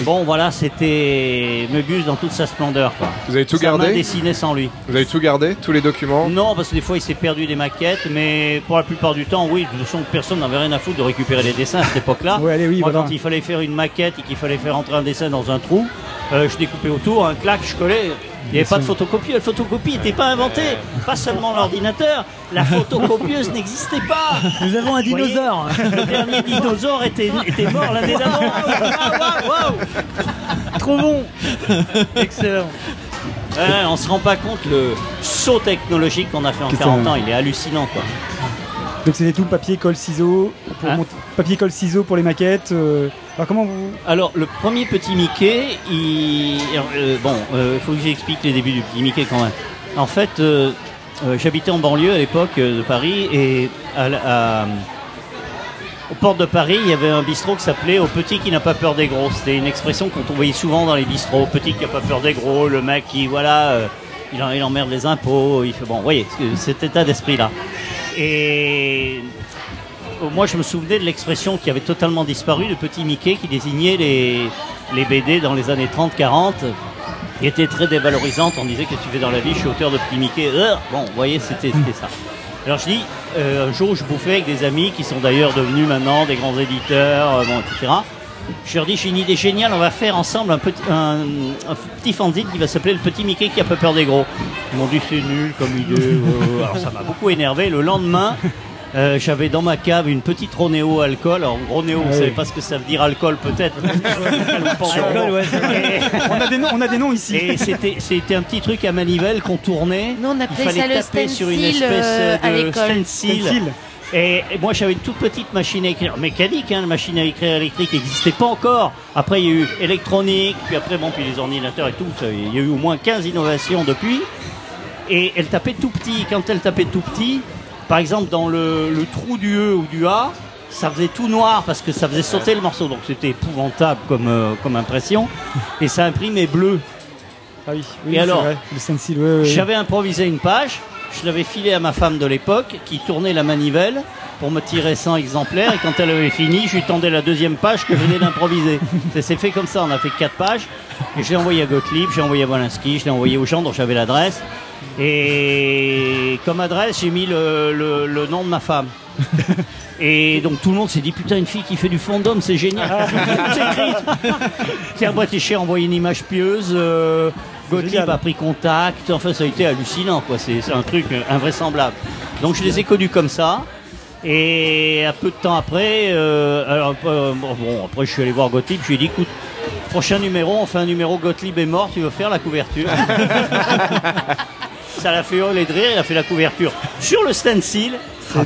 bon, voilà, c'était Möbius dans toute sa splendeur. Quoi. Vous avez tout Sa main gardé dessinée sans lui. Vous avez tout gardé, tous les documents? Non, parce que des fois il s'est perdu des maquettes, mais pour la plupart du temps, oui, de toute façon, personne n'avait rien à foutre de récupérer les dessins à cette époque-là. Ouais, allez, oui, Moi, voilà. quand il fallait faire une maquette et qu'il fallait faire entrer un dessin dans un trou, Euh, je découpais autour, un claque, je collais. Il n'y avait pas de photocopie. La photocopie n'était pas inventée. Pas seulement l'ordinateur. La photocopieuse n'existait pas. Nous avons un dinosaure. Le dernier dinosaure était, était mort l'année d'avant. Waouh, waouh, waouh. Trop bon. Excellent. Ouais, on se rend pas compte le saut technologique qu'on a fait en Qu'est-ce 40 que- ans. Il est hallucinant, quoi. Donc c'était tout papier, colle, ciseaux. Pour Hein Papier, colle, ciseaux pour les maquettes. euh, Alors comment vous. Alors, le premier petit Mickey, il... euh, bon, il faut que j'explique les débuts du petit Mickey quand même. En fait, euh, euh, j'habitais en banlieue à l'époque euh, de Paris et à, à- aux portes de Paris, il y avait un bistrot qui s'appelait Au petit qui n'a pas peur des gros. C'était une expression qu'on voyait souvent dans les bistrots. Au petit qui n'a pas peur des gros, le mec qui, voilà, euh, il, en- il emmerde les impôts. Il fait bon, vous voyez, c'est- cet état d'esprit-là. Et moi, je me souvenais de l'expression qui avait totalement disparu, le petit Mickey qui désignait les, les BD dans les années 30-40, qui était très dévalorisante. On disait que tu fais dans la vie, je suis auteur de petit Mickey. Euh, bon, vous voyez, c'était c'était ça. Alors je dis, euh, un jour, je bouffais avec des amis qui sont d'ailleurs devenus maintenant des grands éditeurs, euh, bon, etc. Je leur dis, j'ai une idée géniale, on va faire ensemble un petit, un, un petit fanzine qui va s'appeler Le Petit Mickey qui a pas peur des gros. Ils m'ont dit, c'est nul comme idée. euh, alors ça m'a beaucoup énervé. Le lendemain, euh, j'avais dans ma cave une petite Ronéo alcool. Alors, Ronéo, vous Ah savez pas ce que ça veut dire alcool, peut-être Alcool, ouais, on, a des noms, on a des noms ici. Et c'était, c'était un petit truc à manivelle qu'on tournait. Nous, on Il appelait fallait ça le taper sur une stencil, espèce euh, à de l'école. stencil. Stencil. Et, et moi, j'avais une toute petite machine à écrire mécanique. Hein, la machine à écrire électrique n'existait pas encore. Après, il y a eu électronique, puis après, bon, puis les ordinateurs et tout. ça, il y a eu au moins 15 innovations depuis. Et elle tapait tout petit. Quand elle tapait tout petit, par exemple, dans le, le trou du E ou du A, ça faisait tout noir parce que ça faisait sauter le morceau. Donc c'était épouvantable comme, euh, comme impression. Et ça imprimait bleu. Ah oui, oui Et c'est alors. J'avais improvisé une page, je l'avais filé à ma femme de l'époque qui tournait la manivelle pour me tirer 100 exemplaires et quand elle avait fini, je lui tendais la deuxième page que je venais d'improviser. Ça s'est fait comme ça, on a fait quatre pages et je l'ai envoyé à Gottlieb, j'ai envoyé à Wolinski, je l'ai envoyé aux gens dont j'avais l'adresse et comme adresse, j'ai mis le, le- le nom de ma femme. Et donc tout le monde s'est dit putain une fille qui fait du fandom c'est génial. C'est écrit. Pierre Bretéché a envoyé une image pieuse. euh, Gottlieb a pris contact. Enfin ça a été hallucinant quoi. C'est un truc euh, invraisemblable. Donc je les ai connus comme ça. Et un peu de temps après, euh, alors euh, bon, après je suis allé voir Gottlieb. Je lui ai dit écoute prochain numéro on fait un numéro Gottlieb est mort. Tu veux faire la couverture? Ça l'a fait hurler de rire. Il a fait la couverture sur le stencil. C'est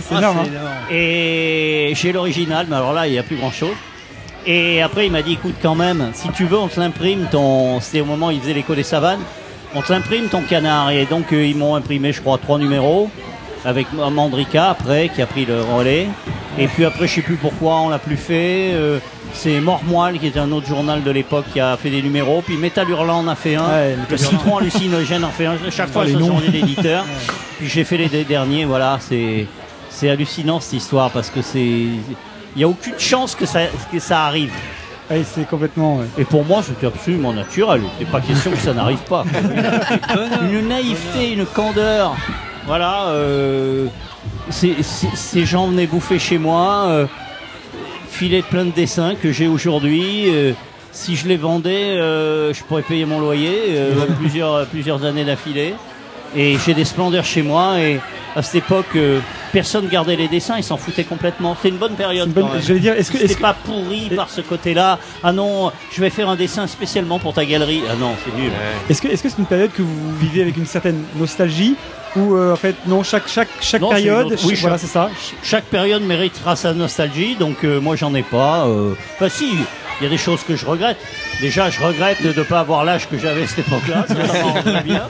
c'est énorme, hein. Et j'ai l'original, mais alors là, il n'y a plus grand chose. Et après, il m'a dit écoute, quand même, si tu veux, on te l'imprime. Ton... C'était au moment où il faisait l'écho des savanes. On te l'imprime ton canard. Et donc, euh, ils m'ont imprimé, je crois, trois numéros. Avec Mandrika après, qui a pris le relais. Et puis après, je sais plus pourquoi on l'a plus fait. Euh, c'est Mormoile, qui était un autre journal de l'époque, qui a fait des numéros. Puis Metal Hurlant en a fait un. Ouais, le. Citron hallucinogène en fait un. Chaque fois, ça noms. changeait d'éditeur. Puis j'ai fait les deux derniers. Voilà, c'est hallucinant cette histoire parce que c'est il n'y a aucune chance que ça que ça arrive. Ouais, c'est complètement. ouais. Et pour moi, c'était absolument naturel. Il n'était pas question que ça n'arrive pas. une naïveté, une candeur. Voilà. euh, ces gens venaient bouffer chez moi, euh, filaient plein de dessins que j'ai aujourd'hui. euh, si je les vendais, euh, je pourrais payer mon loyer euh, plusieurs, plusieurs années d'affilée. Et j'ai des splendeurs chez moi. Et à cette époque, euh, personne gardait les dessins, ils s'en foutaient complètement. C'est une bonne période. C'est une bonne- quand même. j'allais dire, est-ce que- C'était que- pas pourri par ce côté-là Ah non, je vais faire un dessin spécialement pour ta galerie. Ah non, c'est nul. Est-ce que c'est une période que vous vivez avec une certaine nostalgie ou euh, en fait non chaque chaque chaque Non, c'est une période autre- oui, voilà chaque- c'est ça Chaque période méritera sa nostalgie, donc euh, moi j'en ai pas. euh. Enfin si, il y a des choses que je regrette. Déjà, je regrette de ne pas avoir l'âge que j'avais à cette époque-là. Ça, ça m'arrangerait bien.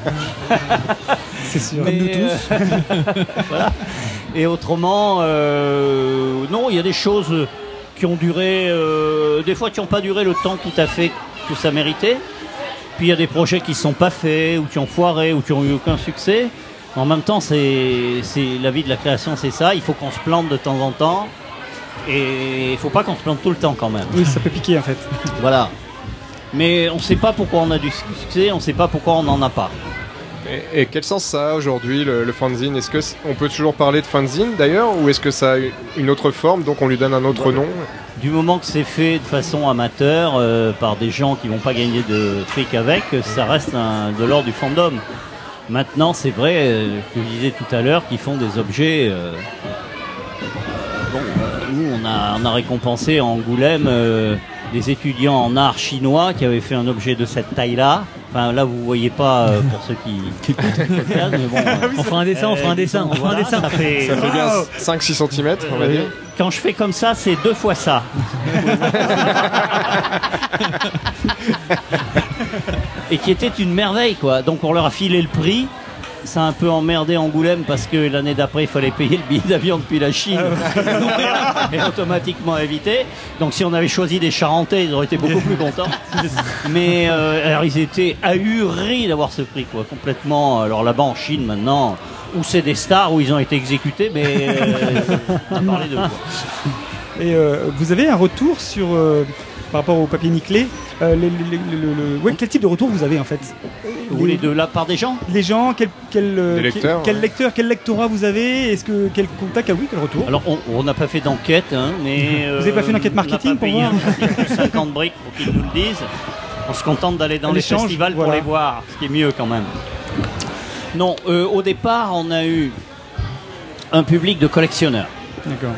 c'est sûr comme nous tous euh, voilà. Et autrement, euh, non, il y a des choses qui ont duré, euh, des fois qui n'ont pas duré le temps tout à fait que ça méritait. Puis il y a des projets qui ne sont pas faits, ou qui ont foiré, ou qui ont eu aucun succès. En même temps, c'est- la vie de la création, c'est ça. Il faut qu'on se plante de temps en temps. Et il faut pas qu'on se plante tout le temps quand même. oui ça peut piquer en fait Voilà. Mais on ne sait pas pourquoi on a du succès, on ne sait pas pourquoi on n'en a pas. Et, et quel sens ça a aujourd'hui le, le fanzine? Est-ce que c- on peut toujours parler de fanzine d'ailleurs, ou est-ce que ça a une autre forme, donc on lui donne un autre nom? Du moment que c'est fait de façon amateur euh, par des gens qui vont pas gagner de fric avec, ça reste un- de l'ordre du fandom. Maintenant, c'est vrai, euh, que je disais tout à l'heure, qu'ils font des objets. euh, on a, on a récompensé à Angoulême euh, des étudiants en art chinois qui avaient fait un objet de cette taille-là. Enfin, là, vous voyez pas euh, pour ceux qui, qui écoutent le podcast, mais bon, euh, On fera un dessin, on fera un euh, dessin, on fera un dessin. Ça fait, Ça fait bien Wow 5-6 cm, on va Euh, dire. Quand je fais comme ça, c'est deux fois ça. Et qui était une merveille, quoi. Donc on leur a filé le prix. Ça a un peu emmerdé Angoulême parce que l'année d'après, il fallait payer le billet d'avion depuis la Chine. et automatiquement évité. Donc si on avait choisi des Charentais, ils auraient été beaucoup plus contents. Mais euh, alors ils étaient ahuris d'avoir ce prix, quoi. Complètement. Alors là-bas en Chine maintenant, où c'est des stars, où ils ont été exécutés, mais euh, on a parlé de quoi. Et euh, vous avez un retour sur, par rapport au papier nickelé euh, les- les- les- le- le- ouais, Quel type de retour vous avez en fait Vous voulez de la part des gens Les gens, quel, quel, euh, Des lecteurs, quel, ouais. lecteur, quel lectorat vous avez Est-ce que quel contact Ah oui, quel retour Alors, on- n'a pas fait d'enquête, hein, mais. Vous avez pas fait une enquête marketing on pas pour payé papier de 50 briques pour qu'ils nous le disent. On se contente d'aller dans les festivals pour les voir, ce qui est mieux quand même. Non, euh, au départ, on a eu un public de collectionneurs. D'accord.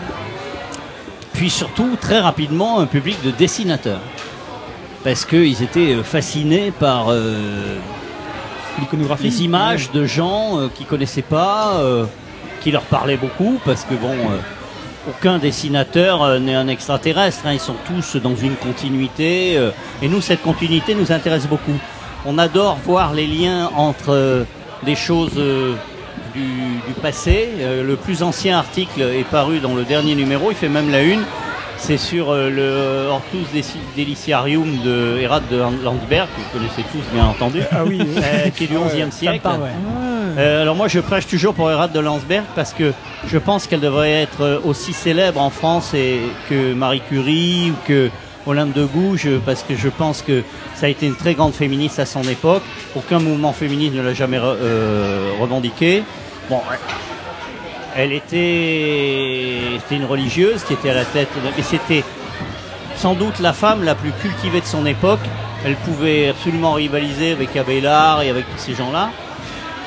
Puis surtout, très rapidement, un public de dessinateurs. Parce qu'ils étaient euh, fascinés par euh, l'iconographie, les images de gens euh, qui connaissaient pas, euh, qui leur parlaient beaucoup, parce que bon, euh, aucun dessinateur n'est un extraterrestre. hein, ils sont tous dans une continuité, et nous, cette continuité nous intéresse beaucoup. On adore voir les liens entre des choses du, du passé. Euh, le plus ancien article est paru dans le dernier numéro, il fait même la une. C'est sur euh, le Hortus Deliciarium de de Landsberg, que vous connaissez tous bien entendu, Ah oui, oui. euh, qui est du Ouais, 11e ça me siècle. parle, ouais. Alors moi je prêche toujours pour Erard de Landsberg parce que je pense qu'elle devrait être aussi célèbre en France et que Marie Curie ou que Olympe de Gouges parce que je pense que ça a été une très grande féministe à son époque. Aucun mouvement féministe ne l'a jamais euh, revendiqué. Bon, elle était, une religieuse qui était à la tête, mais c'était sans doute la femme la plus cultivée de son époque. Elle pouvait absolument rivaliser avec Abélard et avec ces gens-là.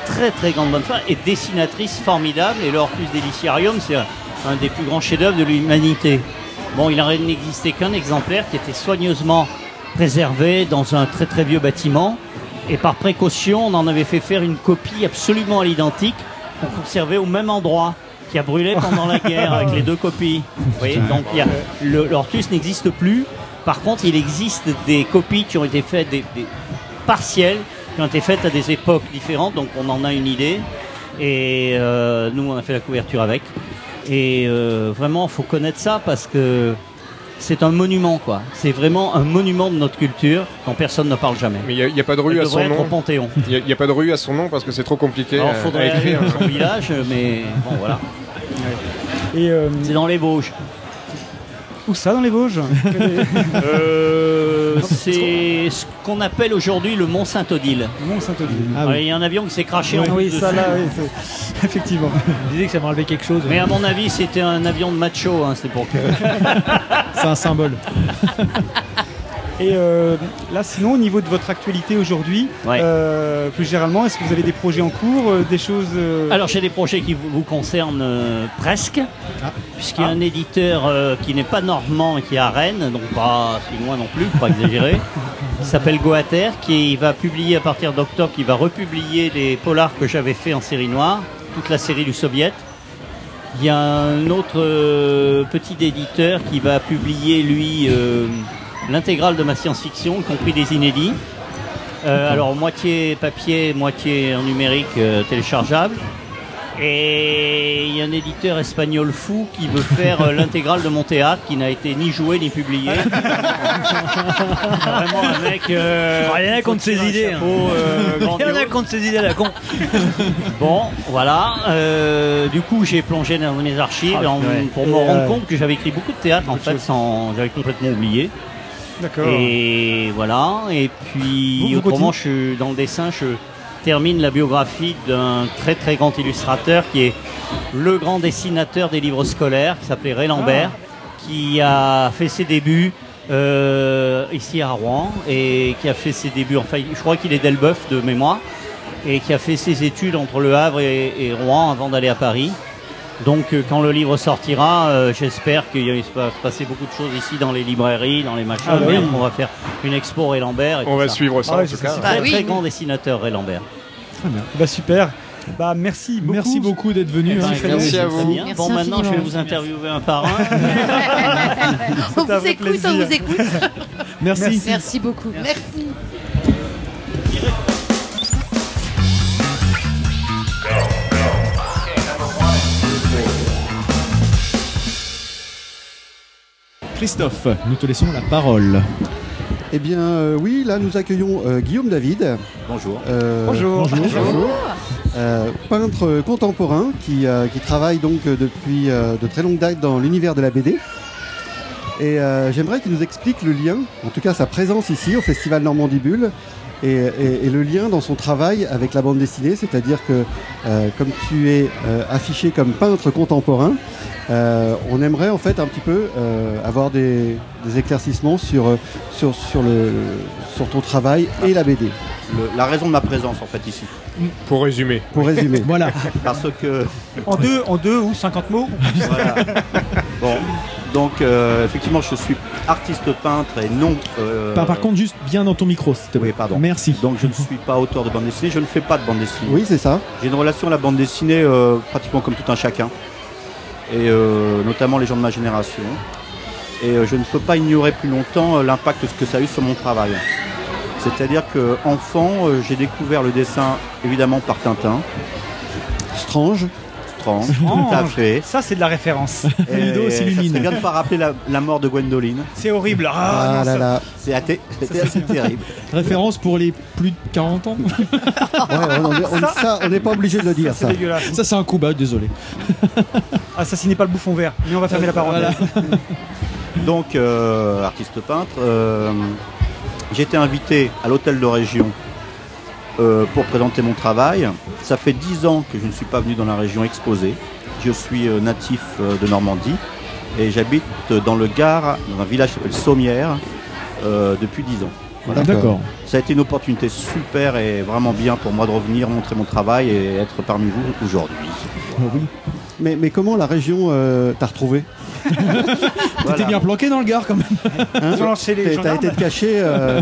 Très très grande bonne femme et dessinatrice formidable. Et le Hortus Deliciarium, c'est un, des plus grands chefs-d'œuvre de l'humanité. Bon, il n'existait qu'un exemplaire qui était soigneusement préservé dans un très très vieux bâtiment. Et par précaution, on en avait fait faire une copie absolument à l'identique qu'on conservait au même endroit, qui a brûlé pendant la guerre avec les deux copies. Vous voyez, donc il y a, le l'Ortus n'existe plus. Par contre, il existe des copies qui ont été faites, des, des partielles, qui ont été faites à des époques différentes, donc on en a une idée. Et euh, nous, on a fait la couverture avec. Et euh, vraiment, il faut connaître ça parce que c'est un monument, quoi. C'est vraiment un monument de notre culture dont personne ne parle jamais. Mais il n'y a, pas de rue Elle à son nom. au Panthéon. Il n'y a, pas de rue à son nom parce que c'est trop compliqué Alors, à- faudrait à aller écrire. dans son village, mais bon, voilà. c'est dans les Vosges. Où ça dans les Vosges Euh, c'est ce qu'on appelle aujourd'hui le Mont Saint-Odile. Mont Saint-Odile. Ah oui. Il y a un avion qui s'est craché en oui, ça dessus. là, oui, effectivement. Je disais que ça m'a enlevé quelque chose. Mais à mon avis, c'était un avion de macho, hein, c'est pour que. C'est un symbole. Et euh, là, sinon, au niveau de votre actualité aujourd'hui, euh, plus généralement, est-ce que vous avez des projets en cours, euh, des choses Alors j'ai des projets qui vous, vous concernent presque, puisqu'il y a un éditeur qui n'est pas normand et qui est à Rennes, donc pas si loin non plus, pas exagérer, qui s'appelle Goater, qui va publier à partir d'octobre, qui va republier les polars que j'avais fait en série noire, toute la série du Soviet. Il y a un autre petit éditeur qui va publier lui l'intégrale de ma science-fiction, y compris des inédits. Euh, alors moitié papier, moitié en numérique euh, téléchargeable. Et il y a un éditeur espagnol fou qui veut faire euh, l'intégrale de mon théâtre qui n'a été ni joué ni publié. Vraiment un mec. euh, Rien contre ses un idées. chapeau, euh, Rien contre ses idées la con. Bon, voilà. Euh, du coup, j'ai plongé dans mes archives Ah, en- ouais. pour me rendre euh, compte que j'avais écrit beaucoup de théâtre en fait, sans, j'avais complètement oublié. D'accord. Et voilà. Et puis Vous- vous autrement, continuez je suis dans le dessin. Je, termine la biographie d'un très très grand illustrateur qui est le grand dessinateur des livres scolaires, qui s'appelait Ray Lambert, qui a fait ses débuts euh, ici à Rouen et qui a fait ses débuts, enfin je crois qu'il est d'Elbeuf de mémoire, et qui a fait ses études entre Le Havre et, et Rouen avant d'aller à Paris. Donc euh, quand le livre sortira, euh, j'espère qu'il va se passer beaucoup de choses ici dans les librairies, dans les machins. Ah bah oui. On va faire une expo Ray Lambert. et On tout va suivre ça, en ouais, tout c'est cas. un Bah Très, Ah oui. très grand dessinateur Ray Lambert. Bah super. Bah merci beaucoup. Merci beaucoup d'être venu. hein. Merci à vous. Bien. Bon, maintenant, je vais vous interviewer un par un. on vous écoute, on vous écoute. Merci. Merci beaucoup. Merci. Christophe, nous te laissons la parole. Eh bien, euh, oui, là, nous accueillons euh, Guillaume David. Bonjour. Euh, Bonjour. Bonjour. Euh, peintre contemporain qui, euh, qui travaille donc depuis euh, de très longues dates dans l'univers de la BD. Et euh, j'aimerais qu'il nous explique le lien, en tout cas sa présence ici au Festival Normandie Bulle, et, le lien dans son travail avec la bande dessinée, c'est-à-dire que euh, comme tu es euh, affiché comme peintre contemporain, euh, on aimerait en fait un petit peu avoir des, des éclaircissements sur, sur, sur, le, sur ton travail et la BD. Le- la raison de ma présence en fait ici. Pour résumer. Pour résumer. Voilà. Parce que En deux, en deux ou 50 mots. Voilà. Bon, donc euh, effectivement, je suis artiste peintre et non. euh, Par, par contre, juste bien dans ton micro, s'il te plaît. Oui, pardon. Merci. Donc je ne suis pas auteur de bande dessinée, je ne fais pas de bande dessinée. Oui, c'est ça. J'ai une relation à la bande dessinée euh, pratiquement comme tout un chacun, et euh, notamment les gens de ma génération. Et euh, je ne peux pas ignorer plus longtemps l'impact que ça a eu sur mon travail. C'est-à-dire que enfant, euh, j'ai découvert le dessin évidemment par Tintin. Strange. Strange, tout à fait. Ça, c'est de la référence. Ludo ça s'illumine. serait bien de ne pas rappeler la, la mort de Gwendoline. C'est horrible. Ah, Ah, non, là ça- là. C'est athée- C'était assez terrible. Référence pour les plus de 40 ans. Ouais, on est- on- ça, on n'est pas obligé de le dire, C'est ça. dégueulasse. Ça, c'est un coup bas, désolé. Assassinez pas le bouffon vert. Mais on va fermer la parenthèse. Donc, euh, artiste peintre, euh, j'ai été invité à l'hôtel de région euh, pour présenter mon travail. Ça fait dix ans que je ne suis pas venu dans la région exposer. Je suis euh, natif euh, de Normandie et j'habite dans le Gard, dans un village qui s'appelle Sommières, euh, depuis dix ans. Voilà. D'accord. Ça a été une opportunité super et vraiment bien pour moi de revenir montrer mon travail et être parmi vous aujourd'hui. oui. Mais, mais comment la région t'a retrouvé? T'étais bien planqué dans le Gard quand même. Hein T'as- été caché euh,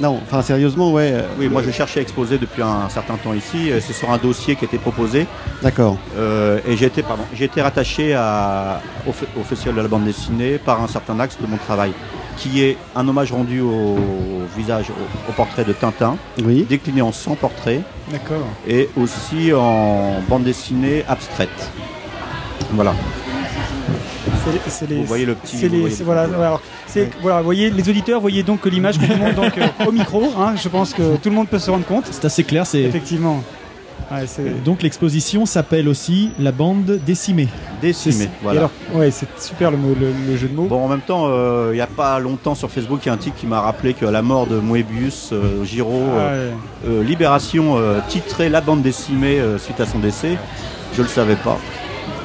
Non, enfin sérieusement, ouais. euh, Oui, moi je cherchais à exposer depuis un certain temps ici. Euh, C'est sur un dossier qui a été proposé. D'accord. Euh, et j'ai été, pardon, j'ai été rattaché à- au, fe- au Festival de la bande dessinée par un certain axe de mon travail, qui est un hommage rendu au, visage, au, au portrait de Tintin, Oui. décliné en 100 portraits, D'accord. et aussi en bande dessinée abstraite. Voilà. C'est- C'est les. Vous voyez le petit- les- voyez c'est- le- voilà, voilà. Alors, c'est- voilà, vous voyez, les auditeurs, voyez donc que l'image qu'on montre donc euh, au micro. hein, je pense que tout le monde peut se rendre compte. C'est assez clair. C'est Effectivement. Ouais, c'est- donc l'exposition s'appelle aussi la bande décimée. Décimé, Et voilà. alors, ouais, c'est super le, mot- le- le jeu de mots. Bon, en même temps, euh, il n'y a pas longtemps sur Facebook, il y a un type qui m'a rappelé que la mort de Moebius, euh, euh, Ah ouais. euh, Libération euh, titrait la bande décimée euh, suite à son décès. Je le savais pas.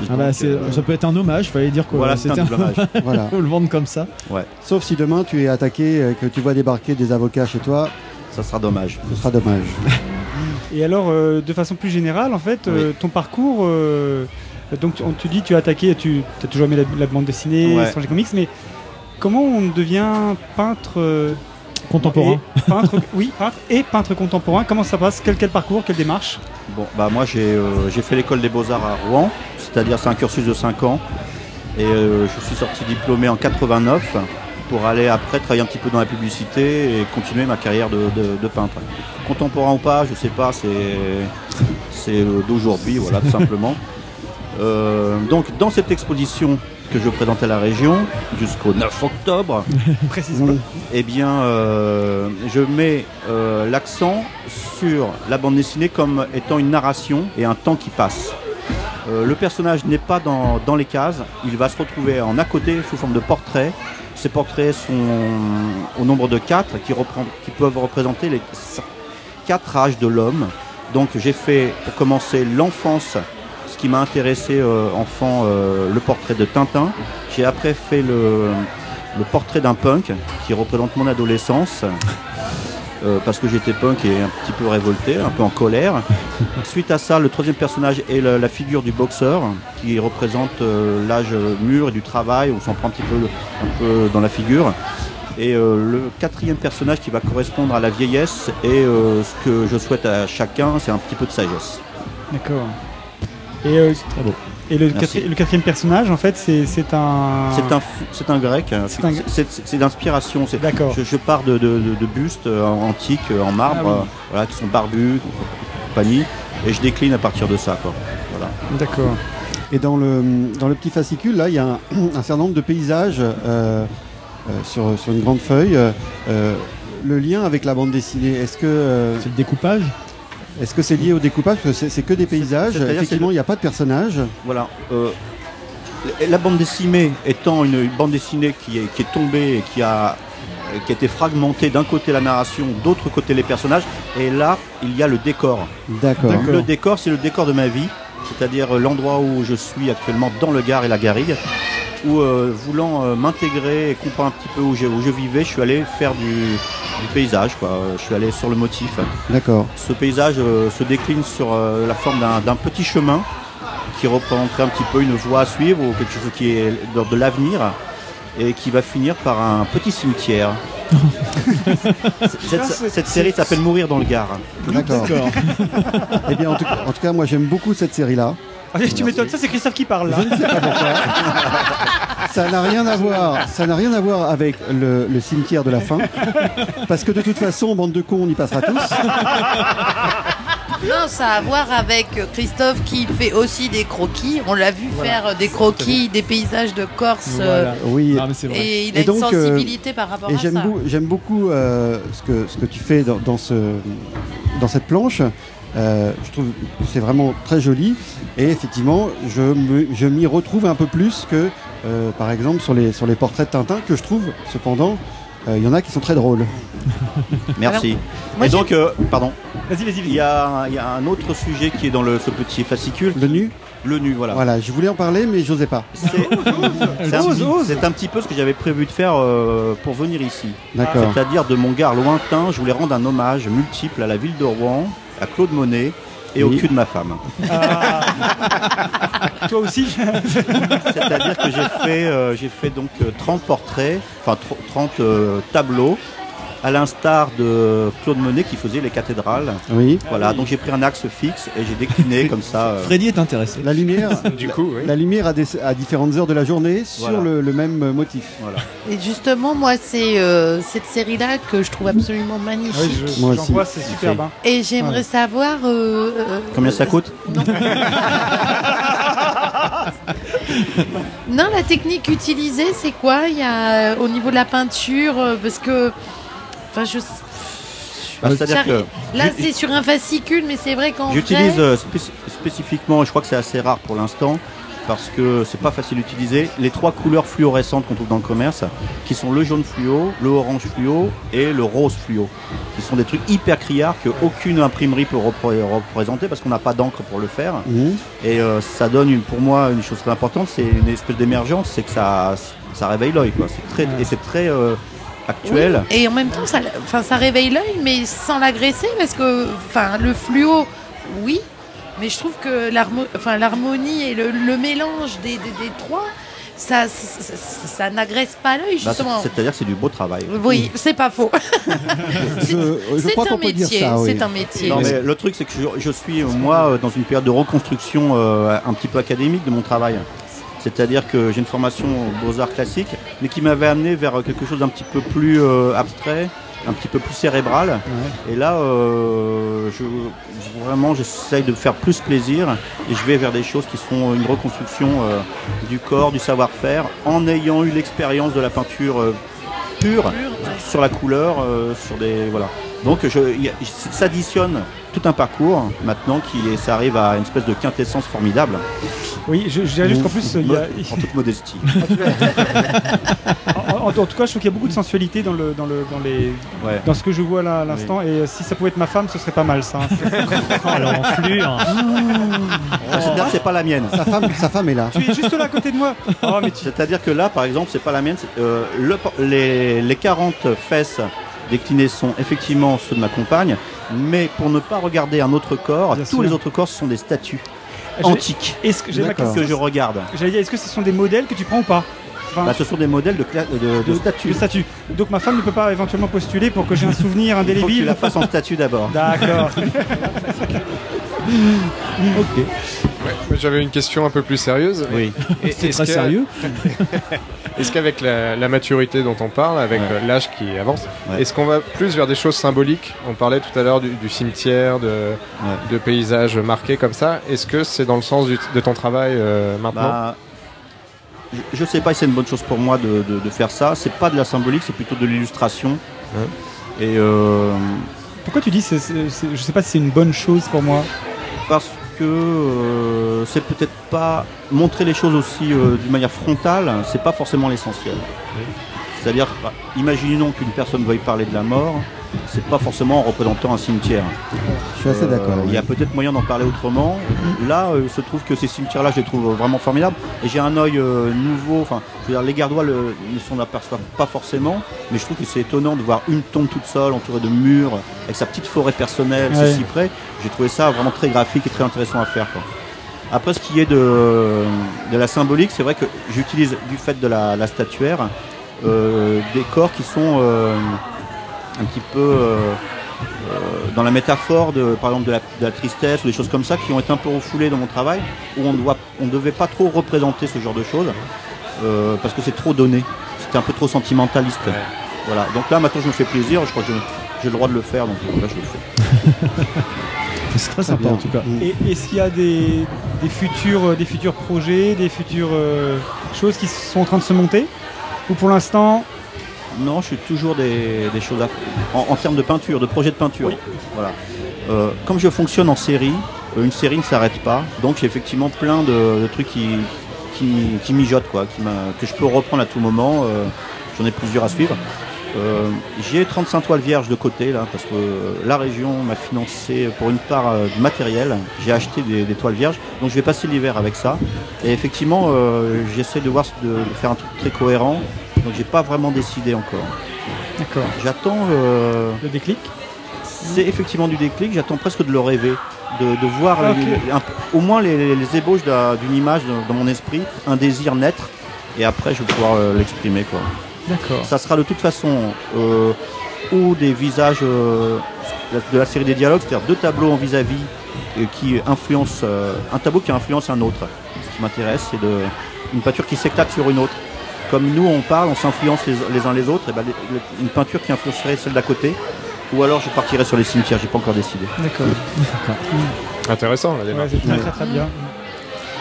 Ah bah, euh, ça peut être un hommage, fallait dire quoi. Voilà, c'est un hommage. Voilà. Faut le vendre comme ça. ouais, Sauf si demain tu es attaqué, euh, que tu vois débarquer des avocats chez toi, ça sera dommage. ce sera dommage. Et alors, euh, de façon plus générale, en fait, euh, ton parcours, euh, donc tu- on te dit tu as attaqué, tu as toujours aimé la, la bande dessinée, Ouais. Stranger Comics, mais comment on devient peintre euh, Contemporain. et peintre, oui, peintre et peintre contemporain Comment ça passe? Quel, quel parcours, quelle démarche? Bon, bah moi j'ai euh, j'ai fait l'école des beaux-arts à Rouen, c'est-à-dire c'est un cursus de 5 ans. Et euh, je suis sorti diplômé en 89 pour aller après travailler un petit peu dans la publicité et continuer ma carrière de, de- de peintre. Contemporain ou pas, je sais pas, c'est c'est euh, d'aujourd'hui, voilà, tout simplement. Euh, donc dans cette exposition que je présente à la région jusqu'au 9 octobre, Précisément. eh bien, euh, je mets euh, l'accent sur la bande dessinée comme étant une narration et un temps qui passe. Euh, le personnage n'est pas dans, dans les cases, il va se retrouver en à côté sous forme de portrait. Ces portraits sont au nombre de quatre qui, reprend- qui peuvent représenter les quatre âges de l'homme Donc j'ai fait, pour commencer, l'enfance, ce qui m'a intéressé euh, enfant, euh, le portrait de Tintin. J'ai après fait le, portrait d'un punk qui représente mon adolescence. euh, parce que j'étais punk et un petit peu révolté, un peu en colère. Suite à ça, le troisième personnage est la, figure du boxeur qui représente l'âge mûr et du travail. On s'en prend un petit peu, un peu dans la figure. Et le quatrième personnage qui va correspondre à la vieillesse et ce que je souhaite à chacun, c'est un petit peu de sagesse. D'accord. Et, euh, beau. et le, Merci. quatri- le quatrième personnage, en fait, c'est c'est un. C'est un, fou- c'est un grec. C'est un- C'est c'est d'inspiration. c'est- Je, je pars de, de- de- de bustes euh, antiques euh, en marbre, Ah oui. voilà, qui sont barbus, compagnie, et je décline à partir de ça. Quoi. Voilà. D'accord. Et dans le, dans le petit fascicule, là, il y a un, un certain nombre de paysages euh, euh, sur, sur une grande feuille. Euh, le lien avec la bande dessinée, est-ce que. c'est le découpage? Est-ce que c'est lié au découpage Parce que c'est- que des paysages. Effectivement, il n'y a pas de personnages. Voilà. euh, la bande dessinée étant une, une bande dessinée qui est, qui est tombée et qui a, qui a été fragmentée d'un côté la narration, d'autre côté les personnages, et là il y a le décor. D'accord. Le décor, c'est le décor de ma vie, c'est-à-dire euh, l'endroit où je suis actuellement dans le Gard et la Garrigue, où euh, voulant euh, m'intégrer et comprendre un petit peu où je, où je vivais, je suis allé faire du, du paysage, quoi. Je suis allé sur le motif. D'accord. Ce paysage euh, se décline sur euh, la forme d'un petit chemin qui représenterait un petit peu une voie à suivre ou quelque chose qui est de, de l'avenir et qui va finir par un petit cimetière. cette, cette- cette série s'appelle Mourir dans le Gard. D'accord. eh bien, en tout, en tout cas, moi, j'aime beaucoup cette série-là. Ah, tu m'étonnes, ça c'est Christophe qui parle là. Je ne sais pas pourquoi. Ça n'a rien à voir. Ça n'a rien à voir avec le, le cimetière de la fin, parce que de toute façon, bande de cons, on y passera tous. Non, ça a à voir avec Christophe qui fait aussi des croquis. On l'a vu faire des croquis, des paysages de Corse. euh, Oui. Et il a une euh, sensibilité par rapport et à j'aime ça. J'aime beaucoup euh, ce, que, ce que tu fais dans, dans ce, dans cette planche. Euh, je trouve que c'est vraiment très joli. Et effectivement, je me- je m'y retrouve un peu plus que, euh, par exemple, sur les, sur les portraits de Tintin, que je trouve, cependant, euh, il y en a qui sont très drôles. Merci. moi, et donc, euh, pardon. Vas-y, vas-y. Il y a, il y a un autre sujet qui est dans le, ce petit fascicule. Le nu Le nu, voilà. Voilà, je voulais en parler, mais j'osais pas. C'est un, c'est un petit peu ce que j'avais prévu de faire euh, pour venir ici. D'accord. C'est-à-dire de mon gare lointain, je voulais rendre un hommage multiple à la ville de Rouen, à Claude Monet et au cul de ma femme. Toi aussi C'est-à-dire que j'ai fait, euh, j'ai fait donc euh, 30 portraits, enfin tr- 30 euh, tableaux, à l'instar de Claude Monet qui faisait les cathédrales. Oui. Voilà, donc j'ai pris un axe fixe et j'ai décliné comme ça. euh, Freddy est intéressé. La lumière, Du coup, oui. la lumière à, des- à différentes heures de la journée sur Voilà. le, le même motif. Voilà. Et justement, moi, c'est euh, cette série-là que je trouve absolument magnifique. Oui, je- Moi j'en aussi. vois, c'est superbe, hein. Et j'aimerais Ouais. savoir. euh, euh, Combien ça coûte Non, la technique utilisée, c'est quoi? Il y a au niveau de la peinture, parce que, enfin, je. Bah, c'est-à-dire que Là, c'est sur un fascicule, mais c'est vrai qu'en J'utilise vrai- euh, spéc- spécifiquement, et je crois que c'est assez rare pour l'instant, parce que c'est pas facile d'utiliser, les trois couleurs fluorescentes qu'on trouve dans le commerce, qui sont le jaune fluo, le orange fluo et le rose fluo, qui sont des trucs hyper criards que aucune imprimerie peut repré- représenter parce qu'on n'a pas d'encre pour le faire. Mhm. Et euh, ça donne une- pour moi une chose très importante, c'est une espèce d'émergence, c'est que ça, ça réveille l'œil, quoi. C'est très, et c'est très euh, Oui, Et en même temps, ça, réveille l'œil, mais sans l'agresser, parce que, le fluo, oui, mais je trouve que l'harmonie et le, le mélange des, des- des trois, ça, ça, ça- ça n'agresse pas l'œil, Bah, justement. c'est- C'est-à-dire que c'est du beau travail. oui, c'est pas faux. C'est un métier, ça. oui. c'est un métier. Non, mais le truc, c'est que je, je suis, moi, dans une période de reconstruction euh, un petit peu académique de mon travail. C'est-à-dire que j'ai une formation aux beaux-arts classiques, mais qui m'avait amené vers quelque chose d'un petit peu plus euh, abstrait, un petit peu plus cérébral. Et là, euh, je, vraiment, j'essaye de faire plus plaisir et je vais vers des choses qui sont une reconstruction euh, du corps, du savoir-faire, en ayant eu l'expérience de la peinture euh, pure, sur la couleur, euh, sur des voilà. Donc je, y s'additionne tout un parcours maintenant qui est- ça arrive à une espèce de quintessence formidable. Oui, je, je dirais juste qu'en plus, il y a- en toute modestie. En, en, en tout cas, je trouve qu'il y a beaucoup de sensualité dans, le, dans, le, dans, les, Ouais. dans ce que je vois là à l'instant. Et euh, si ça pouvait être ma femme, ce serait pas mal ça. hein. Oh, l'enflure. Ah, C'est-à-dire que c'est pas la mienne. Sa femme, sa femme est là. tu es juste là à côté de moi. Oh, tu... C'est-à-dire que là, par exemple, c'est pas la mienne. euh, le les, les 40 fesses déclinées sont effectivement ceux de ma compagne, mais pour ne pas regarder un autre corps, Bien tous sûr. les autres corps ce sont des statues antiques Est-ce que ma question que je regarde. J'allais dire, est-ce que ce sont des modèles que tu prends ou pas Enfin, Bah, ce sont des modèles de, cla- de, de statues. Donc ma femme ne peut pas éventuellement postuler pour que j'ai un souvenir Il faut que tu indélébile. la fasses en statue d'abord. D'accord. Ok. J'avais une question un peu plus sérieuse. Oui. C'est est-ce très sérieux. Est-ce qu'avec la, la maturité dont on parle, avec Ouais. euh, l'âge qui avance, Ouais. est-ce qu'on va plus vers des choses symboliques? On parlait tout à l'heure du, du cimetière, de, de paysages marqués comme ça. Est-ce que c'est dans le sens du- de ton travail euh, maintenant? Bah, je- je sais pas si c'est une bonne chose pour moi de, de- de faire ça. C'est pas de la symbolique, c'est plutôt de l'illustration. Et euh, Pourquoi tu dis, c'est- je sais pas si c'est une bonne chose pour moi? Parce que euh, c'est peut-être pas montrer les choses aussi euh, d'une manière frontale, c'est pas forcément l'essentiel. C'est-à-dire, bah, imaginons qu'une personne veuille parler de la mort, c'est pas forcément en représentant un cimetière. Je suis assez d'accord. Il y a peut-être moyen d'en parler autrement. Là, euh, il se trouve que ces cimetières-là, je les trouve vraiment formidables. Et j'ai un œil euh, nouveau. Enfin, je veux dire, les Gardois le- ne s'en aperçoivent pas forcément, mais je trouve que c'est étonnant de voir une tombe toute seule, entourée de murs, avec sa petite forêt personnelle, Ouais. cyprès. J'ai trouvé ça vraiment très graphique et très intéressant à faire. quoi. Après, ce qui est de, de la symbolique, c'est vrai que j'utilise du fait de la, la statuaire euh, des corps qui sont euh, un petit peu euh, euh, dans la métaphore de, par exemple, de la, de la tristesse ou des choses comme ça qui ont été un peu refoulées dans mon travail, où on doit, on devait pas trop représenter ce genre de choses euh, parce que c'est trop donné. C'était un peu trop sentimentaliste. Voilà. Donc là, maintenant, je me fais plaisir. Je crois que j'ai le droit de le faire, donc là, je le fais. C'est très sympa en tout cas. Et est-ce qu'il y a des, des futurs, des futurs projets, des futures euh, choses qui sont en train de se monter? Ou pour l'instant, Non, je suis toujours des, des choses à en, en termes de peinture, de projet de peinture. Voilà. Euh, comme je fonctionne en série, euh, une série ne s'arrête pas, donc j'ai effectivement plein de, de trucs qui, qui, qui mijotent, quoi, qui que je peux reprendre à tout moment. euh, J'en ai plusieurs à suivre. Euh, j'ai 35 toiles vierges de côté là parce que euh, la région m'a financé pour une part euh, du matériel. J'ai acheté des, des toiles vierges, donc je vais passer l'hiver avec ça. Et effectivement, j'essaie de voir de, de faire un truc très cohérent. Donc j'ai pas vraiment décidé encore. D'accord. J'attends euh, le déclic. C'est effectivement du déclic. J'attends presque de le rêver, de, de voir Ah, les- ok. les- un peu- au moins les, les ébauches d'un- d'une image dans, mon esprit, un désir naître. Et après, je vais pouvoir euh, l'exprimer quoi. D'accord. Ça sera de toute façon euh, ou des visages de la série des dialogues, c'est-à-dire deux tableaux en vis-à-vis qui influencent un tableau qui influence un autre. Ce qui m'intéresse, c'est une peinture qui s'éclate sur une autre. Comme nous, on parle, on s'influence les, les uns les autres, et ben, les- les- une peinture qui influencerait celle d'à côté. Ou alors je partirai sur les cimetières, j'ai pas encore décidé. D'accord. Intéressant la démarche. très, très très bien.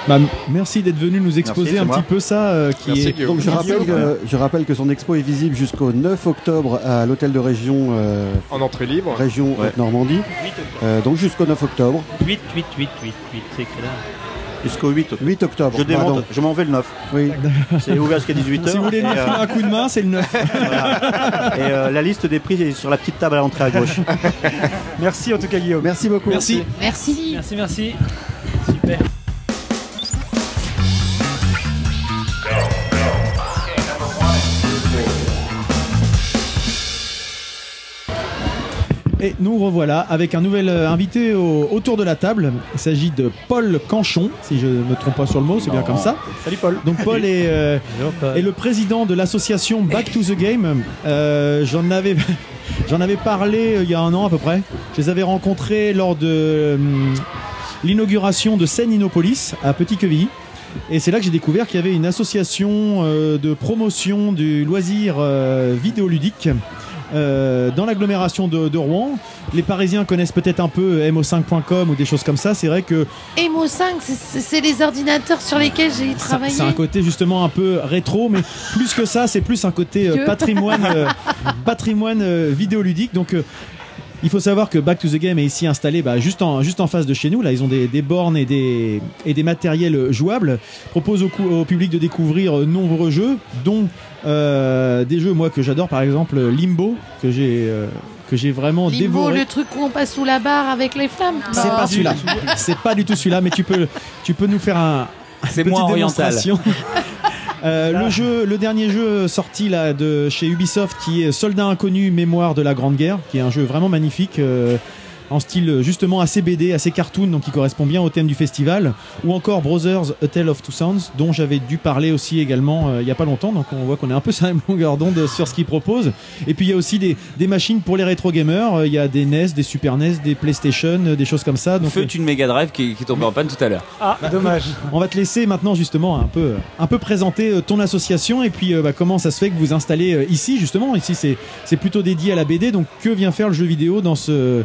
Bah, merci d'être venu nous exposer un moi. petit peu ça euh, qui Merci, est. Guillaume. Donc je rappelle, que, je rappelle que son expo est visible jusqu'au 9 octobre à l'hôtel de région euh, En entrée libre. région Haute-Normandie. Euh, donc jusqu'au 9 octobre. 8, 8, 8, 8, 8, c'est écrit là. Jusqu'au 8 octobre. 8 octobre. Je démonte, pardon. je m'en vais le 9. Oui. C'est ouvert jusqu'à 18h. Si vous voulez nous filer un coup de main, c'est le 9. Et euh, la liste des prix est sur la petite table à l'entrée à gauche. Merci en tout cas Guillaume. Merci beaucoup. Merci. Merci. Merci, merci. Super. Et nous revoilà avec un nouvel euh, invité au- autour de la table. Il s'agit de Paul Canchon, si je ne me trompe pas sur le mot, c'est bien comme ça. Salut Paul. Donc Paul est, euh, est le président de l'association Back to the Game. Euh, J'en avais, j'en avais parlé euh, il y a un an à peu près. Je les avais rencontrés lors de hum, l'inauguration de Seine Innopolis à Petit-Quevilly. Et c'est là que j'ai découvert qu'il y avait une association euh, de promotion du loisir euh, vidéoludique euh, dans l'agglomération de, de Rouen. Les Parisiens connaissent peut-être un peu mo5.com ou des choses comme ça. C'est vrai que Emo 5, c'est- les ordinateurs sur lesquels j'ai travaillé. C'est un côté justement un peu rétro, mais plus que ça, c'est plus un côté euh, patrimoine, euh, patrimoine euh, vidéoludique. Donc, euh, Il faut savoir que Back to the Game est ici installé bah, juste, en, juste en face de chez nous. Là, ils ont des, des bornes et des, et des matériels jouables. Propose au, public de découvrir euh, nombreux jeux, dont euh, des jeux moi que j'adore, par exemple Limbo, que j'ai euh, que j'ai vraiment Limbo, dévoré. le truc où on passe sous la barre avec les flammes. C'est pas celui-là. C'est pas du tout celui-là, mais tu peux, tu peux nous faire un. C'est moins oriental. Euh, le jeu, le dernier jeu sorti là de chez Ubisoft, qui est Soldat inconnu, Mémoire de la Grande Guerre, qui est un jeu vraiment magnifique. euh, en style euh, justement assez BD, assez cartoon, donc qui correspond bien au thème du festival, ou encore Brothers A Tale of Two Sons, dont j'avais dû parler aussi également euh, il y a pas longtemps, donc on voit qu'on est un peu sur la même longueur d'onde sur ce qu'ils proposent. Et puis il y a aussi des, des machines pour les rétro gamers, Euh, il y a des NES, des Super NES, des PlayStation, euh, des choses comme ça. Donc, Feu une Mega Drive qui, qui tombe en panne tout à l'heure. Ah, dommage. on va te laisser maintenant justement un peu, un peu présenter ton association et puis euh, bah, comment ça se fait que vous installez euh, ici justement. Ici c'est c'est plutôt dédié à la BD, donc que vient faire le jeu vidéo dans ce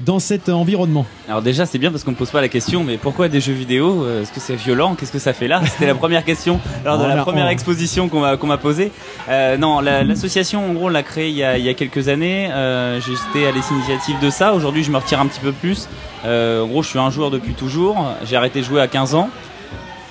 dans cet environnement Alors déjà c'est bien parce qu'on ne pose pas la question mais pourquoi des jeux vidéo Euh, Est-ce que c'est violent Qu'est-ce que ça fait là? C'était la première question lors de la première on- exposition qu'on m'a qu'on m'a posée. Euh, non, la- l'association en gros on l'a créée il y a, il y a quelques années. Euh, J'étais à l'initiative de ça. Aujourd'hui je me retire un petit peu plus. Euh, en gros je suis un joueur depuis toujours. J'ai arrêté de jouer à 15 ans.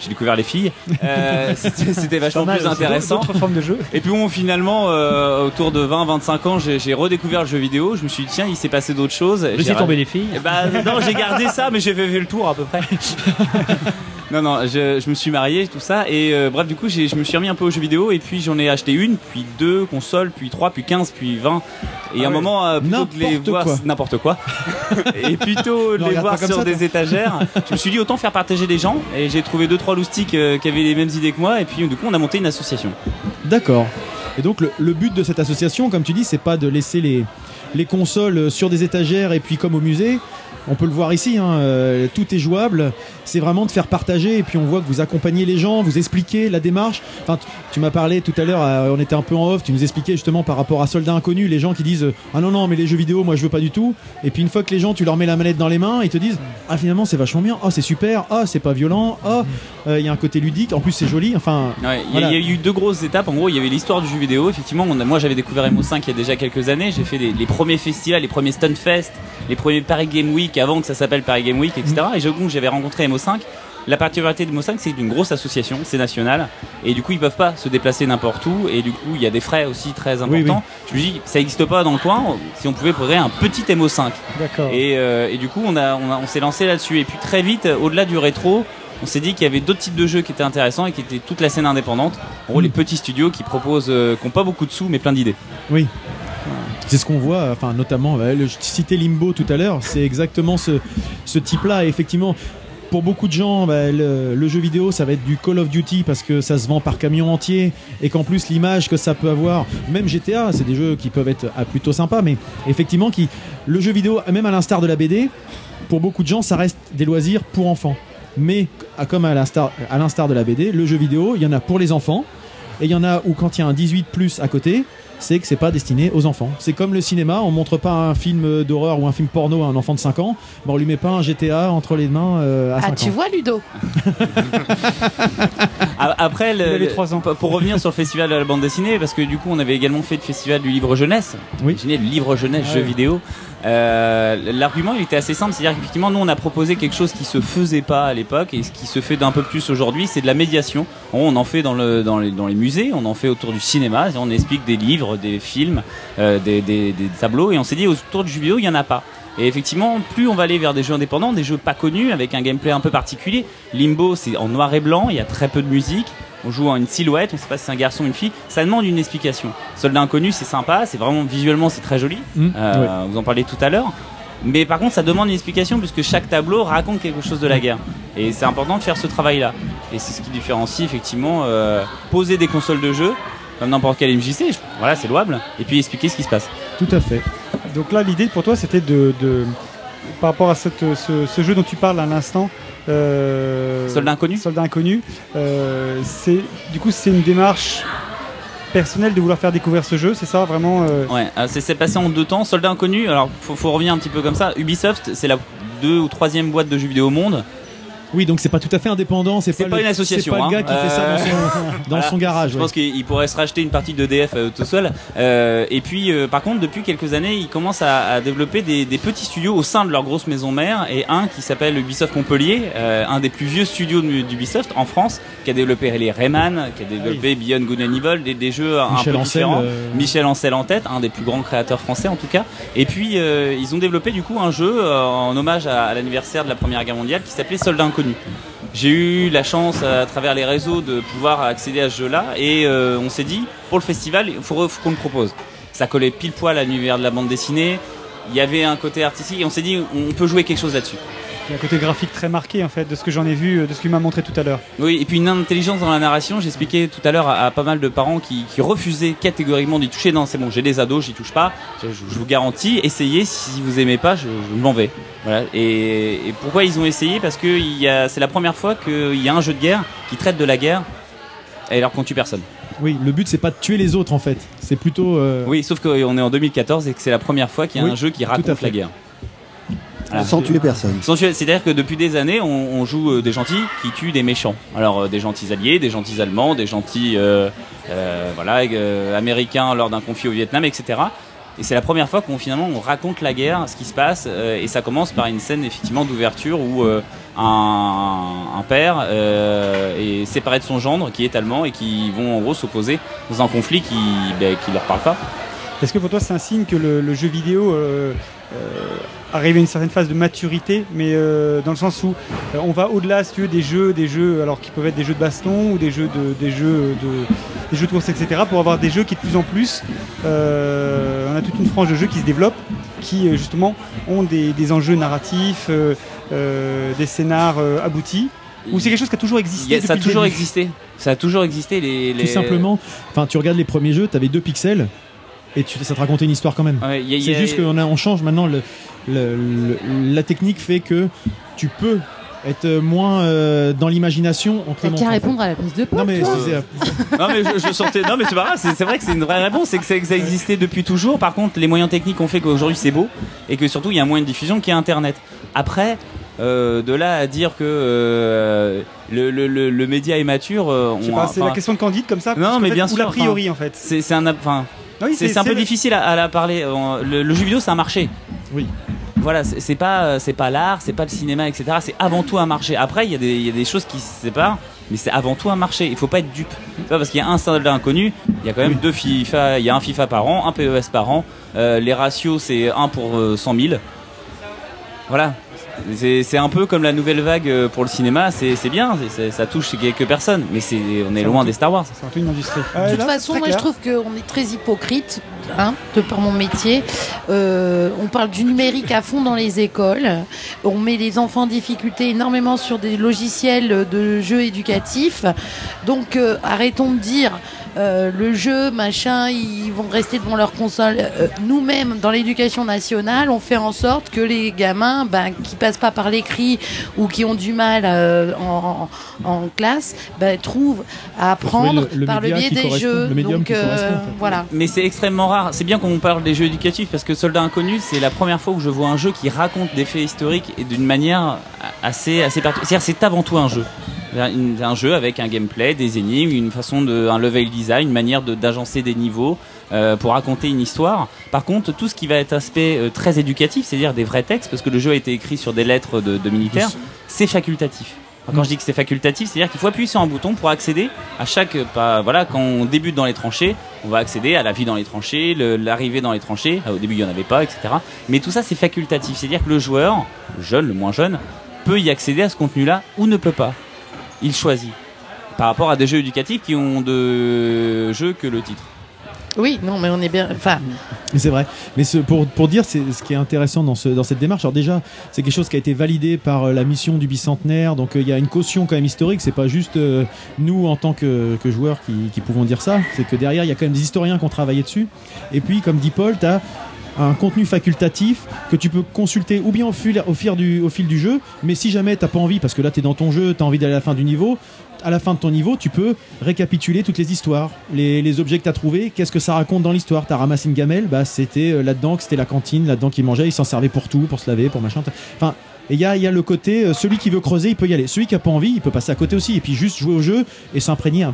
J'ai découvert les filles. Euh, C'était vachement plus intéressant. formes de jeu. Et puis bon, finalement, euh, autour de 20-25 ans, j'ai redécouvert le jeu vidéo. Je me suis dit, tiens, il s'est passé d'autres choses. J'ai- tomber les filles. Bah non, j'ai gardé ça, mais j'ai fait, fait le tour à peu près. non, non, je, je me suis marié, tout ça. Et euh, bref, du coup, je me suis remis un peu aux jeux vidéo. Et puis j'en ai acheté une, puis deux consoles, puis trois, puis 15, puis 20. Et à Ah un ouais. moment, euh, plutôt que les voir, n'importe quoi, et plutôt de Ne les voir sur ça, des étagères, je me suis dit autant faire partager les gens. Et j'ai trouvé deux trois loustiques euh, qui avaient les mêmes idées que moi. Et puis du coup, on a monté une association. D'accord. Et donc le, le but de cette association, comme tu dis, c'est pas de laisser les, les consoles sur des étagères et puis comme au musée. On peut le voir ici, hein, euh, tout est jouable. C'est vraiment de faire partager et puis on voit que vous accompagnez les gens, vous expliquez la démarche. Enfin, tu, m'as parlé tout à l'heure, euh, on était un peu en off, tu nous expliquais justement par rapport à Soldat Inconnu, les gens qui disent euh, ah non non mais les jeux vidéo moi je veux pas du tout. Et puis une fois que les gens tu leur mets la manette dans les mains, ils te disent ah finalement c'est vachement bien, ah c'est super, ah c'est pas violent, ah euh, il y a un côté ludique, en plus c'est joli. Enfin il y, a- voilà. il y a eu deux grosses étapes. En gros, il y avait l'histoire du jeu vidéo. Effectivement, on a- moi j'avais découvert MO5 il y a déjà quelques années. J'ai fait les, les premiers festivals, les premiers Stunfest, les premiers Paris Game Week avant que ça s'appelle Paris Game Week, etc. Et je donc j'avais rencontré MO5. La particularité de MO5, c'est une grosse association, c'est national, et du coup ils peuvent pas se déplacer n'importe où, et du coup il y a des frais aussi très importants. Oui, oui. Je me dis, ça n'existe pas dans le coin. Si on pouvait créer un petit MO5. D'accord. Et, euh, et du coup, on, a, on, a- on s'est lancé là-dessus. Et puis très vite, au-delà du rétro, on s'est dit qu'il y avait d'autres types de jeux qui étaient intéressants et qui étaient toute la scène indépendante. En gros, les petits studios qui proposent, euh, qui n'ont pas beaucoup de sous, mais plein d'idées. Oui. C'est ce qu'on voit, notamment, bah, je citais Limbo tout à l'heure, c'est exactement ce, type-là. Effectivement, pour beaucoup de gens, bah, le, jeu vidéo, ça va être du Call of Duty parce que ça se vend par camion entier et qu'en plus l'image que ça peut avoir, même GTA, c'est des jeux qui peuvent être ah, plutôt sympas, mais effectivement, le jeu vidéo, même à l'instar de la BD, pour beaucoup de gens, ça reste des loisirs pour enfants. Mais comme à l'instar à l'instar de la BD, le jeu vidéo, il y en a pour les enfants et il y en a où quand il y a un 18 plus à côté, c'est que c'est pas destiné aux enfants. C'est comme le cinéma, on montre pas un film d'horreur ou un film porno à un enfant de 5 ans, mais on lui met pas un GTA entre les mains euh, à 5 Ah, tu ans. vois, Ludo A- Après, le- Il avait le- trois ans. pour- revenir sur le festival de la bande dessinée, parce que du coup, on avait également fait le festival du livre jeunesse. Oui. Imaginez le livre jeunesse, Ah jeu oui. vidéo. Euh, L'argument, était assez simple, c'est-à-dire qu'effectivement, nous, on a proposé quelque chose qui se faisait pas à l'époque et ce qui se fait d'un peu plus aujourd'hui, c'est de la médiation. Gros, On en fait dans, le, dans, les, musées, on en fait autour du cinéma, on explique des livres, des films, euh, des, tableaux, et on s'est dit autour du jeu vidéo, il y en a pas. Et effectivement, plus on va aller vers des jeux indépendants, des jeux pas connus, avec un gameplay un peu particulier. Limbo, c'est en noir et blanc, il y a très peu de musique. On joue en une silhouette, on sait pas si c'est un garçon ou une fille. Ça demande une explication. Soldat inconnu, c'est sympa, c'est vraiment visuellement, c'est très joli. Mm, Euh, Vous en parlez tout à l'heure. Mais par contre, ça demande une explication puisque chaque tableau raconte quelque chose de la guerre. Et c'est important de faire ce travail-là. Et c'est ce qui différencie effectivement euh, poser des consoles de jeu comme n'importe quel MJC. je- Voilà, c'est louable. Et puis expliquer ce qui se passe. Tout à fait. Donc là, l'idée pour toi, c'était de, de- par rapport à cette- ce, ce jeu dont tu parles à l'instant. Euh, Soldat inconnu Soldat inconnu. euh, c'est du coup c'est une démarche personnelle de vouloir faire découvrir ce jeu, c'est ça vraiment euh, Ouais, c'est c'est passé en deux temps. Soldat inconnu, alors faut, faut revenir un petit peu comme ça. Ubisoft, c'est la deux ou troisième boîte de jeux vidéo au monde. Oui, donc c'est pas tout à fait indépendant, c'est pas, pas le- une association. C'est pas le gars hein. qui fait ça dans son, Euh, dans voilà. son garage. Je ouais. pense qu'il il pourrait se racheter une partie d'EDF euh, tout seul. Euh, et puis, par contre, depuis quelques années, ils commencent à, à développer des, des petits studios au sein de leur grosse maison mère. Et un qui s'appelle Ubisoft Montpellier, un des plus vieux studios d'Ubisoft en France, qui a développé les Rayman, qui a développé Beyond Good and Evil, des, des jeux un Michel peu Ancel, différents. euh, Michel Ancel en tête, un des plus grands créateurs français en tout cas. Et puis, euh, ils ont développé du coup un jeu euh, en hommage à, à l'anniversaire de la Première Guerre mondiale qui s'appelait Soldat Inconnu. J'ai eu la chance à travers les réseaux de pouvoir accéder à ce jeu-là et euh, on s'est dit pour le festival il faut, faut qu'on le propose. Ça collait pile poil à l'univers de la bande dessinée. Il y avait un côté artistique et on s'est dit on peut jouer quelque chose là-dessus. Il y a un côté graphique très marqué en fait de ce que j'en ai vu, de ce qu'il m'a montré tout à l'heure. Oui, et puis une intelligence dans la narration. J'expliquais tout à l'heure à, à pas mal de parents qui, qui refusaient catégoriquement d'y toucher. Non, c'est bon, j'ai des ados, j'y touche pas. Je, je- je vous garantis, essayez. Si vous aimez pas, je, je m'en vais. Voilà. Et, et pourquoi ils ont essayé? Parce que c'est la première fois qu'il y a un jeu de guerre qui traite de la guerre et alors qu'on tue personne. Oui, le but c'est pas de tuer les autres en fait. C'est plutôt. euh, Oui, sauf qu'on est en 2014 et que c'est la première fois qu'il y a Oui, un jeu qui raconte la guerre. Sans tuer personne. Sans tuer- C'est-à-dire que depuis des années, on, on joue euh, des gentils qui tuent des méchants. Alors euh, des gentils alliés, des gentils allemands, des gentils euh, euh, voilà euh, américains lors d'un conflit au Vietnam, etc. Et c'est la première fois qu'on finalement on raconte la guerre, ce qui se passe, euh, et ça commence par une scène effectivement d'ouverture où euh, un, un père euh, est séparé de son gendre qui est allemand et qui vont en gros s'opposer dans un conflit qui ben, qui leur parle pas. Est-ce que pour toi c'est un signe que le, le jeu vidéo euh, euh, arrive à une certaine phase de maturité, mais euh, dans le sens où euh, on va au-delà, si tu veux, des jeux, des jeux, alors qui peuvent être des jeux de baston ou des jeux de, des jeux de, des jeux de course, etc., pour avoir des jeux qui de plus en plus, euh, on a toute une frange de jeux qui se développent, qui justement ont des, des enjeux narratifs, euh, euh, des scénars euh, aboutis. Ou c'est quelque chose qui a toujours existé a- ça a toujours existé. Ça a toujours existé. Les, les... Tout simplement. Enfin, tu regardes les premiers jeux, t'avais deux pixels et tu, ça te racontait une histoire quand même. Ouais, c'est juste qu'on a- on change maintenant. Le, le- le- la technique fait que tu peux être moins euh, dans l'imagination en le qu'à répondre à la place de Paul. Non mais je euh, non mais je, je sortais. Non mais c'est pas grave. C'est vrai que c'est une vraie réponse. C'est que ça, que ça existait depuis toujours. Par contre, les moyens techniques ont fait qu'aujourd'hui c'est beau et que surtout il y a un moyen de diffusion qui est Internet. Après. Euh, de là à dire que euh, le, le, le, le média est mature, euh, c'est la question de Candide comme ça Non, mais fait, bien Ou sûr. l'a priori en fait. C'est c'est un, enfin, Oui, c'est un peu difficile à, à la parler. Euh, Le, jeu vidéo, c'est un marché. Oui. Voilà, c'est pas, c'est pas l'art, c'est pas le cinéma, etc. C'est avant tout un marché. Après, il y, a des- y a des choses qui se séparent, mais c'est avant tout un marché. Il faut pas être dupe. Pas parce qu'il y a un soldat inconnu, il y a quand même deux FIFA. Il y a un FIFA par an, un PES par an. Euh, les ratios, c'est 1 pour euh, 100 000. Voilà. C'est un peu comme la nouvelle vague euh, pour le cinéma. C'est bien, ça touche quelques personnes, mais c'est on est loin des Star Wars. C'est un peu une industrie. De toute façon, moi je trouve qu'on est très hypocrite, hein, de par mon métier. Euh, on parle du numérique à fond dans les écoles. On met les enfants en difficulté énormément sur des logiciels de jeux éducatifs. Donc euh, arrêtons de dire. Euh, le jeu, machin, ils vont rester devant leur console. Euh, Nous-mêmes, dans l'éducation nationale, on fait en sorte que les gamins, ben, qui passent pas par l'écrit ou qui ont du mal euh, en, en- en classe, ben, trouvent à apprendre le- le par le biais des jeux. le médium Donc, euh, correspond, en fait. voilà. Mais c'est extrêmement rare. C'est bien qu'on parle des jeux éducatifs parce que Soldat Inconnu, c'est la première fois où je vois un jeu qui raconte des faits historiques et d'une manière assez, assez particulière. C'est-à-dire, c'est avant tout un jeu. Un jeu avec un gameplay, des énigmes, une façon de, un level design, une manière de- d'agencer des niveaux euh, pour raconter une histoire. Par contre, tout ce qui va être aspect euh, très éducatif, c'est-à-dire des vrais textes, parce que le jeu a été écrit sur des lettres de, de militaires, c'est facultatif. Quand je dis que c'est facultatif, c'est-à-dire qu'il faut appuyer sur un bouton pour accéder à chaque pas. Voilà, quand on débute dans les tranchées, on va accéder à la vie dans les tranchées, le- l'arrivée dans les tranchées. Ah, Au début, il n'y en avait pas, etc. Mais tout ça, c'est facultatif. C'est-à-dire que le joueur, le jeune, le moins jeune, peut y accéder à ce contenu-là ou ne peut pas. Il choisit. Par rapport à des jeux éducatifs qui ont de jeux que le titre. Oui, non, mais on est bien. Enfin, c'est vrai. Mais ce- pour, pour dire, c'est ce qui est intéressant dans, ce, dans cette démarche. Alors déjà, c'est quelque chose qui a été validé par euh, la mission du bicentenaire. Donc euh, il y a une caution quand même historique. C'est pas juste euh, nous en tant que, que joueurs qui, qui pouvons dire ça. C'est que derrière, il y a quand même des historiens qui ont travaillé dessus. Et puis, comme dit Paul, tu as un contenu facultatif que tu peux consulter ou bien au fil, du, jeu, mais si jamais t'as pas envie, parce que là tu es dans ton jeu, tu as envie d'aller à la fin du niveau, à la fin de ton niveau, tu peux récapituler toutes les histoires, les, objets que tu as trouvés, qu'est-ce que ça raconte dans l'histoire. Tu as ramassé une gamelle, bah, c'était euh, là-dedans que c'était la cantine, là-dedans qu'ils mangeaient, ils s'en servaient pour tout, pour se laver, pour machin. Enfin, il y a, il y a le côté, euh, celui qui veut creuser, il peut y aller. Celui qui a pas envie, il peut passer à côté aussi. Et puis juste jouer au jeu et s'imprégner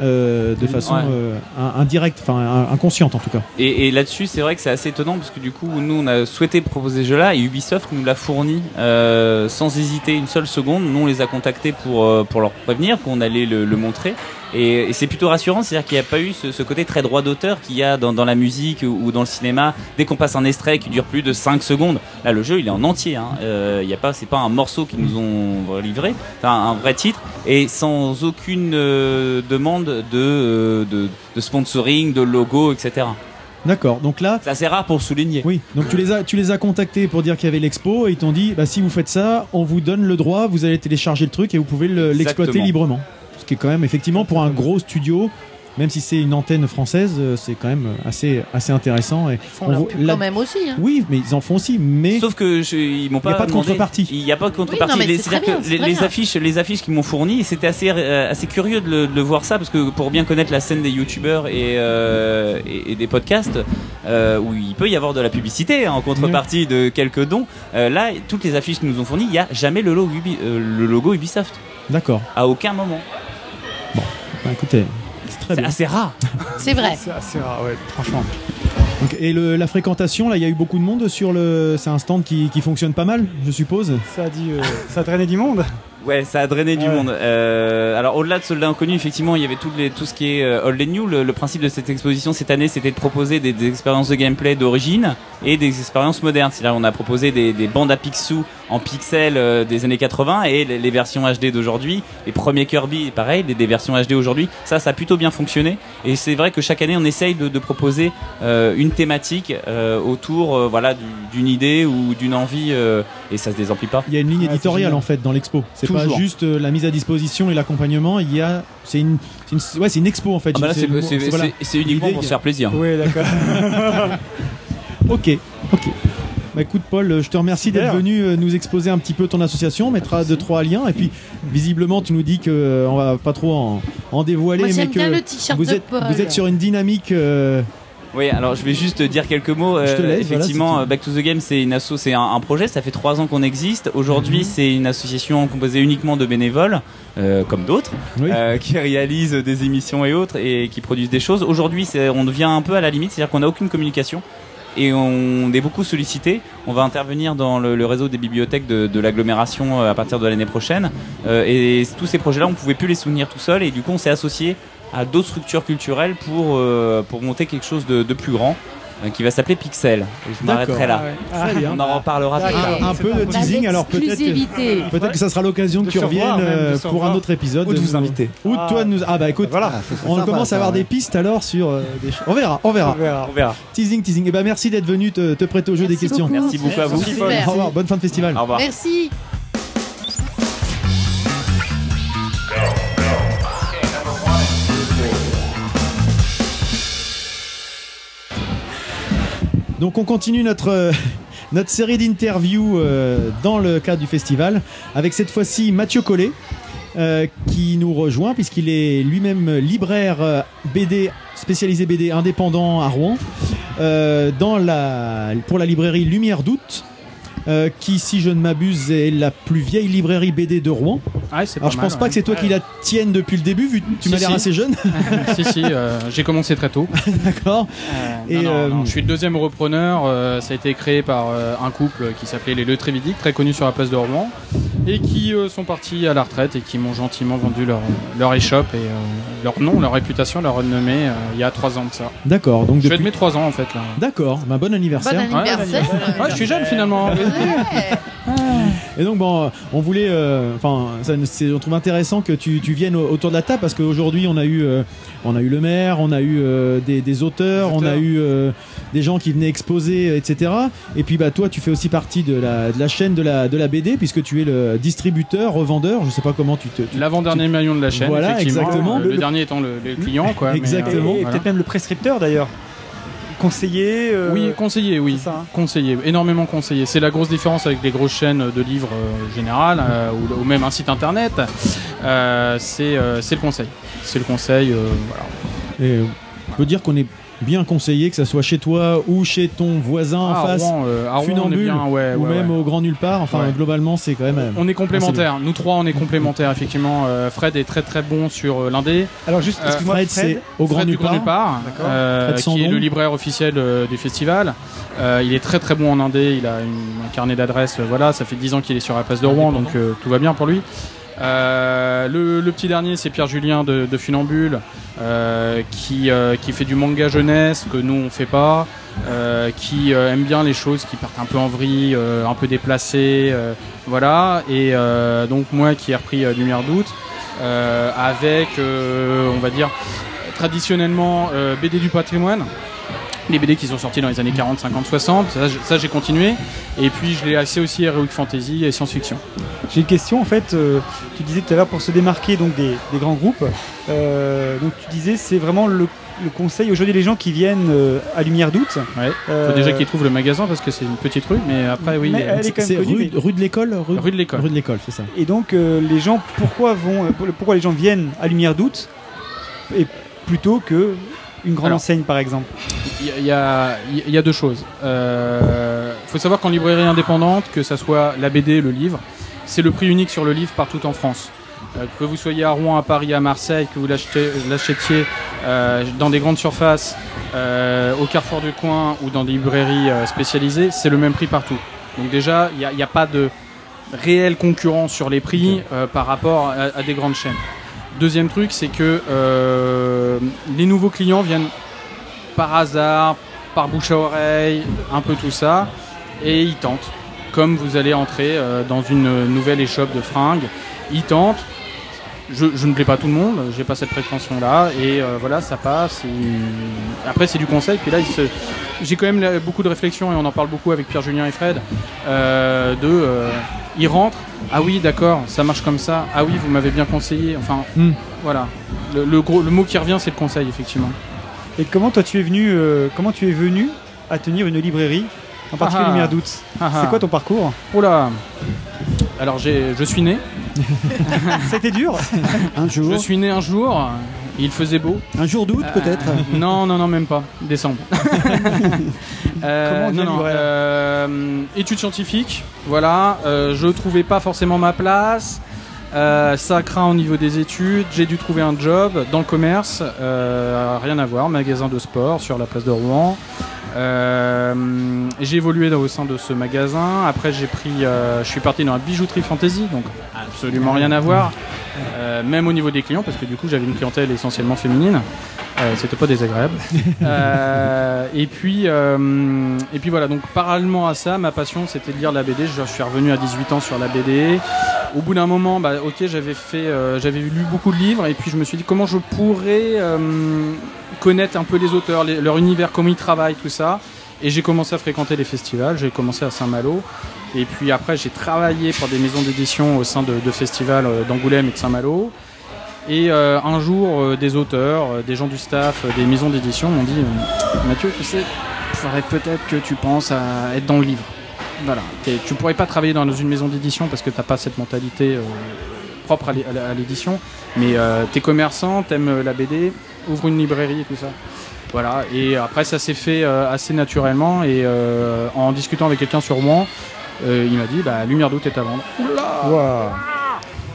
euh, de façon Ouais. euh, in- indirecte, enfin in- inconsciente en tout cas. Et, et là-dessus, c'est vrai que c'est assez étonnant parce que du coup, nous, on a souhaité proposer ce jeu-là et Ubisoft nous l'a fourni euh, sans hésiter une seule seconde. Nous, on les a contactés pour, euh, pour leur prévenir qu'on allait le, le montrer. Et, et c'est plutôt rassurant, c'est-à-dire qu'il n'y a pas eu ce, ce côté très droit d'auteur qu'il y a dans, dans la musique ou, ou dans le cinéma. Dès qu'on passe un extrait qui dure plus de 5 secondes, là, le jeu, il est en entier. Hein. Euh, y a pas, c'est pas un morceau qu'ils nous ont livré, c'est un, un vrai titre et sans aucune euh, demande de, euh, de, de sponsoring, de logo, etc. D'accord, donc là. C'est assez rare pour souligner. Oui, donc tu les as, tu les as contactés pour dire qu'il y avait l'expo et ils t'ont dit bah, si vous faites ça, on vous donne le droit, vous allez télécharger le truc et vous pouvez le- l'exploiter librement. Ce qui est quand même effectivement pour un gros studio, même si c'est une antenne française, euh, c'est quand même assez, assez intéressant. Et font on leur voit- pub quand même aussi, hein. Oui, mais ils en font aussi, mais. Sauf que je, ils m'ont Il y a pas, pas de contrepartie. Il n'y a pas de contrepartie. Oui, non, mais Les- bien, les, les affiches, les affiches qu'ils m'ont fournies, c'était assez, euh, assez curieux de, le- de voir ça parce que pour bien connaître la scène des youtubeurs et, euh, et, et des podcasts euh, où il peut y avoir de la publicité hein, en contrepartie de quelques dons, euh, là toutes les affiches qu'ils nous ont fournies, il n'y a jamais le logo, Ubi- euh, le logo Ubisoft. D'accord. À aucun moment. Bah, écoutez, c'est très C'est bien. assez rare. C'est vrai. C'est assez rare, ouais, franchement. Donc, et le- la fréquentation, là, il y a eu beaucoup de monde sur le. C'est un stand qui, qui fonctionne pas mal, je suppose. Ça a, dit, euh, ça a traîné du monde. Ouais, ça a drainé du Ouais. monde. Euh, alors au-delà de Soldats Inconnus, effectivement, il y avait tout, les, tout ce qui est euh, Old and New. Le, le principe de cette exposition cette année, c'était de proposer des, des expériences de gameplay d'origine et des expériences modernes. C'est-à-dire, on a proposé des, des bandes à pixels en pixels euh, des années 80 et les, les versions HD d'aujourd'hui. Les premiers Kirby, pareil, des, des versions HD aujourd'hui. Ça, ça a plutôt bien fonctionné. Et c'est vrai que chaque année, on essaye de, de proposer euh, une thématique euh, autour, euh, voilà, du- d'une idée ou d'une envie. euh, et ça se désemplit pas. Il y a une ligne éditoriale en fait dans l'expo. C'est pas juste euh, la mise à disposition et l'accompagnement. Il y a, c'est une, c'est une, ouais, c'est une expo en fait. Ah bah c'est- voilà. uniquement pour se faire plaisir. Oui, d'accord. Ok, ok. Bah écoute Paul, je te remercie d'être venu euh, nous exposer un petit peu ton association. On mettra deux trois liens et puis visiblement tu nous dis que euh, on va pas trop en, en dévoiler, Moi, mais que bien le t-shirt vous de êtes Paul. vous êtes sur une dynamique. euh, Oui, alors je vais juste dire quelques mots. Je te Euh, laisse, effectivement, Back to the Game, c'est une asso, c'est un, un projet. Ça fait trois ans qu'on existe. Aujourd'hui, Mhm. c'est une association composée uniquement de bénévoles, euh, comme d'autres, euh, qui réalisent des émissions et autres et qui produisent des choses. Aujourd'hui, on devient un peu à la limite, c'est-à-dire qu'on n'a aucune communication. Et on est beaucoup sollicité. On va intervenir dans le, le réseau des bibliothèques de, de l'agglomération à partir de l'année prochaine. Euh, et tous ces projets-là, on pouvait plus les soutenir tout seul. Et du coup, on s'est associé à d'autres structures culturelles pour, euh, pour monter quelque chose de, de plus grand euh, qui va s'appeler Pixel. Et je m'arrêterai là. Ah ouais. Bien. On en reparlera plus tard. un, un peu de teasing. Alors peut-être que, ça sera l'occasion que tu reviennes euh, pour un autre épisode. Ou de nous- vous inviter. Ou de toi de nous. Ah bah écoute, Voilà. on sympa, commence à avoir ouais. des pistes alors sur euh, des choses. On verra, on verra. On verra. On verra. Teasing, teasing. Et bah merci d'être venu te, te prêter au jeu Merci des questions. beaucoup. Merci beaucoup à vous. Au revoir, bonne fin de festival. Au revoir. Merci. Donc on continue notre, euh, série d'interviews euh, dans le cadre du festival avec cette fois-ci Mathieu Collet euh, qui nous rejoint puisqu'il est lui-même libraire BD spécialisé BD indépendant à Rouen pour la librairie Lumière d'août. Euh, qui, si je ne m'abuse, est la plus vieille librairie BD de Rouen. Ouais, c'est Alors, pas je mal, pense pas ouais. que c'est toi qui la tienne depuis le début, vu que tu Si, m'as l'air si. assez jeune. si, si, euh, j'ai commencé très tôt. D'accord. Non, euh, non, je suis le deuxième repreneur. euh, ça a été créé par euh, un couple qui s'appelait les Le Trévidic, très connu sur la place de Rouen, et qui euh, sont partis à la retraite et qui m'ont gentiment vendu leur, leur échoppe et euh, leur nom, leur réputation, leur renommée euh, il y a trois ans de ça. D'accord. Donc Je fais depuis- de mes trois ans en fait là. D'accord. Bah, bon anniversaire. Bon anniversaire. Ouais, je suis jeune finalement. Et donc bon, on voulait, euh, enfin, on trouve intéressant que tu, tu viennes au- autour de la table parce qu'aujourd'hui on a eu, euh, on a eu le maire, on a eu euh, des, des auteurs, on a eu euh, des gens qui venaient exposer, etc. Et puis bah toi, tu fais aussi partie de la, de la chaîne de la, de la BD puisque tu es le distributeur, revendeur, je sais pas comment tu te. tu- L'avant-dernier maillon de la chaîne. Voilà, exactement. Le, Le- dernier étant le, le client quoi. mais, Exactement. Et voilà. peut-être même le prescripteur d'ailleurs. Conseiller. euh, Oui, conseiller, oui. ça, hein. Conseiller, énormément conseiller. C'est la grosse différence avec les grosses chaînes de livres euh, générales euh, ou, ou même un site internet. Euh, c'est euh, c'est le conseil. C'est le conseil. euh, voilà. Et on peut dire qu'on est bien conseillé, que ça soit chez toi ou chez ton voisin en Ah, à face, Rouen, euh, à Rouen, on est funambule, bien, ouais, ou ouais, même ouais. au grand nulle part. Enfin, Ouais. globalement, c'est quand même. euh, On est complémentaires. Nous trois, on est complémentaires, effectivement. Euh, Fred est très très bon sur euh, l'indé. Alors, juste, excuse-moi, Fred, Fred, c'est au Grand Nulle Part. Euh, Fred qui est le libraire officiel euh, du festival. Euh, il est très très bon en indé. Il a une- un carnet d'adresses. euh, voilà, ça fait 10 ans qu'il est sur la place de Rouen, donc euh, tout va bien pour lui. Euh, le, petit dernier, c'est Pierre Julien de, Funambule, euh, qui, euh, qui fait du manga jeunesse que nous on fait pas, qui aime bien les choses qui partent un peu en vrille, un peu déplacées, voilà. Et donc moi qui ai repris Lumière d'août, avec, on va dire, traditionnellement BD du patrimoine. Les BD qui sont sortis dans les années 40, 50, 60, ça, j'ai continué. Et puis je l'ai axé aussi Heroic Fantasy et science-fiction. J'ai une question en fait. euh, tu disais tout à l'heure pour se démarquer donc des, des grands groupes. euh, donc tu disais c'est vraiment le, le conseil aujourd'hui les gens qui viennent euh, à Lumière d'août. Ouais. Euh, Faut déjà qu'ils trouvent le magasin parce que c'est une petite rue, mais après oui. C'est rue, mais- rue de l'école rue, Rue de l'école. Rue de l'école, c'est ça. Et donc euh, les gens pourquoi vont pourquoi les gens viennent à Lumière d'août et plutôt que une grande Alors. enseigne par exemple. Il y, a- y y deux choses. Il faut savoir qu'en librairie indépendante, que ça soit la BD, le livre, c'est le prix unique sur le livre partout en France. Euh, que vous soyez à Rouen, à Paris, à Marseille, que vous l'achetiez euh, dans des grandes surfaces, euh, au carrefour du coin ou dans des librairies euh, spécialisées, c'est le même prix partout. Donc déjà, il n'y a, pas de réelle concurrence sur les prix euh, par rapport à, à des grandes chaînes. Deuxième truc, c'est que euh, les nouveaux clients viennent par hasard, par bouche à oreille, un peu tout ça, et ils tentent. Comme vous allez entrer euh, dans une nouvelle échoppe de fringues, ils tentent. Je, je ne plais pas tout le monde, j'ai pas cette prétention-là, et euh, voilà, ça passe. et- Après, c'est du conseil. Puis là, il se- j'ai quand même là, beaucoup de réflexions, et on en parle beaucoup avec Pierre Julien et Fred. euh, de, euh, ils rentrent. Ah oui, d'accord, ça marche comme ça. Ah oui, vous m'avez bien conseillé. Enfin, Hmm. voilà. Le, le gros, le mot qui revient, c'est le conseil, effectivement. Et comment toi tu es venu comment tu es venu à tenir une librairie en particulier Ah. Lumière d'août. Ah ah. C'est quoi ton parcours? Oula Alors j'ai, je suis né. C'était dur. Un jour. Je suis né un jour. Il faisait beau. Un jour d'août Euh, peut-être Non, non, non, même pas. Décembre. Euh, Comment on non, non, euh, études scientifiques. Voilà. Euh, je trouvais pas forcément ma place. Euh, ça craint au niveau des études. J'ai dû trouver un job dans le commerce. Euh, rien à voir. Magasin de sport sur la place de Rouen. Euh, j'ai évolué dans- au sein de ce magasin. Après, j'ai pris, euh, je suis parti dans la bijouterie fantasy, donc absolument rien à voir, Euh, même au niveau des clients, parce que du coup, j'avais une clientèle essentiellement féminine. Euh, C'était pas désagréable. Euh, et puis, euh, et puis voilà. Donc, parallèlement à ça, ma passion, c'était de lire la BD. Je suis revenu à 18 ans sur la BD. Au bout d'un moment, bah, ok, j'avais fait, euh, j'avais lu beaucoup de livres, et puis je me suis dit comment je pourrais euh, connaître un peu les auteurs, leur univers, comment ils travaillent, tout ça. Et j'ai commencé à fréquenter les festivals. J'ai commencé à Saint-Malo. Et puis après, j'ai travaillé pour des maisons d'édition au sein de, festivals euh, d'Angoulême et de Saint-Malo. Et un jour, des auteurs, des gens du staff, des maisons d'édition m'ont dit Mathieu, tu sais, il faudrait peut-être que tu penses à être dans le livre. Voilà. Tu pourrais pas travailler dans une maison d'édition parce que t'as pas cette mentalité euh, propre à l'é- à à l'édition. Mais euh, t'es commerçant, t'aimes euh, la BD, ouvre une librairie et tout ça. Voilà. Et après, ça s'est fait assez naturellement. Et en discutant avec quelqu'un sur euh, il m'a dit bah, Lumière d'août est à vendre.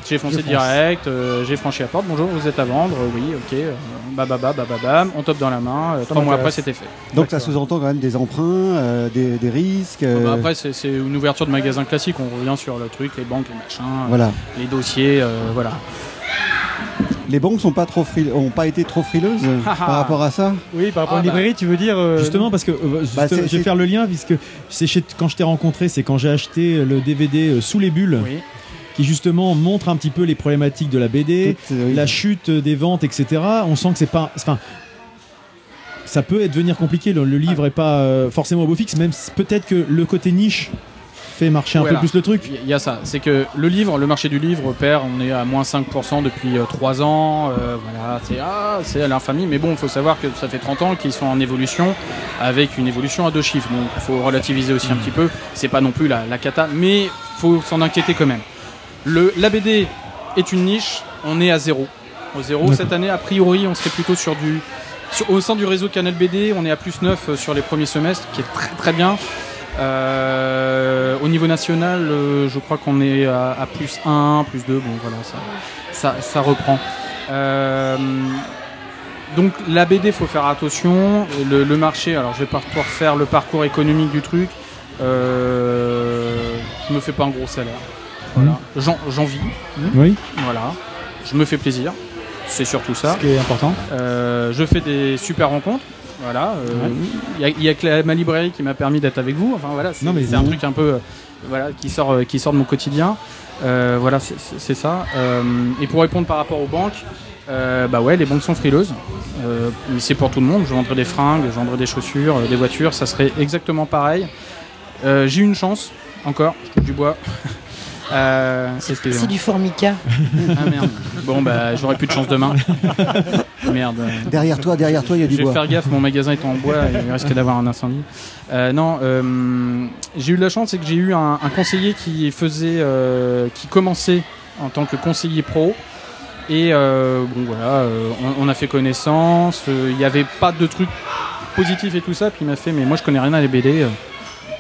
J'ai foncé direct, euh, j'ai franchi la porte. Bonjour, vous êtes à vendre Oui, ok. euh, Bababa, bababam. On top dans la main. euh, trois mois après, c'était fait. Donc ça sous-entend quand même des emprunts, euh, des, des risques. Bah, euh, après, c'est une ouverture de magasin classique. On revient sur le truc, les banques, les machins, euh, Voilà. les dossiers, euh, voilà. Les banques sont pas trop fril- ont pas été trop frileuses euh, Ah, par rapport à ça? Oui, par rapport Ah, à une librairie, tu veux dire euh, Justement, parce que euh, juste, Bah, je vais faire le lien, puisque c'est chez- quand je t'ai rencontré, c'est quand j'ai acheté le DVD euh, Sous les bulles, Oui. Qui justement montre un petit peu les problématiques de la BD, euh, oui. la chute des ventes, etc. On sent que c'est pas. Enfin, ça peut devenir compliqué. Le, le livre est pas euh, forcément au beau fixe, même peut-être que le côté niche fait marcher un Voilà. peu plus le truc. Il y a ça, c'est que le livre, le marché du livre perd, on est à moins 5% depuis 3 ans, euh, voilà, c'est ah, c'est à l'infamie, mais bon, il faut savoir que ça fait 30 ans qu'ils sont en évolution, avec une évolution à deux chiffres, donc il faut relativiser aussi un petit peu, c'est pas non plus la, la cata, mais faut s'en inquiéter quand même. Le, la BD est une niche, on est à zéro. Au zéro, cette année, a priori, on serait plutôt sur du Sur- au sein du réseau Canal BD, on est à plus 9 sur les premiers semestres, qui est très très bien. Euh, au niveau national, euh, je crois qu'on est à, à plus 1, plus 2, bon voilà, ça, ça, ça reprend. Euh, donc la BD, faut faire attention. Le, le marché, alors je vais pas refaire le parcours économique du truc. Euh, je me fais pas un gros salaire. Voilà. J'en, j'en vis. Oui. Voilà. Je me fais plaisir. C'est surtout ça. Ce qui est important. Euh, je fais des super rencontres. Voilà. euh, Il y a- il y, a que la- ma librairie qui m'a permis d'être avec vous. Enfin voilà. C'est, un truc un peu, euh, voilà, qui sort, euh, qui sort de mon quotidien. Euh, voilà, c'est, ça. Euh, et pour répondre par rapport aux banques, euh, bah ouais, les banques sont frileuses. Euh, mais c'est pour tout le monde. Je vendrais des fringues, je vendrais des chaussures, euh, des voitures. Ça serait exactement pareil. Euh, j'ai eu une chance, encore, je touche du bois. Euh. C'est du formica. Ah merde. Bon bah j'aurai plus de chance demain. Merde. Derrière toi, derrière toi, il y a du Je vais bois. faire gaffe, mon magasin est en bois et il risque d'avoir un incendie. Euh, non, euh, j'ai eu de la chance, c'est que j'ai eu un, un conseiller qui faisait, euh, qui commençait en tant que conseiller pro. Et euh, bon voilà, euh, on, on a fait connaissance. euh, Il n'y avait pas de trucs positifs et tout ça. Puis il m'a fait, mais moi je connais rien à les BD. euh,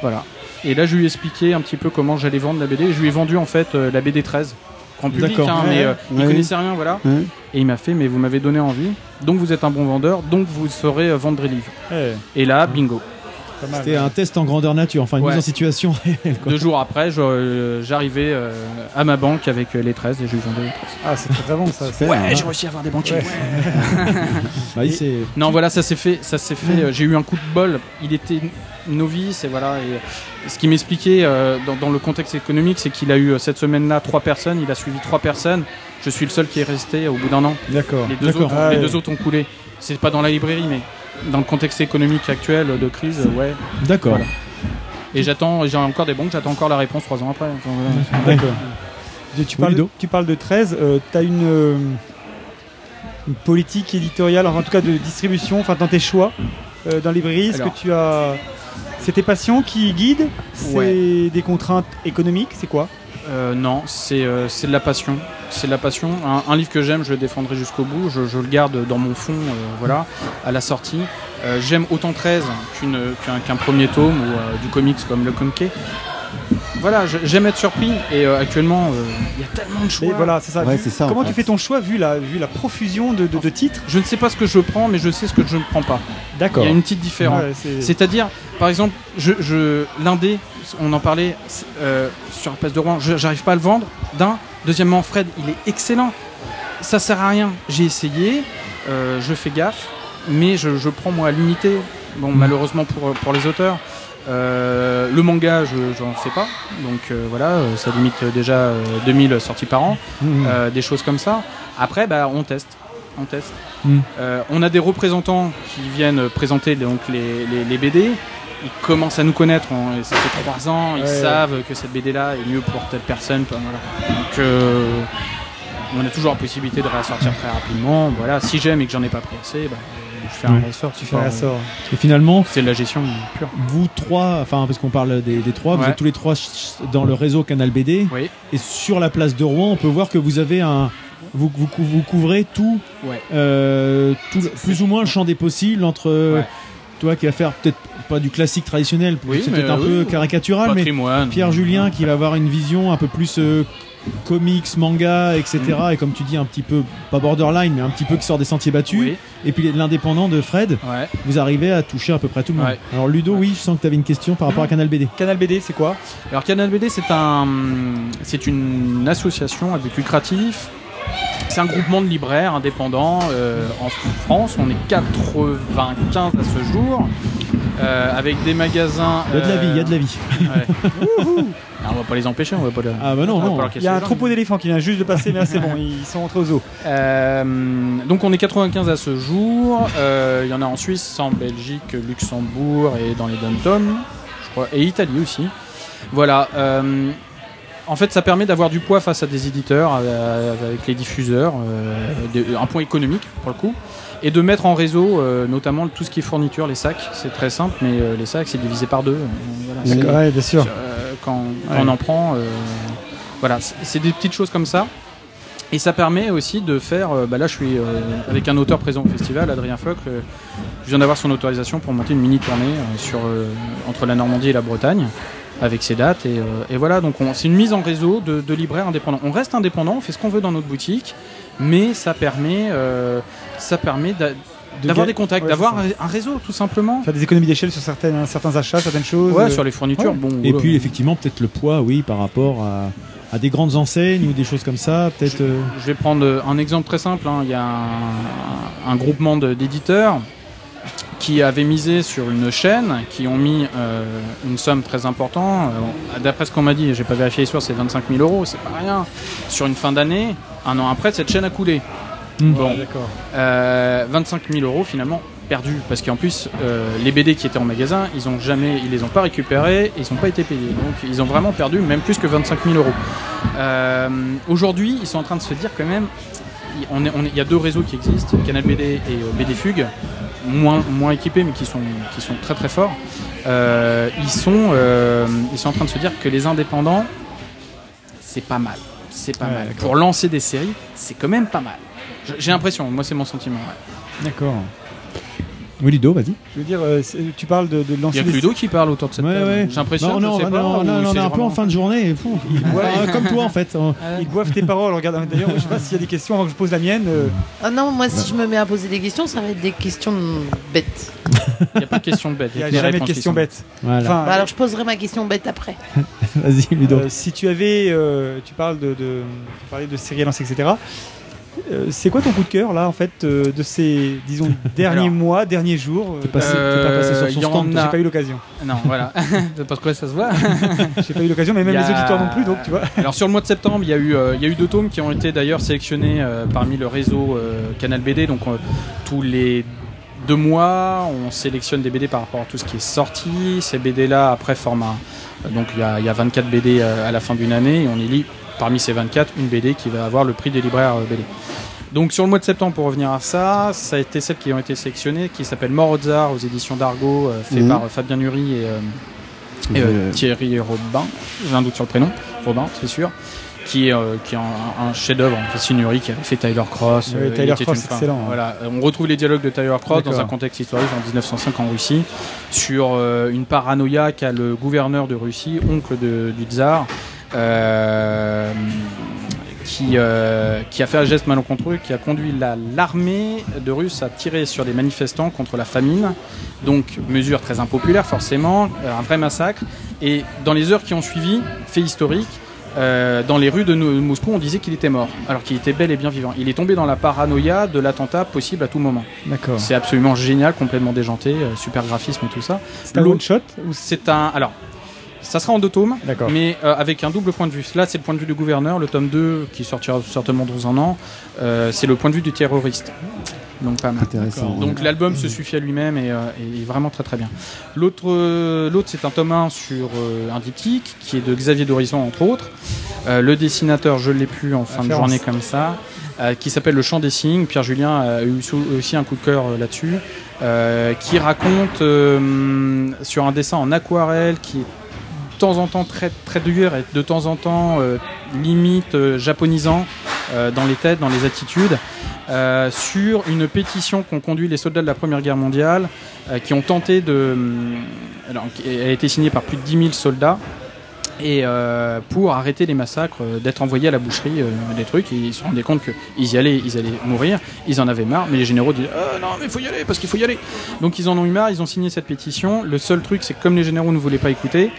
voilà. Et là, je lui ai expliqué un petit peu comment j'allais vendre la BD. Je lui ai vendu en fait euh, la BD 13. Grand public, hein, mais euh, il connaissait rien, voilà. Et il m'a fait, mais vous m'avez donné envie. Donc vous êtes un bon vendeur, donc vous saurez euh, vendre des livres. Et là, bingo. C'était un test en grandeur nature, enfin une Ouais. mise en situation réelle. quoi. Deux jours après, euh, j'arrivais euh, à ma banque avec euh, les 13 et je lui vendais les 13. Ah, c'est très bon ça. Ouais, j'ai réussi à avoir des banquiers. Ouais. ouais. Bah, il non, voilà, ça s'est fait. Ça s'est fait. euh, J'ai eu un coup de bol. Il était novice et voilà. Et ce qui m'expliquait euh, dans, dans le contexte économique, c'est qu'il a eu cette semaine-là trois personnes. Il a suivi trois personnes. Je suis le seul qui est resté au bout d'un an. D'accord. Les deux autres, Ah, les ouais. deux autres ont coulé. C'est pas dans la librairie, mais dans le contexte économique actuel de crise, euh, ouais. D'accord. Voilà. Et j'attends, j'ai encore des banques, j'attends encore la réponse trois ans après. D'accord. Et Tu parles, de, tu parles de 13, tu as une, euh, une politique éditoriale, enfin, en tout cas de distribution, enfin dans tes choix euh, dans les librairies, est-ce Alors. que tu as. C'est tes passions qui guident? C'est Ouais. des contraintes économiques? C'est quoi? Euh, non, c'est euh, c'est de la passion. C'est la passion. Un, livre que j'aime, je le défendrai jusqu'au bout. Je, le garde dans mon fond, euh, voilà, à la sortie. J'aime autant 13 qu'une- qu'un premier tome ou du comics comme le Conquet. Voilà, j'aime être surpris et euh, actuellement, euh, il y a tellement de choix. Voilà, c'est ça. Ouais, Vu- c'est ça, en Comment fait. tu fais ton choix vu la, vu la profusion de, de- de titres? Je ne sais pas ce que je prends, mais je sais ce que je ne prends pas. D'accord. Il y a une petite différence. Ouais, c'est- C'est-à-dire, par exemple, je, je, l'indé, on en parlait euh, sur la place de Rouen, je- j'arrive pas à le vendre. D'un. Deuxièmement, Fred, il est excellent. Ça sert à rien. J'ai essayé, euh, je fais gaffe, mais je, je prends moi à l'unité. Bon, malheureusement pour, pour les auteurs. Euh, le manga, je j'en sais pas. Donc euh, voilà, euh, ça limite déjà euh, 2000 sorties par an. Euh, des choses comme ça. Après, bah, on teste. On teste. Euh, on a des représentants qui viennent présenter donc, les, les- les BD. Ils commencent à nous connaître. On, ça fait trois ans. Ils Ouais. savent que cette BD-là est mieux pour telle personne. voilà. Donc, euh, on a toujours la possibilité de réassortir très rapidement. Voilà. Si j'aime et que j'en ai pas pris assez, bah, je fais un ressort. Tu fais un ressort. Et finalement, c'est de la gestion pure. Vous trois, enfin parce qu'on parle des, des trois, vous êtes tous les trois dans le réseau Canal BD. Oui. Et sur la place de Rouen, on peut voir que vous avez un, vous, vous, cou- vous couvrez tout, Ouais. euh, tout plus ou moins le champ des possibles entre Ouais. toi qui va faire peut-être pas du classique traditionnel, Oui, c'est peut-être un peu caricatural, mais Patrimoine. Pierre Julien qui va avoir une vision un peu plus euh, comics, manga, etc. Mm. Et comme tu dis, un petit peu, pas borderline, mais un petit peu qui sort des sentiers battus. Et puis l'indépendant de Fred, Ouais. vous arrivez à toucher à peu près tout le monde. Ouais. Alors Ludo, oui, je sens que tu avais une question par rapport à Canal BD. Canal BD, c'est quoi? Alors Canal BD, c'est un, c'est une association à but lucratif. C'est un groupement de libraires indépendants euh, en France. On est 95 à ce jour, euh, avec des magasins. Il y a de la vie, il y a de la vie. Ouais. Wouhou. Alors, on va pas les empêcher, on va pas. le- Ah bah non, non. Il y a un les troupeau d'éléphants qui vient juste de passer, mais là c'est bon, ils sont rentrés au zoo. Euh, donc on est 95 à ce jour. Euh, Il y en a en Suisse, en Belgique, Luxembourg et dans les dom je crois, et Italie aussi. Voilà. Euh, en fait, ça permet d'avoir du poids face à des éditeurs, euh, avec les diffuseurs, euh, des- un point économique pour le coup, et de mettre en réseau euh, notamment tout ce qui est fourniture, les sacs. C'est très simple, mais euh, les sacs c'est divisé par deux. Euh, voilà, ouais, bien sûr. euh, quand, quand Ouais. on en prend, euh, voilà, c'est des petites choses comme ça. Et ça permet aussi de faire. euh, bah là, je suis euh, avec un auteur présent au festival, Adrien Foch. euh, je viens d'avoir son autorisation pour monter une mini tournée euh, sur euh, entre la Normandie et la Bretagne, avec ses dates. Et, euh, et voilà, donc on- c'est une mise en réseau de, de libraires indépendants. On reste indépendant, on fait ce qu'on veut dans notre boutique, mais ça permet, euh, ça permet De d'avoir des contacts, ouais, d'avoir un, réseau tout simplement. Faire des économies d'échelle sur certaines, certains achats, certaines choses. Ouais, euh, sur les fournitures, ouais. bon. Et puis effectivement peut-être le poids, oui, par rapport à, à des grandes enseignes ou des choses comme ça, peut-être. euh, Je vais prendre un exemple très simple. hein. Il y a un, un groupement d'éditeurs qui avaient misé sur une chaîne, qui ont mis euh, une somme très importante. Euh, D'après ce qu'on m'a dit, j'ai pas vérifié sources, c'est 25 000 euros, c'est pas rien. Sur une fin d'année, un an après, cette chaîne a coulé. Hmm. Bon, d'accord. Euh, 25 000 euros finalement perdus parce qu'en plus euh, les BD qui étaient en magasin ils ont jamais ils les ont pas récupérés et ils n'ont pas été payés donc ils ont vraiment perdu même plus que 25 000 euros Euh, aujourd'hui ils sont en train de se dire quand même il- on on y a deux réseaux qui existent Canal BD et euh, BD Fugue moins, moins équipés mais qui sont, qui sont très très forts. Euh, ils, sont, euh, ils sont en train de se dire que les indépendants c'est pas mal. C'est pas Ouais, mal. pour lancer des séries c'est quand même pas mal. J'ai l'impression. Moi c'est mon sentiment. Ouais. D'accord. Oui, Ludo, vas-y. Je veux dire, euh, tu parles de, de Il lancer y a que Ludo qui parle autour de cette Ouais, table. ouais. J'ai l'impression, Non, je non, sais non, pas, non, ou non, on c'est est un peu en fin de journée. et fou, il boit, euh, comme toi en fait. On- Ils boivent tes paroles. Regarde, d'ailleurs, je sais pas s'il y a des questions avant que je pose la mienne. euh, Ah non, moi si je me mets à poser des questions, ça va être des questions bêtes. Il n'y a pas de questions bêtes. Il n'y a jamais de questions bêtes. Voilà. Enfin, Bah alors je poserai ma question bête après. Vas-y, Ludo. euh, si tu avais, euh, tu parles de, de, tu parlais de séries à lancer, etc. Euh, c'est quoi ton coup de cœur là en fait euh, de ces disons derniers Alors. mois, derniers jours T'es passé- t'es pas passé sur Euh, son y stand, a- J'ai pas eu l'occasion. Non, voilà. Parce que ça se voit. J'ai pas eu l'occasion, mais même y les auditeurs non plus, donc tu vois. Alors sur le mois de septembre, il y a eu, euh, il y a eu deux tomes qui ont été d'ailleurs sélectionnés euh, parmi le réseau euh, Canal BD. Donc euh, tous les deux mois, on sélectionne des BD par rapport à tout ce qui est sorti. Ces BD-là, après format. euh, donc il y a, il y a 24 BD euh, à la fin d'une année et on élit parmi ces 24 une BD qui va avoir le prix des libraires euh, BD. Donc sur le mois de septembre, pour revenir à ça, ça a été celles qui ont été sélectionnées, qui s'appelle Mort aux Arts aux éditions d'Argo, euh, fait Mhm. par euh, Fabien Nury et, euh, et, Thierry Robin, j'ai un doute sur le prénom, Robin, c'est sûr, qui est, qui est un, un chef-d'œuvre, en fait, c'est Nury qui avait fait Tyler Cross. Euh, Tyler Cross, excellent, hein. Voilà, on retrouve les dialogues de Tyler Cross dans un contexte historique en 1905 en Russie, sur une paranoïa qu'a le gouverneur de Russie, oncle de- du tsar. Euh, qui, euh, qui a fait un geste malencontreux, qui a conduit la- l'armée de Russes à tirer sur des manifestants contre la famine. Donc, mesure très impopulaire, forcément, euh, un vrai massacre. Et dans les heures qui ont suivi, fait historique, euh, dans les rues de Moscou, on disait qu'il était mort, alors qu'il était bel et bien vivant. Il est tombé dans la paranoïa de l'attentat possible à tout moment. D'accord. C'est absolument génial, complètement déjanté, super graphisme et tout ça. C'est un one shot ou c'est un. Alors, ça sera en deux tomes, mais euh, avec un double point de vue. Là, c'est le point de vue du gouverneur. Le tome 2, qui sortira certainement dans un an, euh, c'est le point de vue du terroriste. Donc pas mal. Donc l'album se suffit à lui-même et, euh, et est vraiment très très bien. L'autre, euh, l'autre c'est un tome 1 sur euh, un diptyque qui est de Xavier Dorisson entre autres. Le dessinateur, je l'ai plus en fin de journée comme ça, qui s'appelle Le Chant des Signes. Pierre Julien a eu aussi un coup de cœur là-dessus, qui raconte sur un dessin en aquarelle qui est temps en temps très très dur et de temps en temps euh, limite euh, japonisant euh, dans les têtes, dans les attitudes, euh, sur une pétition qu'ont conduit les soldats de la Première Guerre mondiale, qui ont tenté de... Alors, elle a été signée par plus de 10 000 soldats, et pour arrêter les massacres, d'être envoyés à la boucherie, des trucs, ils se rendaient compte qu'ils y allaient, ils allaient mourir, ils en avaient marre, mais les généraux disaient Ah, non mais il faut y aller parce qu'il faut y aller. Donc ils en ont eu marre, ils ont signé cette pétition. Le seul truc, c'est que comme les généraux ne voulaient pas écouter,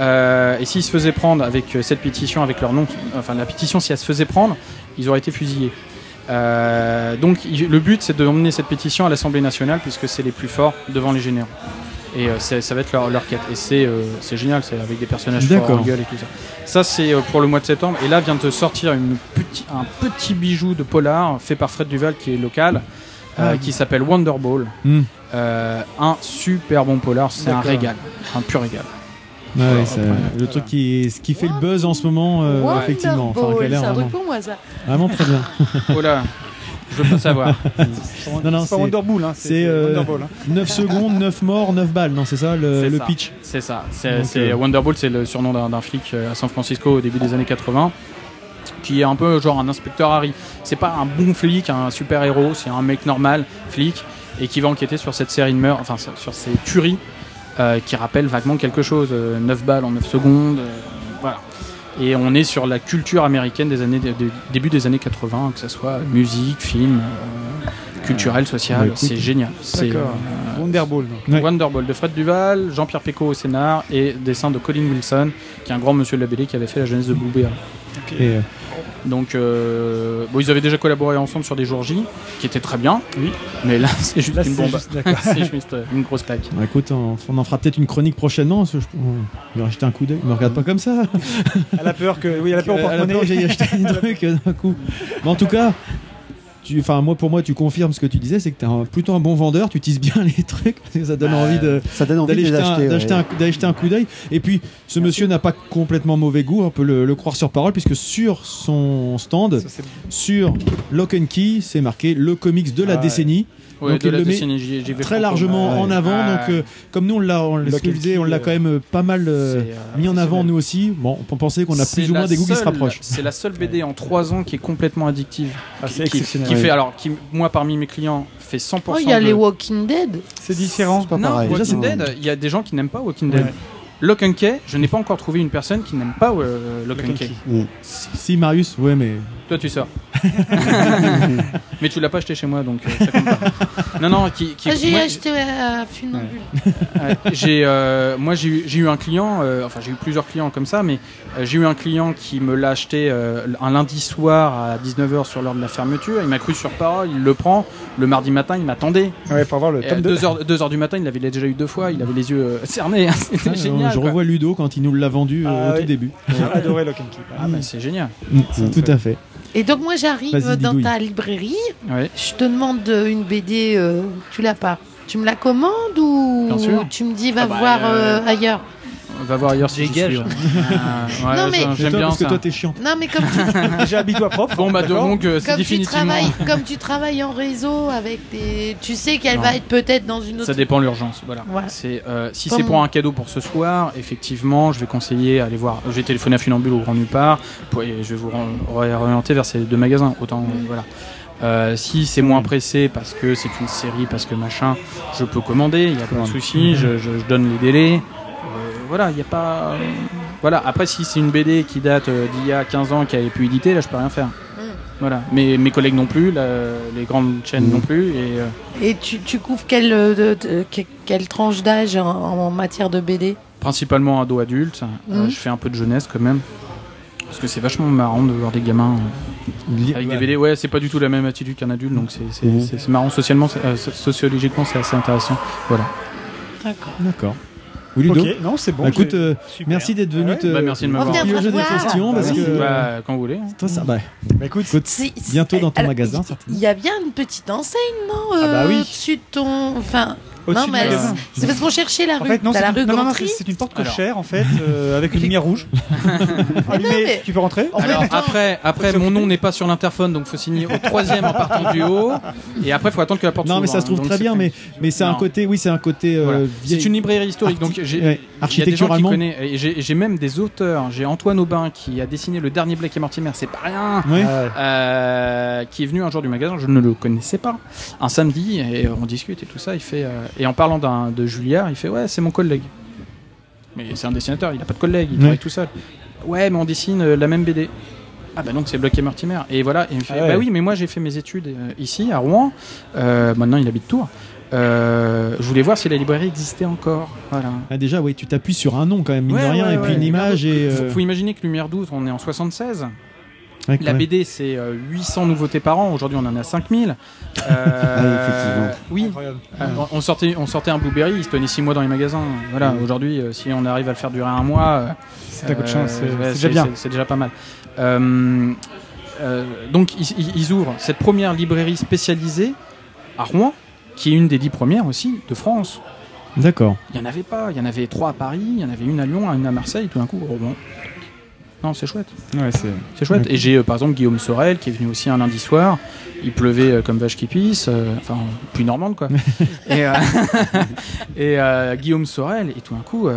euh, et s'ils se faisaient prendre avec euh, cette pétition, avec leur nom, enfin la pétition, si elle se faisait prendre, ils auraient été fusillés. Euh, donc le but, c'est de emmener cette pétition à l'Assemblée nationale, puisque c'est les plus forts devant les généraux. Et euh, ça va être leur, leur quête. Et c'est génial, c'est avec des personnages forts en gueule et tout ça. Ça, c'est pour le mois de septembre. Et là vient de sortir une petit, un petit bijou de polar fait par Fred Duval, qui est local, euh, Ah. qui s'appelle Wonderball. Euh, un super bon polar, c'est un régal, un pur régal. Ouais, Voilà, le truc qui, ce qui fait le buzz en ce moment, euh, effectivement. Enfin, c'est un truc vraiment, pour moi ça. vraiment très bien. Oh là, je veux pas savoir. non, non, C'est pas Wonderball, hein, c'est- euh, hein. 9 secondes, 9 morts, 9 balles, non, c'est ça le, C'est le ça. pitch C'est ça. C'est, euh, Wonderball, c'est le surnom d'un, flic à San Francisco au début des années 80. qui est un peu genre un inspecteur Harry. C'est pas un bon flic, un super héros, c'est un mec normal, flic, et qui va enquêter sur cette série de meurtres, enfin sur sur ces tueries euh, qui rappellent vaguement quelque chose. euh, 9 balles en 9 secondes, euh, voilà. Et on est sur la culture américaine des années, des- début des années 80, que ce soit musique, film, euh, culturel, social, Bah, c'est génial. C'est d'accord. euh, Wonderball, Wonderball de Fred Duval, Jean-Pierre Pecot au scénar et dessin de Colin Wilson, qui est un grand monsieur de la BD qui avait fait la jeunesse de Blueberry. Et, euh, Donc, euh, bon, ils avaient déjà collaboré ensemble sur des jours J, qui étaient très bien. Oui. Mais là, c'est juste Là, une bombe. c'est juste euh, une grosse claque. Bah, écoute, on, on en fera peut-être une chronique prochainement. parce que je, on va acheter un coup d'œil. Me regarde pas comme ça. Elle a peur que. Oui, elle a peur au porte-monnaie. j'aille acheter un truc euh, d'un coup. Mais en tout cas, tu, enfin moi pour moi tu confirmes ce que tu disais, c'est que tu es plutôt un bon vendeur. Tu utilises bien les trucs ça donne Bah, envie de ça donne envie d'aller jeter un- acheter, ouais. un, un coup d'œil. Et puis ce monsieur n'a pas complètement mauvais goût, on peut le, le croire sur parole puisque sur son stand, sur Lock and Key, c'est marqué le comics de la Ah décennie. Ouais, donc de il la le met décennie, j'y- j'y vais très largement Ouais. en avant. Ah. Donc euh, comme nous on l'a, on, l'a quand même euh, pas mal euh, mis en avant nous aussi. Bon, on pensait qu'on a plus ou moins des goûts qui se rapprochent. C'est la seule BD en 3 ans qui est complètement addictive. Ah, Qui- qui, exceptionnel. qui Ouais. fait, alors, qui, moi, parmi mes clients, fait 100% Oh, il y a de- les Walking Dead. C'est différent. non, pareil. Walking Déjà, Dead, il y a des gens qui n'aiment pas Walking Dead. Ouais. Lock and Key, je n'ai pas encore trouvé une personne qui n'aime pas euh, Lock and Key. Si Marius, ouais mais Toi, tu sors. mais tu l'as pas acheté chez moi, donc euh, ça compte pas. Non, non, qui, qui Ah, J'ai moi, acheté à Funambule. Ouais, j'ai euh, moi j'ai eu, j'ai eu un client euh, enfin j'ai eu plusieurs clients comme ça mais euh, j'ai eu un client qui me l'a acheté euh, un lundi soir à 19h sur l'heure de la fermeture il m'a cru sur parole il le prend le mardi matin il m'attendait Ouais, pour avoir le à 2. 2h, 2 heures du matin il l'avait déjà eu deux fois il avait les yeux euh, cernés hein, c'était Ah, génial Je quoi. revois Ludo quand il nous l'a vendu euh, Ah au oui. tout début. J'ai adoré Lock and Key. ah bah c'est génial Mm, Tout à fait. Et donc moi j'arrive dans ta librairie, Ouais. je te demande une BD, euh, tu l'as pas. Tu me la commandes ou tu me dis va Ah bah, voir euh, euh, ailleurs? Va voir ailleurs si je suis, ouais. Ouais, Non, mais- j'aime bien parce que ça. toi t'es chiant. Non mais comme tu, Déjà habille-toi propre. bon bah donc euh, c'est comme tu définitivement travailles, comme tu travailles en réseau avec des, tu sais qu'elle Non. va être peut-être dans une autre. Ça dépend de l'urgence, voilà. Voilà. C'est euh, si Comme- c'est pour un cadeau pour ce soir, effectivement, je vais conseiller aller voir. J'ai téléphoné à Funambule au Grand Nulle part, pour- et je vais vous ren- réorienter vers ces deux magasins. Autant euh, voilà. Euh, si c'est moins pressé parce que c'est une série, parce que machin, je peux commander, il n'y a pas de souci, je, je- je donne les délais. Voilà, il n'y a pas. euh, voilà, après, si c'est une BD qui date euh, d'il y a 15 ans, qui avait pu éditer, là, je peux rien faire. Voilà, mais mes collègues non plus, la- les grandes chaînes non plus, et euh, Et tu, tu couvres quelle, euh, de- de- que- quelle tranche d'âge en, en matière de BD principalement ado adulte. Euh, Mhm. je fais un peu de jeunesse quand même. Parce que c'est vachement marrant de voir des gamins euh, avec des BD. Ouais, c'est pas du tout la même attitude qu'un adulte, donc c'est c'est- c'est- c'est marrant socialement, euh, sociologiquement, c'est assez intéressant. Voilà. D'accord. D'accord. Oui, Ludo Ok, non, c'est bon. Bah, écoute, euh, merci d'être venu Ouais. te Bah, merci de m'avoir- piocher des questions parce Bah, que Bah, quand vous voulez. hein. toi ça bah, Bah écoute, bientôt dans ton alors, magasin il- y a bien une petite enseigne, non Ah bah euh, oui. Au-dessus de ton. Enfin. Non, mais c'est parce qu'on cherchait la En rue. fait, non, c'est la une, rue non, non, c'est une porte Alors. cochère en fait, euh, avec une lumière rouge. Allumée, mais- tu peux rentrer En Alors après, après mon nom n'est pas sur l'interphone, donc faut signer au troisième en partant du haut. Et après, faut attendre que la porte Non mais ça se trouve hein, donc très bien mais mais c'est un côté oui c'est un côté euh, Voilà. vieille- C'est une librairie historique, donc j'ai ouais, il y a des gens qui architecturalement. connaissent, et j'ai même des auteurs. J'ai Antoine Aubin qui a dessiné le dernier Black et Mortimer, c'est pas rien. Euh, qui est venu un jour du magasin, je ne le connaissais pas. Un samedi, et on discute et tout ça. Il fait, et en parlant d'un- de Julliard, il fait Ouais, c'est mon collègue. Mais c'est un dessinateur, il n'a pas de collègue, il travaille tout seul. Ouais, mais on dessine euh, la même BD. Ah bah donc c'est et Mortimer. Et voilà, et il me fait Ah ouais. Bah oui, mais moi j'ai fait mes études euh, ici, à Rouen. Euh, maintenant il habite Tours. Euh, je voulais voir si la librairie existait encore. Voilà. Ah, déjà oui tu t'appuies sur un nom quand même mine Ouais, de rien ouais, et puis une image Faut, euh, faut imaginer que Lumière 12, on est en 76. Ouais, La. BD, c'est euh, 800 nouveautés par an. Aujourd'hui, on en a 5000. Euh, Ah. Oui. Euh, on, sortait, on sortait un Blueberry, il se tenait 6 mois dans les magasins. Voilà, aujourd'hui, euh, si on arrive à le faire durer un mois, euh, C'est un coup de chance, c'est- ouais, c'est déjà bien. C'est, déjà pas mal. Euh, euh, donc, ils, ouvrent cette première librairie spécialisée à Rouen, qui est une des dix premières aussi de France. D'accord. Il n'y en avait pas. Il y en avait trois à Paris, il y en avait une à Lyon, une à Marseille, tout d'un coup. oh bon. Non, c'est chouette. Ouais, c'est. C'est chouette. Et j'ai euh, par exemple Guillaume Sorel qui est venu aussi un lundi soir. Il pleuvait euh, comme vache qui pisse, euh, enfin plus normande quoi. et et, Guillaume Sorel, et tout d'un coup,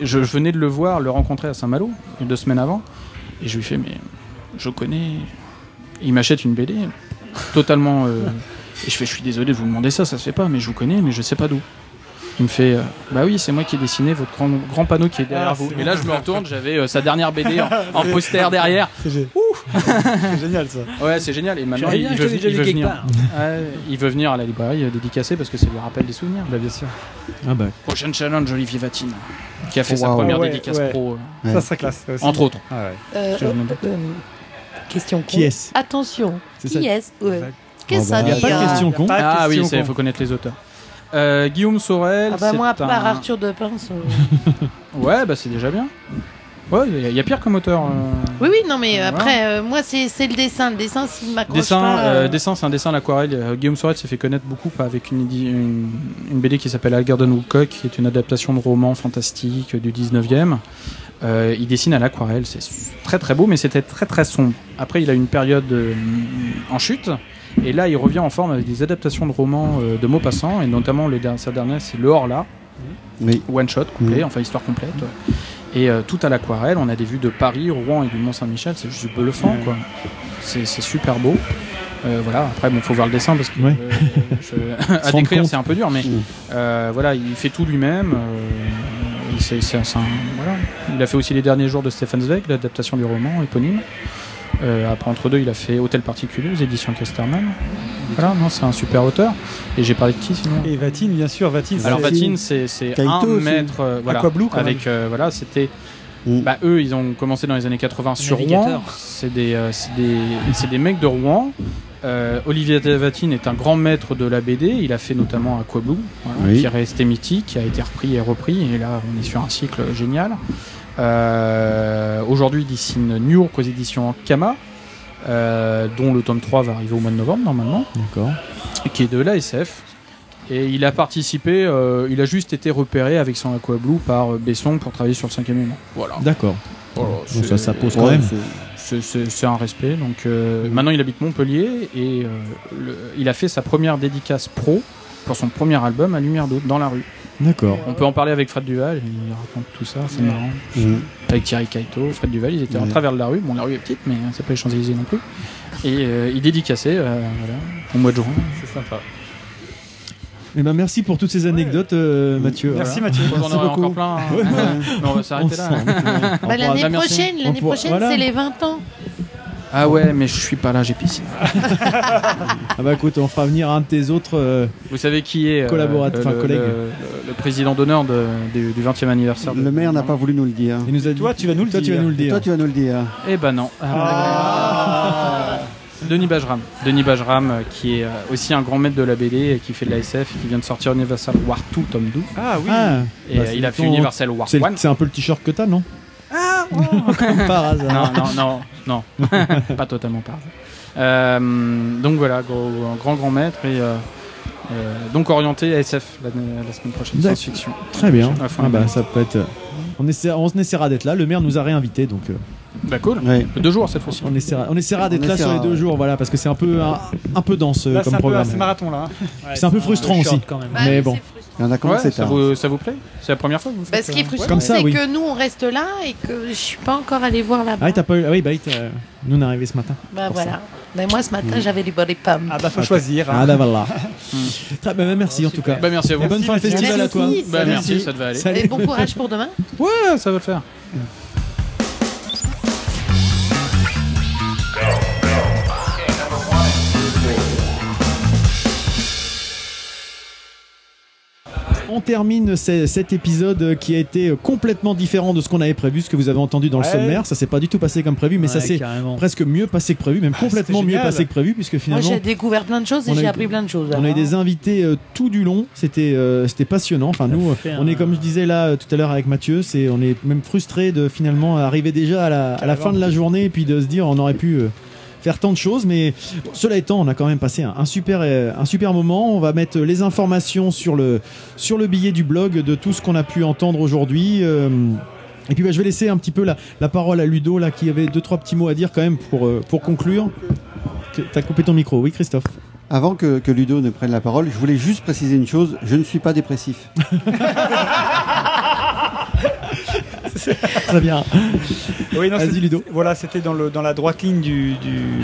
je, je venais de le voir, le rencontrer à Saint-Malo deux semaines avant, et je lui fais mais je connais. Il m'achète une BD, totalement. et je fais, je suis désolé de vous demander ça, ça se fait pas, mais je vous connais, mais je sais pas d'où. Il me fait, euh, bah oui, c'est moi qui ai dessiné votre grand, grand panneau qui est derrière Ah, vous. Et là, je me retourne, j'avais euh, sa dernière BD en, en poster derrière. C'est gé- C'est génial ça. Ouais, c'est génial. Et maintenant, il, il veut, il venir. Ouais, il veut venir à la librairie euh, dédicacer parce que ça lui rappelle des souvenirs. Bah, bien sûr. Ah bah. Prochaine challenge, Olivier Vatine, qui a fait sa première Ouais, dédicace ouais. pro. euh, Ça serait classe. ça aussi. Entre autres. Ah euh, question Qui con. est-ce? Attention. Qui ça. est-ce? Qu'est-ce que bah, ça y a dit pas de hein? question con. Ah oui, ça, il faut connaître les auteurs. Euh, Guillaume Sorel. Ah bah c'est moi, à part un- Arthur de Pince. euh, Ouais, bah c'est déjà bien. Ouais, il y a- il y, a pire comme auteur. euh. Oui, oui, non, mais après, moi, c'est le dessin. Le dessin, s'il m'accroche Dessin, pas. dessin, c'est un dessin à l'aquarelle. Guillaume Sorel s'est fait connaître beaucoup avec une, une, une BD qui s'appelle Algernon Woodcock, qui est une adaptation de roman fantastique du 19e. Euh, il dessine à l'aquarelle, c'est très très beau, mais c'était très très sombre. Après, il a une période euh, en chute, et là, il revient en forme avec des adaptations de romans euh, de Maupassant, et notamment le dernier, sa dernière, c'est Le Hors-là, one shot complet, enfin histoire complète. ouais. Et euh, tout à l'aquarelle, on a des vues de Paris, Rouen et du Mont-Saint-Michel, c'est juste bluffant, quoi. C'est super beau. Euh, voilà, après, bon, faut voir le dessin parce que euh, je- à décrire, c'est un peu dur, mais voilà, il fait tout lui-même. un- voilà. Il a fait aussi Les Derniers Jours de Stefan Zweig, l'adaptation du roman éponyme. Euh, après, entre deux, il a fait Hôtel Particulier aux éditions Casterman. Voilà, non, c'est un super auteur. Et j'ai parlé de qui sinon Et Vatine, bien sûr, Vatine. alors c'est- Vatine, c'est un aussi. maître, euh, voilà, Aquablue, quand avec euh, voilà, c'était. Bah, eux, ils ont commencé dans les années 80 sur Navigateur. Rouen. C'est des, euh, c'est des, c'est des mecs de Rouen. Euh, Olivier Vatine est un grand maître de la BD. Il a fait notamment Aquablue, voilà, Oui. qui est resté mythique, qui a été repris et repris. Et là, on est sur un cycle génial. Euh, Aujourd'hui, il dessine New York aux éditions Kama, euh, dont le tome 3 va arriver au mois de novembre normalement D'accord. qui est de l'ASF. Et il a participé, euh, il a juste été repéré avec son Aquablue par euh, Besson pour travailler sur le cinquième élément. Voilà. D'accord. Voilà, Donc c'est- ça, ça pose quand Ouais, même. c'est- un respect. Donc euh, maintenant, il habite Montpellier et euh, le- il a fait sa première dédicace pro pour son premier album à Lumière d'eau dans la rue. D'accord. On peut en parler avec Fred Duval, il raconte tout ça, c'est marrant. Mhm. Avec Thierry Kaito, Fred Duval, ils étaient en Ouais. travers de la rue. Bon, la rue est petite, mais c'est pas les Champs-Élysées non plus. Et euh, il dédicaçait euh, voilà, au mois de juin. C'est sympa. Eh ben, merci pour toutes ces anecdotes, euh, Mathieu. Merci, Voilà. Mathieu. Merci J'en aurai beaucoup. encore plein, hein. Ouais, ouais. Mais on va s'arrêter là. on Bah, l'année prochaine, On l'année prochaine, voilà. c'est les 20 ans. Ah ouais, mais je suis pas là, j'ai piscine. Ah bah écoute, on fera venir un de tes autres. euh, Vous savez qui est euh, Collaborateur, enfin, le- collègue. le, le président d'honneur de- du, du 20e anniversaire de- Le maire n'a pas voulu nous le dire. Il nous a dit. Toi, tu vas nous le Toi, dire. tu vas nous le dire. Toi, tu vas nous le dire. Eh ben non. Ah. Denis Bajram. Denis Bajram, euh, qui est euh, aussi un grand maître de la BD et qui fait de la SF et qui vient de sortir Universal War 2, tome 2. Ah oui. Ah, Et bah, euh, c'est il a fait ton- Universal War c'est le- 1. C'est un peu le t-shirt que t'as, non? Comme par hasard. Non, non, non, non. pas totalement par hasard. Euh, donc voilà, gros- un grand grand maître et euh, euh, donc orienté à SF la, la semaine prochaine, science-fiction. Très bien. Ah bah ça peut être. On essaiera, on essaiera d'être là. Le maire nous a réinvités, donc. euh, Bah cool. Ouais. Deux jours cette fois-ci. On essaiera, on essaiera d'être là sur les essaiera, deux ouais. jours, voilà, parce que c'est un peu un, un peu dense Là, c'est comme un peu programme. assez marathon là. hein. C'est un peu frustrant short, aussi, quand même. Bah mais bon. En a Ouais, commencé ça, vous, ça vous plaît? C'est la première fois que vous Bah, faites ce qui est frustrant, c'est oui. que nous, on reste là et que je suis pas encore allé voir là-bas. Ah, oui, t'as pas eu. ah oui, bah, oui, nous on est arrivé ce matin. Bah voilà. ça. Mais moi, ce matin, j'avais les bonnes pommes. Ah bah faut choisir. hein. Ah bah voilà. Très bien, merci en tout cas. Bah merci à vous. Et bonne fin de Merci, festival à toi. Merci. Bah merci, Merci. ça devait aller. Salut. Et bon courage pour demain. Ouais, ça va le faire. On termine ce- cet épisode qui a été complètement différent de ce qu'on avait prévu, ce que vous avez entendu dans le Ouais. sommaire. Ça s'est pas du tout passé comme prévu, mais ça s'est presque mieux passé que prévu, même complètement c'était mieux passé que prévu, puisque Moi, finalement. j'ai découvert plein de choses et j'ai appris plein de choses. On a eu des invités euh, tout du long, c'était euh, c'était passionnant. Enfin nous, on un- est comme je disais là euh, tout à l'heure avec Mathieu, c'est on est même frustré de finalement arriver déjà à la, à la fin de la journée et puis de se dire on aurait pu euh, faire tant de choses. Mais bon, cela étant, on a quand même passé un, un super euh, un super moment. On va mettre les informations sur le sur le billet du blog de tout ce qu'on a pu entendre aujourd'hui. euh, et puis bah, je vais laisser un petit peu la, la parole à Ludo là qui avait deux trois petits mots à dire quand même pour euh, pour conclure. T'as coupé ton micro, oui Christophe. Avant que, que Ludo ne prenne la parole, je voulais juste préciser une chose, je ne suis pas dépressif. Très bien. Oui, non, Ludo. Voilà, c'était dans, le, dans la droite ligne du, du-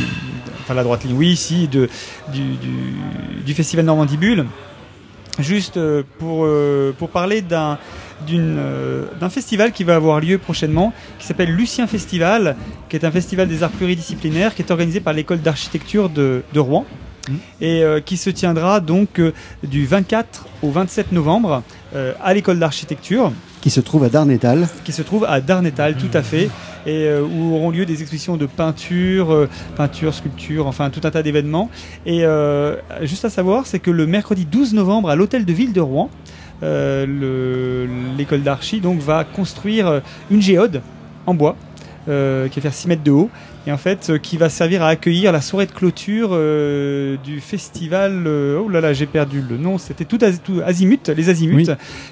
Enfin, la droite ligne, oui, ici, de, du, du, du festival Normandie Bulle. Juste euh, pour, euh, pour parler d'un euh, d'un festival qui va avoir lieu prochainement, qui s'appelle Lucien Festival, qui est un festival des arts pluridisciplinaires, qui est organisé par l'école d'architecture de, de Rouen, et euh, qui se tiendra donc euh, du 24 au 27 novembre à l'école d'architecture Qui se trouve à Darnétal. qui se trouve à Darnétal, tout à fait, et euh, où auront lieu des expositions de peinture, euh, peinture, sculpture, enfin tout un tas d'événements. Et euh, juste à savoir, c'est que le mercredi 12 novembre, à l'hôtel de ville de Rouen, le- l'école d'archi va construire une géode en bois qui va faire 6 mètres de haut et en fait euh, qui va servir à accueillir la soirée de clôture euh, du festival euh, oh là là j'ai perdu le nom c'était tout, Az- tout Azimut les Azimuts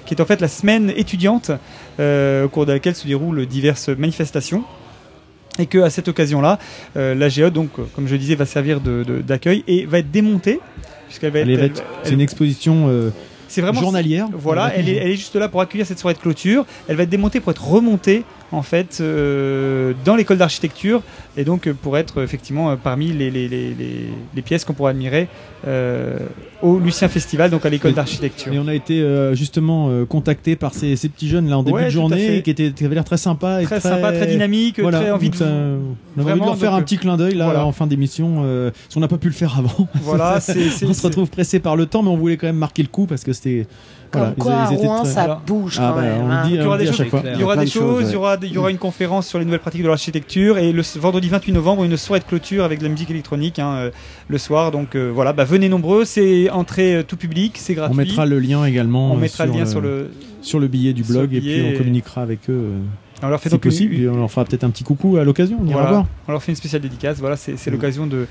qui est en fait la semaine étudiante euh, au cours de laquelle se déroulent diverses manifestations et que à cette occasion-là, la géode, donc, comme je disais, va servir de- de- d'accueil et va être démontée puisqu'elle va être. C'est une exposition c'est vraiment journalière. Voilà, elle est, elle est juste là pour accueillir cette soirée de clôture. Elle va être démontée pour être remontée en fait euh, dans l'école d'architecture et donc euh, pour être effectivement euh, parmi les, les, les, les- les pièces qu'on pourra admirer euh, au Lucien Festival, donc à l'école d'architecture. Et on a été euh, justement contacté par ces, ces petits jeunes là en début Ouais, de journée qui, étaient, qui avaient l'air très sympa et Très sympa, très dynamique, Voilà, très envie de ça- On avait envie de leur faire donc, un petit clin d'œil là voilà. en fin d'émission. parce qu'on n'a pas pu le faire avant. Voilà, on se retrouve pressé par le temps, mais on voulait quand même marquer le coup parce que c'était. Voilà, Comme quoi, à étaient Rouen, ça bouge Ah quand bah, même, On hein. dit, Il y aura des choses, il y aura des choses, il y aura, des- il y aura une conférence sur les nouvelles pratiques de l'architecture et le vendredi 28 novembre une soirée de clôture avec de la musique électronique hein, euh, le soir. Donc euh, voilà, bah, venez nombreux, c'est entrée euh, tout public, c'est gratuit. On mettra le lien également. On mettra le lien sur le sur le billet du blog et puis on et- communiquera avec eux. euh, On leur fait si donc une- possible, et on leur fera peut-être un petit coucou à l'occasion. On ira Voilà. voir. On leur fait une spéciale dédicace. Voilà, c'est c'est l'occasion de,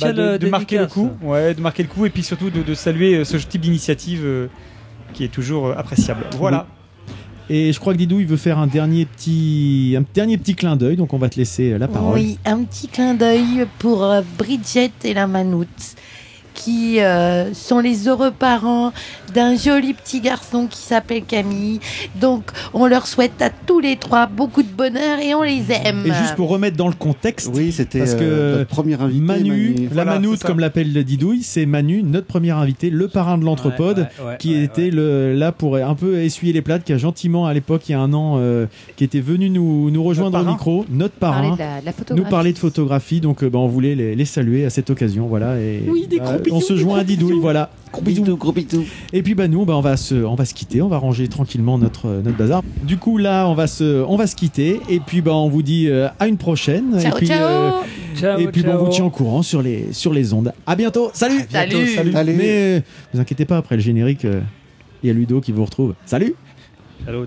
bah, de, de marquer le coup, ouais, de marquer le coup et puis surtout de, de saluer ce type d'initiative euh, qui est toujours euh, appréciable. Voilà. Et je crois que Didou il veut faire un dernier petit un dernier petit clin d'œil, donc on va te laisser euh, la parole. Oui, un petit clin d'œil pour euh, Bridget et la Manoute, qui euh, sont les heureux parents d'un joli petit garçon qui s'appelle Camille. Donc, on leur souhaite à tous les trois beaucoup de bonheur et on les aime. Et juste pour remettre dans le contexte, Oui, c'était parce que euh, notre premier invité. Manu, Manu. la Voilà, Manoute comme l'appelle Didouille, c'est Manu, notre premier invité, le parrain de l'anthropode, Ouais, ouais, ouais, qui ouais, était Le, là pour un peu essuyer les plates, qui a gentiment à l'époque, il y a un an, euh, qui était venu nous, nous rejoindre au micro, notre parrain. la, la nous parler de photographie, donc euh, bah, on voulait les, les saluer à cette occasion, voilà. Et, Oui, des bah, gros On se joint à Didouille, voilà. Gros bisous, gros bisous. Et puis bah nous, bah, on va se, on va se quitter, on va ranger tranquillement notre euh, notre bazar. Du coup là, on va se, on va se quitter. Et puis bah on vous dit euh, à une prochaine. Ciao, et puis, ciao. Ciao, et puis bah, on vous tient au courant sur les sur les ondes. À bientôt. Salut. Salut. Salut. Allez. Mais euh, vous inquiétez pas, après le générique, euh, il y a Ludo qui vous retrouve. Salut. Salut,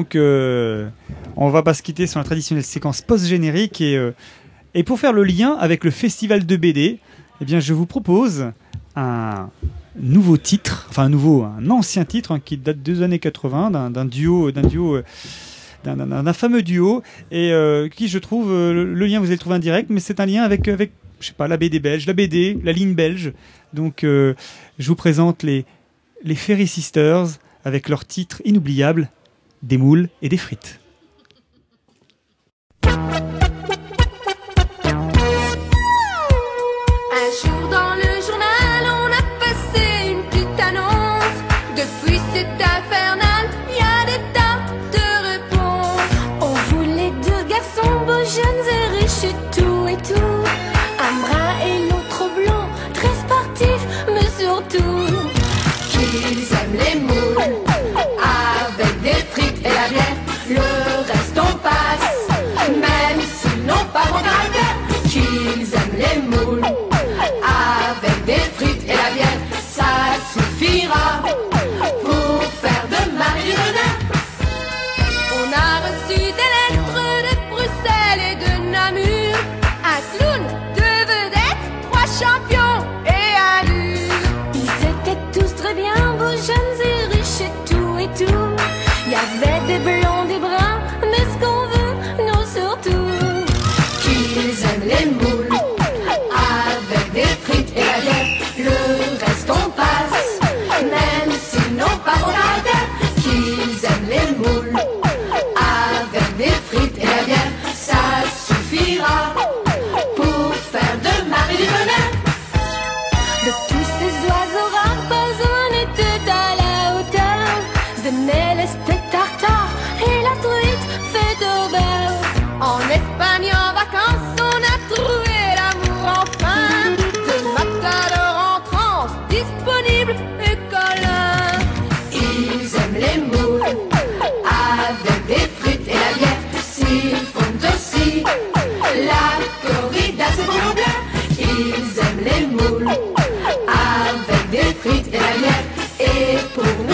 donc, euh, on va pas se quitter sur la traditionnelle séquence post-générique. Et, euh, pour faire le lien avec le festival de BD, eh bien, je vous propose un nouveau titre, enfin un nouveau, un ancien titre hein, qui date des années 80, d'un duo, d'un duo. euh, d'un- fameux duo et qui je trouve le, lien vous allez le trouver indirect mais c'est un lien avec avec je sais pas la BD belge la BD la ligne belge donc je vous présente les les Sisters avec leur titre inoubliable des moules et des frites. Era bien. kulübüne